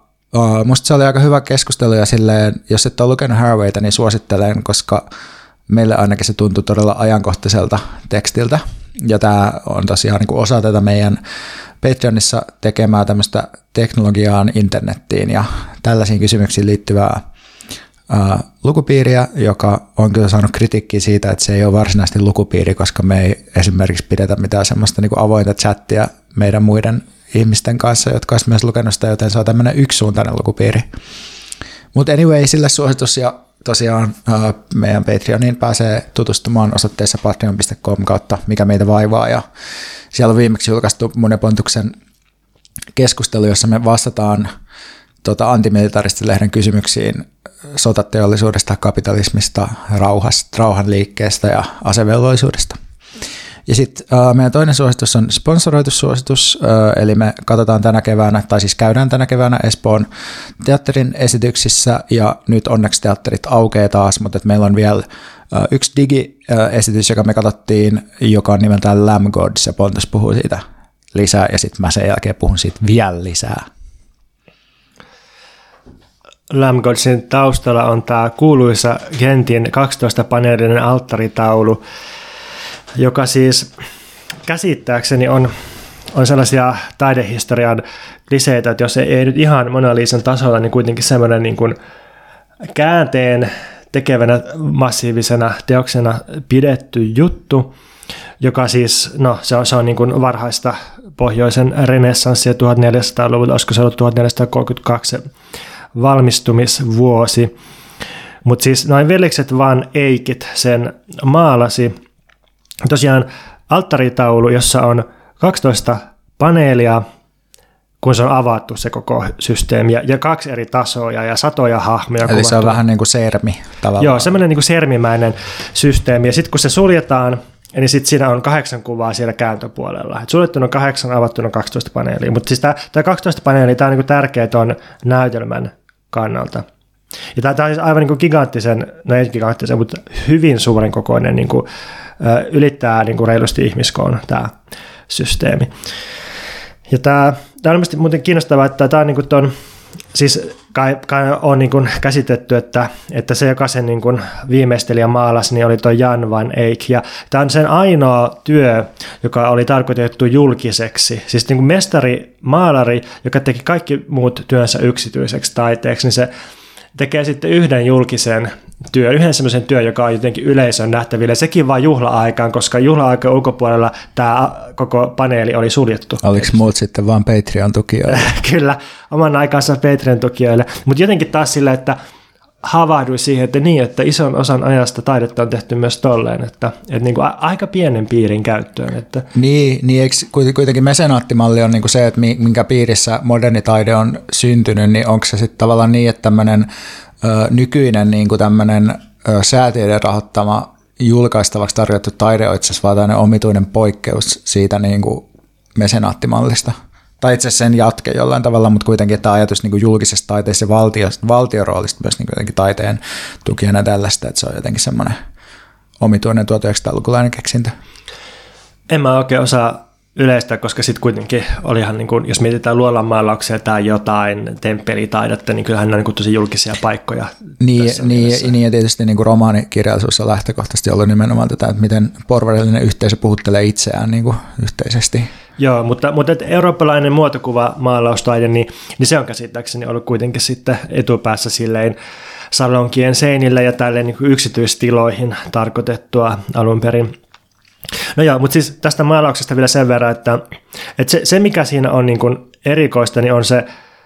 musta se oli aika hyvä keskustelu, ja silleen, jos et ole lukenut Harawayta, niin suosittelen, koska meille ainakin se tuntui todella ajankohtaiselta tekstiltä, ja tämä on tosiaan niin osa tätä meidän Patreonissa tekemää tämmöistä teknologiaan, internettiin ja tällaisiin kysymyksiin liittyvää lukupiiriä, joka on kyllä saanut kritiikkiä siitä, että se ei ole varsinaisesti lukupiiri, koska me ei esimerkiksi pidetä mitään semmoista niin kuin avointa chattia meidän muiden ihmisten kanssa, jotka olisivat myös lukenut sitä, joten se on tämmöinen yksisuuntainen lukupiiri. Mutta anyway, sille suositus ja tosiaan meidän Patreoniin pääsee tutustumaan osoitteessa patreon.com kautta mikä meitä vaivaa ja siellä on viimeksi julkaistu monen pontuksen keskustelu, jossa me vastataan tota, antimilitaristilehden kysymyksiin sotateollisuudesta, kapitalismista, rauhasta, rauhanliikkeestä ja asevelvollisuudesta. Ja sitten äh, meidän toinen suositus on sponsoroitu suositus, äh, eli me katsotaan tänä keväänä, tai siis käydään tänä keväänä Espoon teatterin esityksissä, ja nyt onneksi teatterit aukeaa taas, mutta meillä on vielä äh, yksi digiesitys, joka me katsottiin, joka on nimeltään Lamb Gods, ja Pontus puhuu siitä lisää, ja sitten mä sen jälkeen puhun siitä vielä lisää. Lamgodsin taustalla on tämä kuuluisa Gentin 12-paneelinen alttaritaulu, joka siis käsittääkseni on, on sellaisia taidehistorian kliseitä, että jos ei, ei nyt ihan Mona Lisan tasolla, niin kuitenkin semmoinen niin kuin käänteen tekevänä massiivisena teoksena pidetty juttu, joka siis, no se on, se on niin kuin varhaista pohjoisen renessanssia 1400-luvulla, olisiko se ollut 1432 valmistumisvuosi. Mutta siis noin velikset vaan Eikit sen maalasi. Tosiaan alttaritaulu, jossa on 12 paneelia, kun se on avattu se koko systeemi, ja, ja kaksi eri tasoa ja satoja hahmoja. Eli kuvattu. se on vähän niin kuin sermi tavallaan. Joo, semmoinen niin kuin sermimäinen systeemi, ja sitten kun se suljetaan, Eli sitten siinä on kahdeksan kuvaa siellä kääntöpuolella. Et suljettuna kahdeksan, avattuna 12 paneelia. Mutta siis tämä 12 paneeli, tämä on niinku tärkeä tuon näytelmän kannalta. Ja tämä, on siis aivan niin kuin giganttisen, no ei giganttisen, mutta hyvin suuren kokoinen, niin kuin, ylittää niin kuin reilusti ihmiskoon tämä systeemi. Ja tämä, on muuten kiinnostavaa, että tämä on niin kuin ton, siis kai, kai on niin kuin käsitetty, että, että se, joka sen niin viimeisteli ja maalasi, niin oli tuo Jan van Eyck. Ja tämä on sen ainoa työ, joka oli tarkoitettu julkiseksi. Siis niin kuin mestari, maalari, joka teki kaikki muut työnsä yksityiseksi taiteeksi, niin se tekee sitten yhden julkisen työn, yhden semmoisen työn, joka on jotenkin yleisön nähtävillä. Sekin vain juhla-aikaan, koska juhla-aikaan ulkopuolella tämä koko paneeli oli suljettu. Oliko muut sitten vain Patreon-tukijoille? Kyllä, oman aikansa Patreon-tukijoille. Mutta jotenkin taas sillä, että havahduin siihen, että niin, että ison osan ajasta taidetta on tehty myös tolleen, että, että niin kuin aika pienen piirin käyttöön. Että. Niin, niin eikö kuitenkin mesenaattimalli on niin kuin se, että minkä piirissä moderni taide on syntynyt, niin onko se sitten tavallaan niin, että tämmöinen nykyinen niin kuin tämmöinen säätiöiden rahoittama julkaistavaksi tarjottu taide on itse asiassa vaan omituinen poikkeus siitä niin kuin mesenaattimallista? Tai itse sen jatke jollain tavalla, mutta kuitenkin että ajatus niin kuin julkisesta taiteesta ja valtio, valtioroolista myös niin jotenkin taiteen tukijana tällaista, että se on jotenkin semmoinen omituinen 1900-lukulainen keksintö. En mä oikein osaa yleistä, koska sitten kuitenkin olihan, niin kuin, jos mietitään luolanmaalauksia tai jotain temppelitaidetta, niin kyllähän ne on niin kuin tosi julkisia paikkoja. Niin, niin, niin ja tietysti niin kuin romaanikirjallisuus on lähtökohtaisesti ollut nimenomaan tätä, että miten porvarillinen yhteisö puhuttelee itseään niin kuin yhteisesti. Joo, mutta, mutta että eurooppalainen muotokuva maalaustaide, niin, niin se on käsittääkseni ollut kuitenkin sitten etupäässä silleen salonkien seinillä ja tälleen niin yksityistiloihin tarkoitettua alun perin. No joo, mutta siis tästä maalauksesta vielä sen verran, että, että se, se mikä siinä on niin kuin erikoista, niin on se,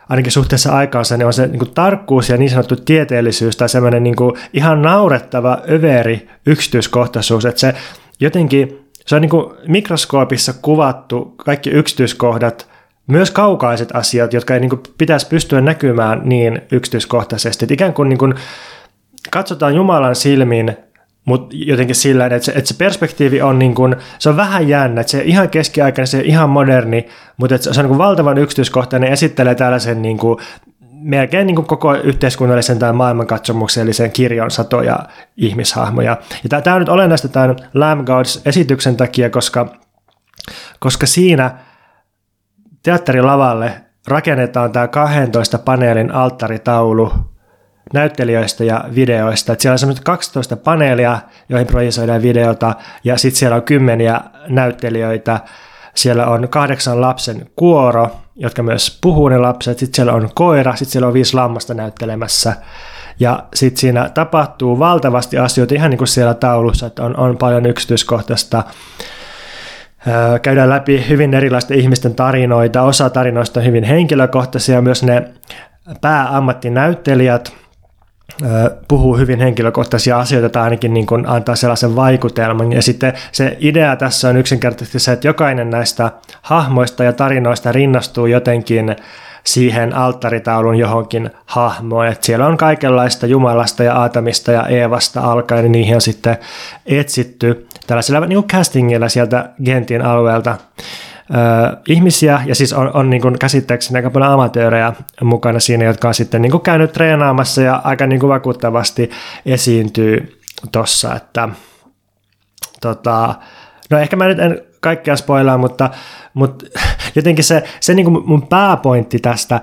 ainakin suhteessa aikaansa, niin on se niin kuin tarkkuus ja niin sanottu tieteellisyys tai semmoinen niin kuin ihan naurettava överi yksityiskohtaisuus, että se jotenkin se on niin kuin mikroskoopissa kuvattu kaikki yksityiskohdat, myös kaukaiset asiat, jotka ei niin kuin pitäisi pystyä näkymään niin yksityiskohtaisesti. Että ikään kuin, niin kuin katsotaan Jumalan silmin, mutta jotenkin sillä että se, että se perspektiivi on, niin kuin, se on vähän jännä, että se ihan keskiaikainen, se ihan moderni, mutta että se on niin valtavan yksityiskohtainen, esittelee tällaisen niin kuin melkein niin koko yhteiskunnallisen tai maailmankatsomuksellisen kirjon satoja ihmishahmoja. Ja tämä on nyt olennaista tämän Lamb Gods-esityksen takia, koska, koska siinä teatterilavalle rakennetaan tämä 12 paneelin alttaritaulu näyttelijöistä ja videoista. Että siellä on semmoiset 12 paneelia, joihin projisoidaan videota, ja sitten siellä on kymmeniä näyttelijöitä, siellä on kahdeksan lapsen kuoro, jotka myös puhuu ne lapset. Sitten siellä on koira, sitten siellä on viisi lammasta näyttelemässä. Ja sitten siinä tapahtuu valtavasti asioita, ihan niin kuin siellä taulussa, että on, on paljon yksityiskohtaista. Käydään läpi hyvin erilaisten ihmisten tarinoita. Osa tarinoista on hyvin henkilökohtaisia, myös ne pääammattinäyttelijät – puhuu hyvin henkilökohtaisia asioita tai ainakin niin kuin antaa sellaisen vaikutelman. Ja sitten se idea tässä on yksinkertaisesti se, että jokainen näistä hahmoista ja tarinoista rinnastuu jotenkin siihen alttaritaulun johonkin hahmoon. Et siellä on kaikenlaista Jumalasta ja Aatamista ja Eevasta alkaen, niin niihin on sitten etsitty tällaisella niin castingilla sieltä Gentin alueelta ihmisiä, ja siis on, on niin kuin käsittääkseni aika paljon amatöörejä mukana siinä, jotka on sitten niin kuin käynyt treenaamassa ja aika niin kuin vakuuttavasti esiintyy tossa, että tota, no ehkä mä nyt en kaikkea spoilaa, mutta, mutta jotenkin se, se niin kuin mun pääpointti tästä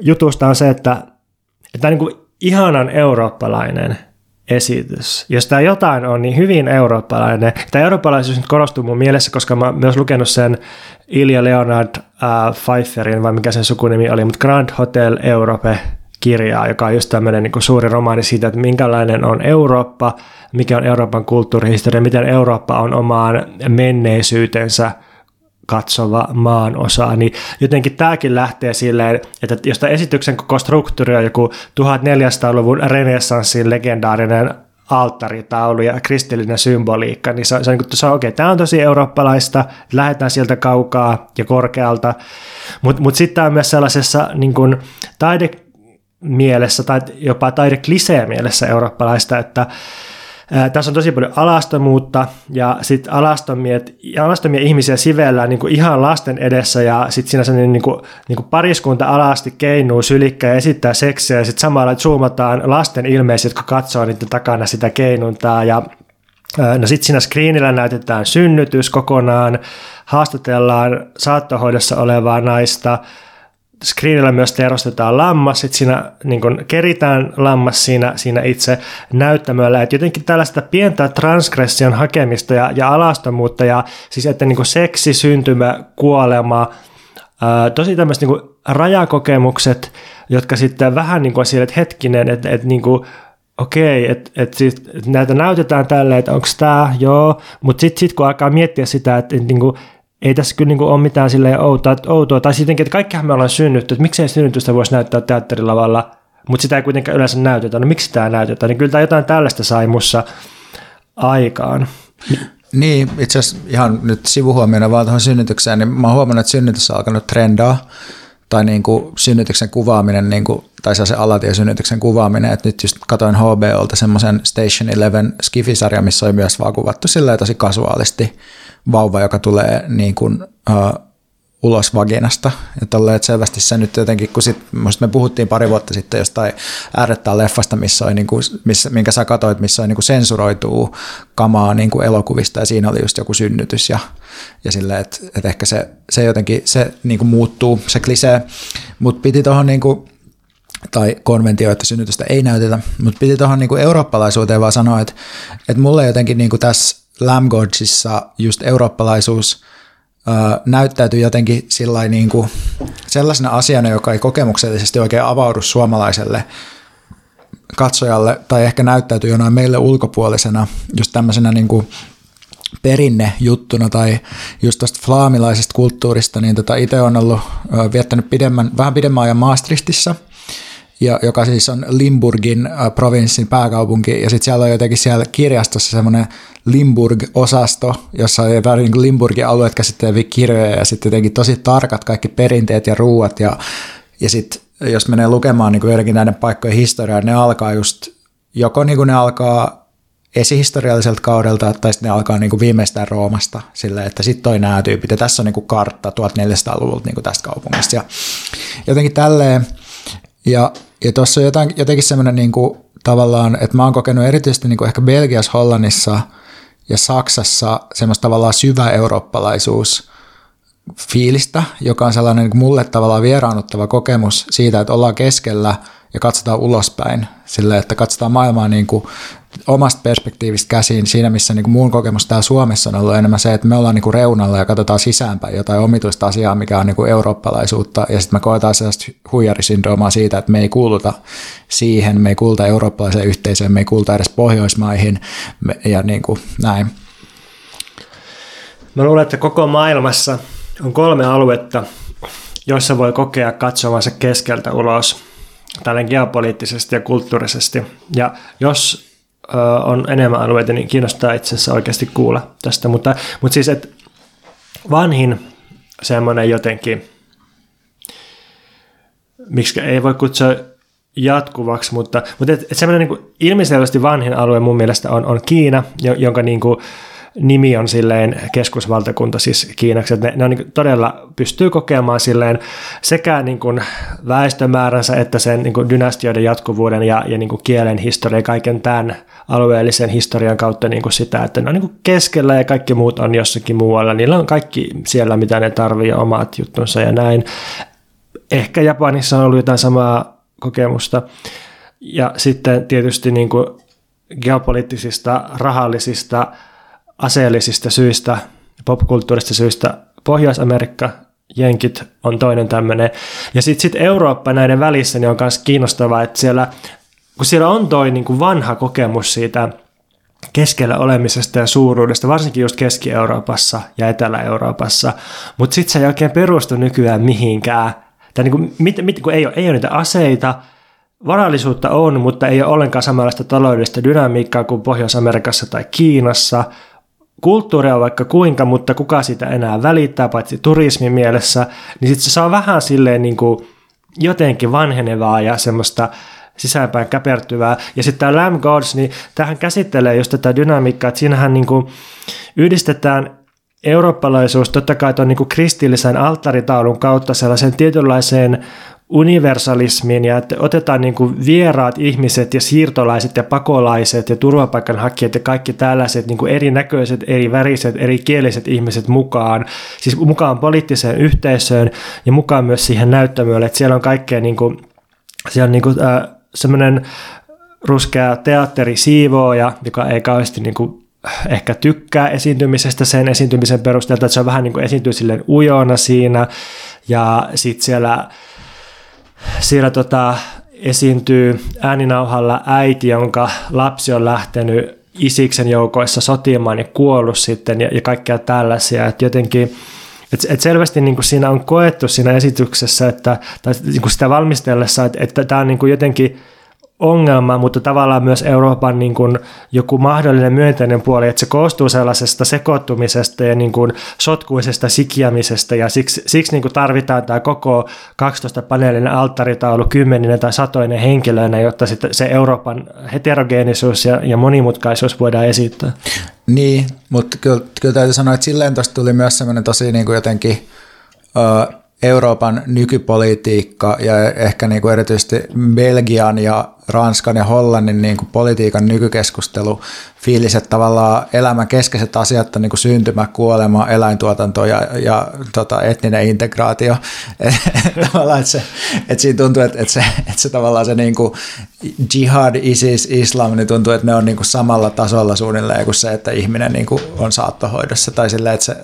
jutusta on se, että, että niin kuin ihanan eurooppalainen esitys. Jos tämä jotain on, niin hyvin eurooppalainen. Tämä eurooppalaisuus nyt korostuu mun mielessä, koska mä oon myös lukenut sen Ilja Leonard äh, Pfeifferin, vai mikä sen sukunimi oli, mutta Grand Hotel Europe kirjaa, joka on just tämmöinen niin suuri romaani siitä, että minkälainen on Eurooppa, mikä on Euroopan kulttuurihistoria, miten Eurooppa on omaan menneisyytensä katsova maan osa, niin jotenkin tämäkin lähtee silleen, että jos tämä esityksen koko struktuuri on joku 1400-luvun renessanssin legendaarinen alttaritaulu ja kristillinen symboliikka, niin se se on, se on okei, okay, tämä on tosi eurooppalaista, lähdetään sieltä kaukaa ja korkealta, mutta mut sitten tämä on myös sellaisessa niin kuin, taide mielessä tai jopa taideklisee mielessä eurooppalaista, että tässä on tosi paljon alastomuutta ja sitten alastomia, alastomia ihmisiä sivellään niin ihan lasten edessä ja sitten siinä sellainen niin kuin, niin kuin pariskunta alasti keinuu sylikkä ja esittää seksiä ja sitten samalla zoomataan lasten ilmeisiä, jotka katsoo niiden takana sitä keinuntaa ja No sitten siinä screenillä näytetään synnytys kokonaan, haastatellaan saattohoidossa olevaa naista, screenillä myös terostetaan lammas, sitten siinä niin kun keritään lammas siinä, siinä itse näyttämöllä, että jotenkin tällaista pientä transgression hakemista ja, ja alastomuutta ja siis että niin seksi, syntymä, kuolema, ää, tosi tämmöiset niin rajakokemukset, jotka sitten vähän niin kuin että hetkinen, että, että niin kuin, okei, että et siis, et näitä näytetään tälleen, että onko tämä, joo, mutta sitten sit kun alkaa miettiä sitä, että, että niin kuin, ei tässä kyllä niin kuin ole mitään silleen outoa, outoa. Tai sitten, että kaikkihan me ollaan synnytty, että miksei synnytystä voisi näyttää teatterilavalla, mutta sitä ei kuitenkaan yleensä näytetä. No miksi tämä näytetään? Niin kyllä tämä jotain tällaista sai mussa aikaan. Niin, itse asiassa ihan nyt sivuhuomiona vaan tuohon synnytykseen, niin mä oon huomannut, että synnytys on alkanut trendaa, tai niin kuin synnytyksen kuvaaminen, niin kuin, tai se synnytyksen kuvaaminen, että nyt just katoin HBOlta semmoisen Station Eleven skifisarja, missä oli myös vaan kuvattu silleen tosi kasuaalisti vauva, joka tulee niin kuin, uh, ulos vaginasta. Ja tolleen, että selvästi se nyt jotenkin, kun sit, me puhuttiin pari vuotta sitten jostain äärettää leffasta, missä oli, niin kuin, missä, minkä sä katsoit, missä oli niin kuin sensuroituu kamaa niin kuin elokuvista ja siinä oli just joku synnytys ja, ja silleen, että, että ehkä se, se jotenkin se niin kuin muuttuu, se klisee, mutta piti tuohon niin kuin, tai konventio, että synnytystä ei näytetä, mutta piti tuohon niin eurooppalaisuuteen vaan sanoa, että, että mulle jotenkin niin kuin tässä Lamb Godsissa just eurooppalaisuus näyttäytyy jotenkin niin kuin sellaisena asiana, joka ei kokemuksellisesti oikein avaudu suomalaiselle katsojalle, tai ehkä näyttäytyy jonain meille ulkopuolisena, just tämmöisenä niin kuin perinnejuttuna tai just tuosta flaamilaisesta kulttuurista, niin tota itse on ollut viettänyt pidemmän, vähän pidemmän ajan Maastrichtissa – ja, joka siis on Limburgin äh, provinssin pääkaupunki, ja sitten siellä on jotenkin siellä kirjastossa semmoinen Limburg-osasto, jossa on niin Limburgin alueet käsitteleviä kirjoja, ja sitten jotenkin tosi tarkat kaikki perinteet ja ruuat, ja, ja sitten jos menee lukemaan niin joidenkin näiden paikkojen historiaa, ne alkaa just, joko niin kuin ne alkaa esihistorialliselta kaudelta, tai sitten ne alkaa niin kuin viimeistään Roomasta, sillä että sitten toi nämä tyypit, ja tässä on niin kuin kartta 1400-luvulta niin kuin tästä kaupungista, ja jotenkin tälleen, ja, ja tuossa on jotain, jotenkin semmoinen niin kuin, tavallaan, että mä oon kokenut erityisesti niin kuin ehkä Belgiassa, Hollannissa ja Saksassa semmoista tavallaan syvä eurooppalaisuus fiilistä, joka on sellainen niin mulle tavallaan vieraannuttava kokemus siitä, että ollaan keskellä ja katsotaan ulospäin, sillä että katsotaan maailmaa niin kuin omasta perspektiivistä käsin siinä, missä niin kuin mun kokemus täällä Suomessa on ollut enemmän se, että me ollaan niin kuin reunalla ja katsotaan sisäänpäin jotain omituista asiaa, mikä on niin kuin eurooppalaisuutta, ja sitten me koetaan sellaista huijarisyndroomaa siitä, että me ei kuuluta siihen, me ei kuuluta eurooppalaiseen yhteisöön, me ei kuuluta edes Pohjoismaihin, ja niin kuin näin. Mä luulen, että koko maailmassa on kolme aluetta, joissa voi kokea katsomansa keskeltä ulos, tällainen geopoliittisesti ja kulttuurisesti. Ja jos on enemmän alueita, niin kiinnostaa itse asiassa oikeasti kuulla tästä. Mutta, mutta siis, että vanhin semmoinen jotenkin miksi ei voi kutsua jatkuvaksi, mutta, mutta et, et semmoinen niin ilmiselvästi vanhin alue mun mielestä on, on Kiina, jonka niin kuin, nimi on silleen keskusvaltakunta siis Kiinaksi, että ne, ne on niin todella pystyy kokemaan silleen sekä niin kuin väestömääränsä että sen niin kuin dynastioiden jatkuvuuden ja, ja niin kuin kielen historian kaiken tämän alueellisen historian kautta niin kuin sitä, että ne on niin kuin keskellä ja kaikki muut on jossakin muualla. Niillä on kaikki siellä, mitä ne tarvii, omat juttunsa ja näin. Ehkä Japanissa on ollut jotain samaa kokemusta. Ja sitten tietysti niin kuin geopoliittisista, rahallisista, aseellisista syistä, popkulttuurista syistä Pohjois-Amerikka, Jenkit on toinen tämmöinen. Ja sitten sit Eurooppa näiden välissä niin on myös kiinnostavaa, että siellä, kun siellä on toi niin kuin vanha kokemus siitä keskellä olemisesta ja suuruudesta, varsinkin just Keski-Euroopassa ja Etelä-Euroopassa, mutta sitten se ei oikein perustu nykyään mihinkään. Tai niin kuin, mit, mit, kun ei ole, ei ole niitä aseita, varallisuutta on, mutta ei ole ollenkaan samanlaista taloudellista dynamiikkaa kuin Pohjois-Amerikassa tai Kiinassa – kulttuuria on vaikka kuinka, mutta kuka sitä enää välittää, paitsi turismin mielessä, niin sitten se saa vähän silleen niin kuin jotenkin vanhenevaa ja semmoista sisäänpäin käpertyvää. Ja sitten tämä Lamb Gods, niin tähän käsittelee just tätä dynamiikkaa, että siinähän niin kuin yhdistetään eurooppalaisuus totta kai tuon niin kristillisen alttaritaulun kautta sellaiseen tietynlaiseen universalismiin ja että otetaan niin kuin vieraat ihmiset ja siirtolaiset ja pakolaiset ja turvapaikanhakijat ja kaikki tällaiset niin kuin erinäköiset, eri väriset, eri kieliset ihmiset mukaan, siis mukaan poliittiseen yhteisöön ja mukaan myös siihen näyttämölle, että siellä on kaikkea niin kuin, siellä on niin kuin, äh, semmoinen ruskea teatterisiivooja, joka ei kauheasti niin kuin ehkä tykkää esiintymisestä sen esiintymisen perusteelta, että se on vähän niin kuin esiintyy silleen ujona siinä. Ja sitten siellä siellä tota, esiintyy ääninauhalla äiti, jonka lapsi on lähtenyt Isiksen joukoissa sotimaan ja kuollut sitten ja, ja kaikkea tällaisia. Että jotenkin et, et selvästi niin kuin siinä on koettu siinä esityksessä, että, tai niin kuin sitä valmistellessa, että, että tämä on niin kuin jotenkin – ongelma, mutta tavallaan myös Euroopan niin kuin joku mahdollinen myönteinen puoli, että se koostuu sellaisesta sekoittumisesta ja niin kuin sotkuisesta sikiämisestä ja siksi, siksi niin kuin tarvitaan tämä koko 12 paneelinen alttaritaulu kymmeninen tai satoinen henkilöinen, jotta se Euroopan heterogeenisuus ja, ja monimutkaisuus voidaan esittää. Niin, mutta kyllä, kyllä täytyy sanoa, että silleen tuosta tuli myös semmoinen tosi niin kuin jotenkin... Uh, Euroopan nykypolitiikka ja ehkä niin kuin erityisesti Belgian ja Ranskan ja Hollannin niin kuin politiikan nykykeskustelu fiilis, että tavallaan elämän keskeiset asiat niin kuin syntymä, kuolema, eläintuotanto ja, ja tota, etninen integraatio. tavallaan, että, se, että siinä tuntuu, että, että, se, että se tavallaan se niin kuin jihad, ISIS, islam, niin tuntuu, että ne on niin kuin samalla tasolla suunnilleen kuin se, että ihminen niin kuin on saattohoidossa. Tai sille, että se,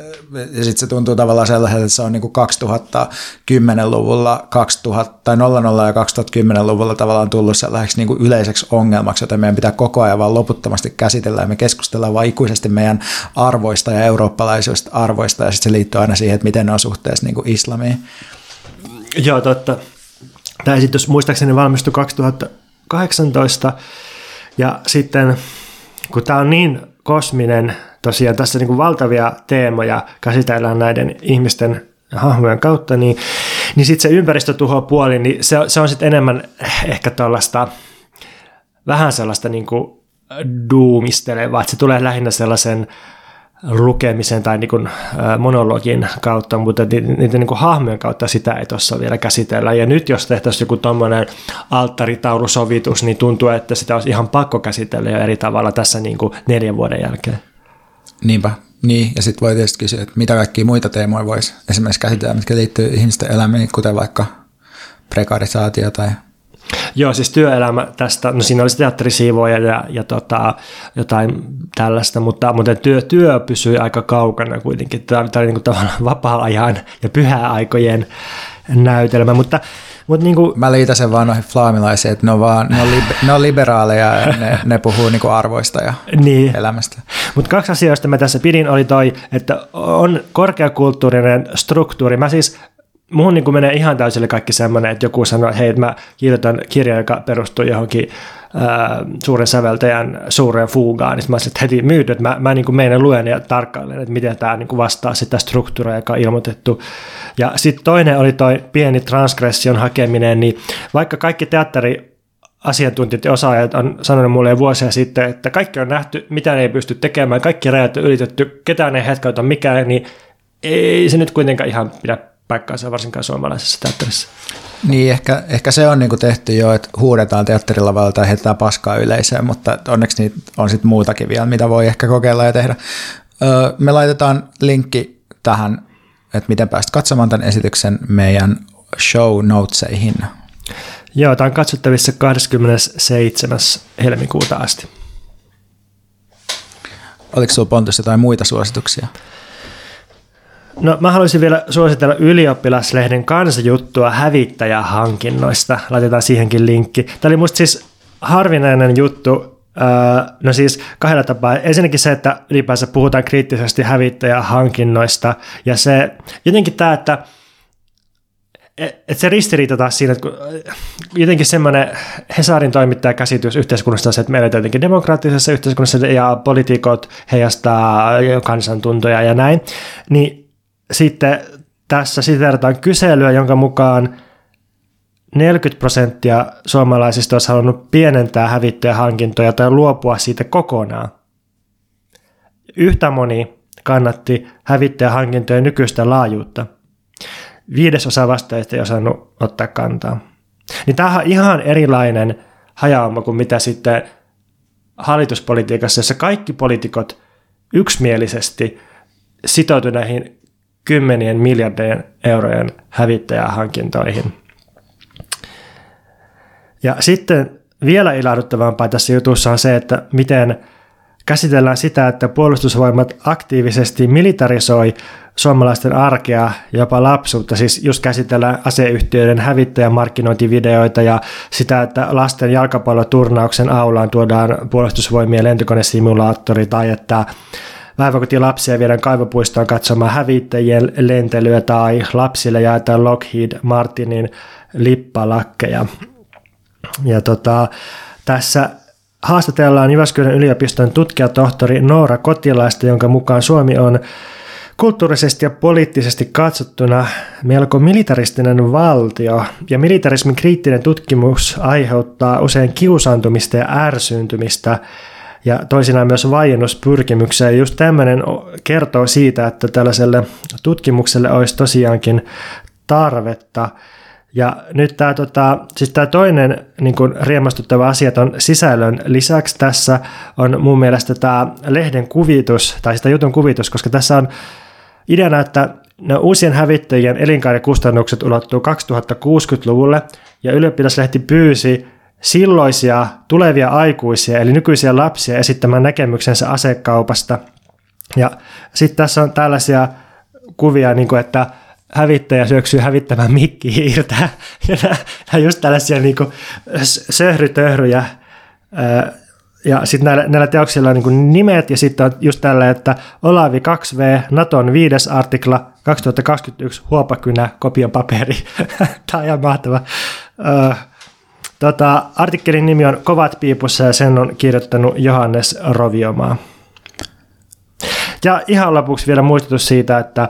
ja sitten se tuntuu tavallaan sellaiselta, että se on niin kuin 2010-luvulla, 2000, tai 00 ja 2010-luvulla tavallaan tullut sellaiseksi niin kuin yleiseksi ongelmaksi, jota meidän pitää koko ajan vaan loputtomasti käsitellä ja me keskustellaan vaan ikuisesti meidän arvoista ja eurooppalaisista arvoista ja sitten se liittyy aina siihen, että miten ne on suhteessa niin kuin islamiin. Joo, totta. Tämä esitys muistaakseni valmistui 2018 ja sitten kun tämä on niin kosminen, tosiaan tässä niin kuin valtavia teemoja käsitellään näiden ihmisten hahmojen kautta, niin, niin sitten se ympäristötuhopuoli, niin se, se on sitten enemmän ehkä tuollaista vähän sellaista niin kuin duumistelevaa, että se tulee lähinnä sellaisen lukemisen tai niin kuin monologin kautta, mutta niiden niin kuin hahmojen kautta sitä ei tuossa vielä käsitellä. Ja nyt jos tehtäisiin joku tuommoinen alttaritaulusovitus, niin tuntuu, että sitä olisi ihan pakko käsitellä jo eri tavalla tässä niin kuin neljän vuoden jälkeen. Niinpä. Niin, ja sitten voi tietysti kysyä, että mitä kaikkia muita teemoja voisi esimerkiksi käsitellä, mitkä liittyy ihmisten elämiin, kuten vaikka prekarisaatio tai Joo, siis työelämä tästä, no siinä olisi teatterisiivoja ja, ja tota, jotain tällaista, mutta, mutta työ, työ pysyy aika kaukana kuitenkin. Tämä, tämä oli niin kuin tavallaan vapaa-ajan ja pyhäaikojen näytelmä, mutta Mut niinku, Mä liitän sen vaan noihin flaamilaisiin, että ne on, vaan, ne on, libe, ne on liberaaleja ja ne, ne puhuu niinku arvoista ja niin. elämästä. Mutta kaksi asiaa, joista mä tässä pidin, oli toi, että on korkeakulttuurinen struktuuri. Mä siis muhun niin menee ihan täysille kaikki semmoinen, että joku sanoo, että hei, mä kirjoitan kirjan, joka perustuu johonkin ää, suuren säveltäjän suureen fuugaan, niin mä olisin, heti myyty, että mä, mä niin meidän luen ja tarkkailen, että miten tämä niin vastaa sitä struktuuria, joka on ilmoitettu. Ja sitten toinen oli toi pieni transgression hakeminen, niin vaikka kaikki teatteri asiantuntijat ja osaajat on sanonut mulle vuosia sitten, että kaikki on nähty, mitä ei pysty tekemään, kaikki rajat on ylitetty, ketään ei hetkauta mikään, niin ei se nyt kuitenkaan ihan pidä paikkaansa varsinkaan suomalaisessa teatterissa. Niin, ehkä, ehkä se on niinku tehty jo, että huudetaan teatterilavalla tai heitetään paskaa yleisöön, mutta onneksi niitä on sitten muutakin vielä, mitä voi ehkä kokeilla ja tehdä. Öö, me laitetaan linkki tähän, että miten päästä katsomaan tämän esityksen meidän show notesihin. Joo, tämä on katsottavissa 27. helmikuuta asti. Oliko sinulla Pontus jotain muita suosituksia? No mä haluaisin vielä suositella ylioppilaslehden kansajuttua hävittäjähankinnoista. Laitetaan siihenkin linkki. Tämä oli musta siis harvinainen juttu. No siis kahdella tapaa. Ensinnäkin se, että ylipäänsä puhutaan kriittisesti hävittäjähankinnoista. Ja se jotenkin tämä, että et se ristiriita taas siinä, että kun jotenkin semmoinen Hesarin toimittaja käsitys yhteiskunnasta on se, että meillä on jotenkin demokraattisessa yhteiskunnassa ja poliitikot heijastaa kansantuntoja ja näin, niin sitten tässä sitertaan kyselyä, jonka mukaan 40 prosenttia suomalaisista olisi halunnut pienentää hävittäjähankintoja tai luopua siitä kokonaan. Yhtä moni kannatti hävittäjähankintojen nykyistä laajuutta. Viidesosa vastaajista ei osannut ottaa kantaa. Niin tämä on ihan erilainen hajauma kuin mitä sitten hallituspolitiikassa, jossa kaikki poliitikot yksimielisesti sitoutuivat näihin kymmenien miljardien eurojen hävittäjähankintoihin. Ja sitten vielä ilahduttavampaa tässä jutussa on se, että miten käsitellään sitä, että puolustusvoimat aktiivisesti militarisoi suomalaisten arkea, jopa lapsuutta. Siis just käsitellään aseyhtiöiden hävittäjämarkkinointivideoita ja sitä, että lasten jalkapalloturnauksen aulaan tuodaan puolustusvoimien lentokonesimulaattori tai että lapsia viedään kaivopuistoon katsomaan hävittäjien lentelyä tai lapsille jaetaan Lockheed Martinin lippalakkeja. Ja tota, tässä haastatellaan Jyväskylän yliopiston tutkijatohtori Noora Kotilaista, jonka mukaan Suomi on kulttuurisesti ja poliittisesti katsottuna melko militaristinen valtio, ja militarismin kriittinen tutkimus aiheuttaa usein kiusaantumista ja ärsyyntymistä ja toisinaan myös vaiennuspyrkimyksiä. Ja just tämmöinen kertoo siitä, että tällaiselle tutkimukselle olisi tosiaankin tarvetta. Ja nyt tämä, tota, siis tämä toinen niin kuin riemastuttava asia on sisällön lisäksi tässä on mun mielestä tämä lehden kuvitus, tai sitä jutun kuvitus, koska tässä on ideana, että no, uusien hävittäjien elinkaarikustannukset ulottuu 2060-luvulle, ja ylioppilaslehti pyysi silloisia tulevia aikuisia, eli nykyisiä lapsia esittämään näkemyksensä asekaupasta. Ja sitten tässä on tällaisia kuvia, niin kuin, että hävittäjä syöksyy hävittämään mikkihiirtä. Ja nämä just tällaisia niin kuin söhrytöhryjä. Ja sitten näillä, näillä teoksilla on niin nimet ja sitten on just tällä, että Olavi 2V, Naton viides artikla 2021, huopakynä, kopion paperi. Tämä on ihan mahtava. Tota, artikkelin nimi on Kovat piipussa ja sen on kirjoittanut Johannes Roviomaa. Ja ihan lopuksi vielä muistutus siitä, että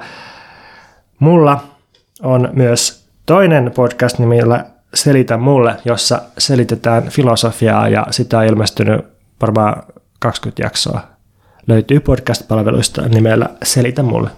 mulla on myös toinen podcast nimillä Selitä mulle, jossa selitetään filosofiaa ja sitä on ilmestynyt varmaan 20 jaksoa. Löytyy podcast-palveluista nimellä Selitä mulle.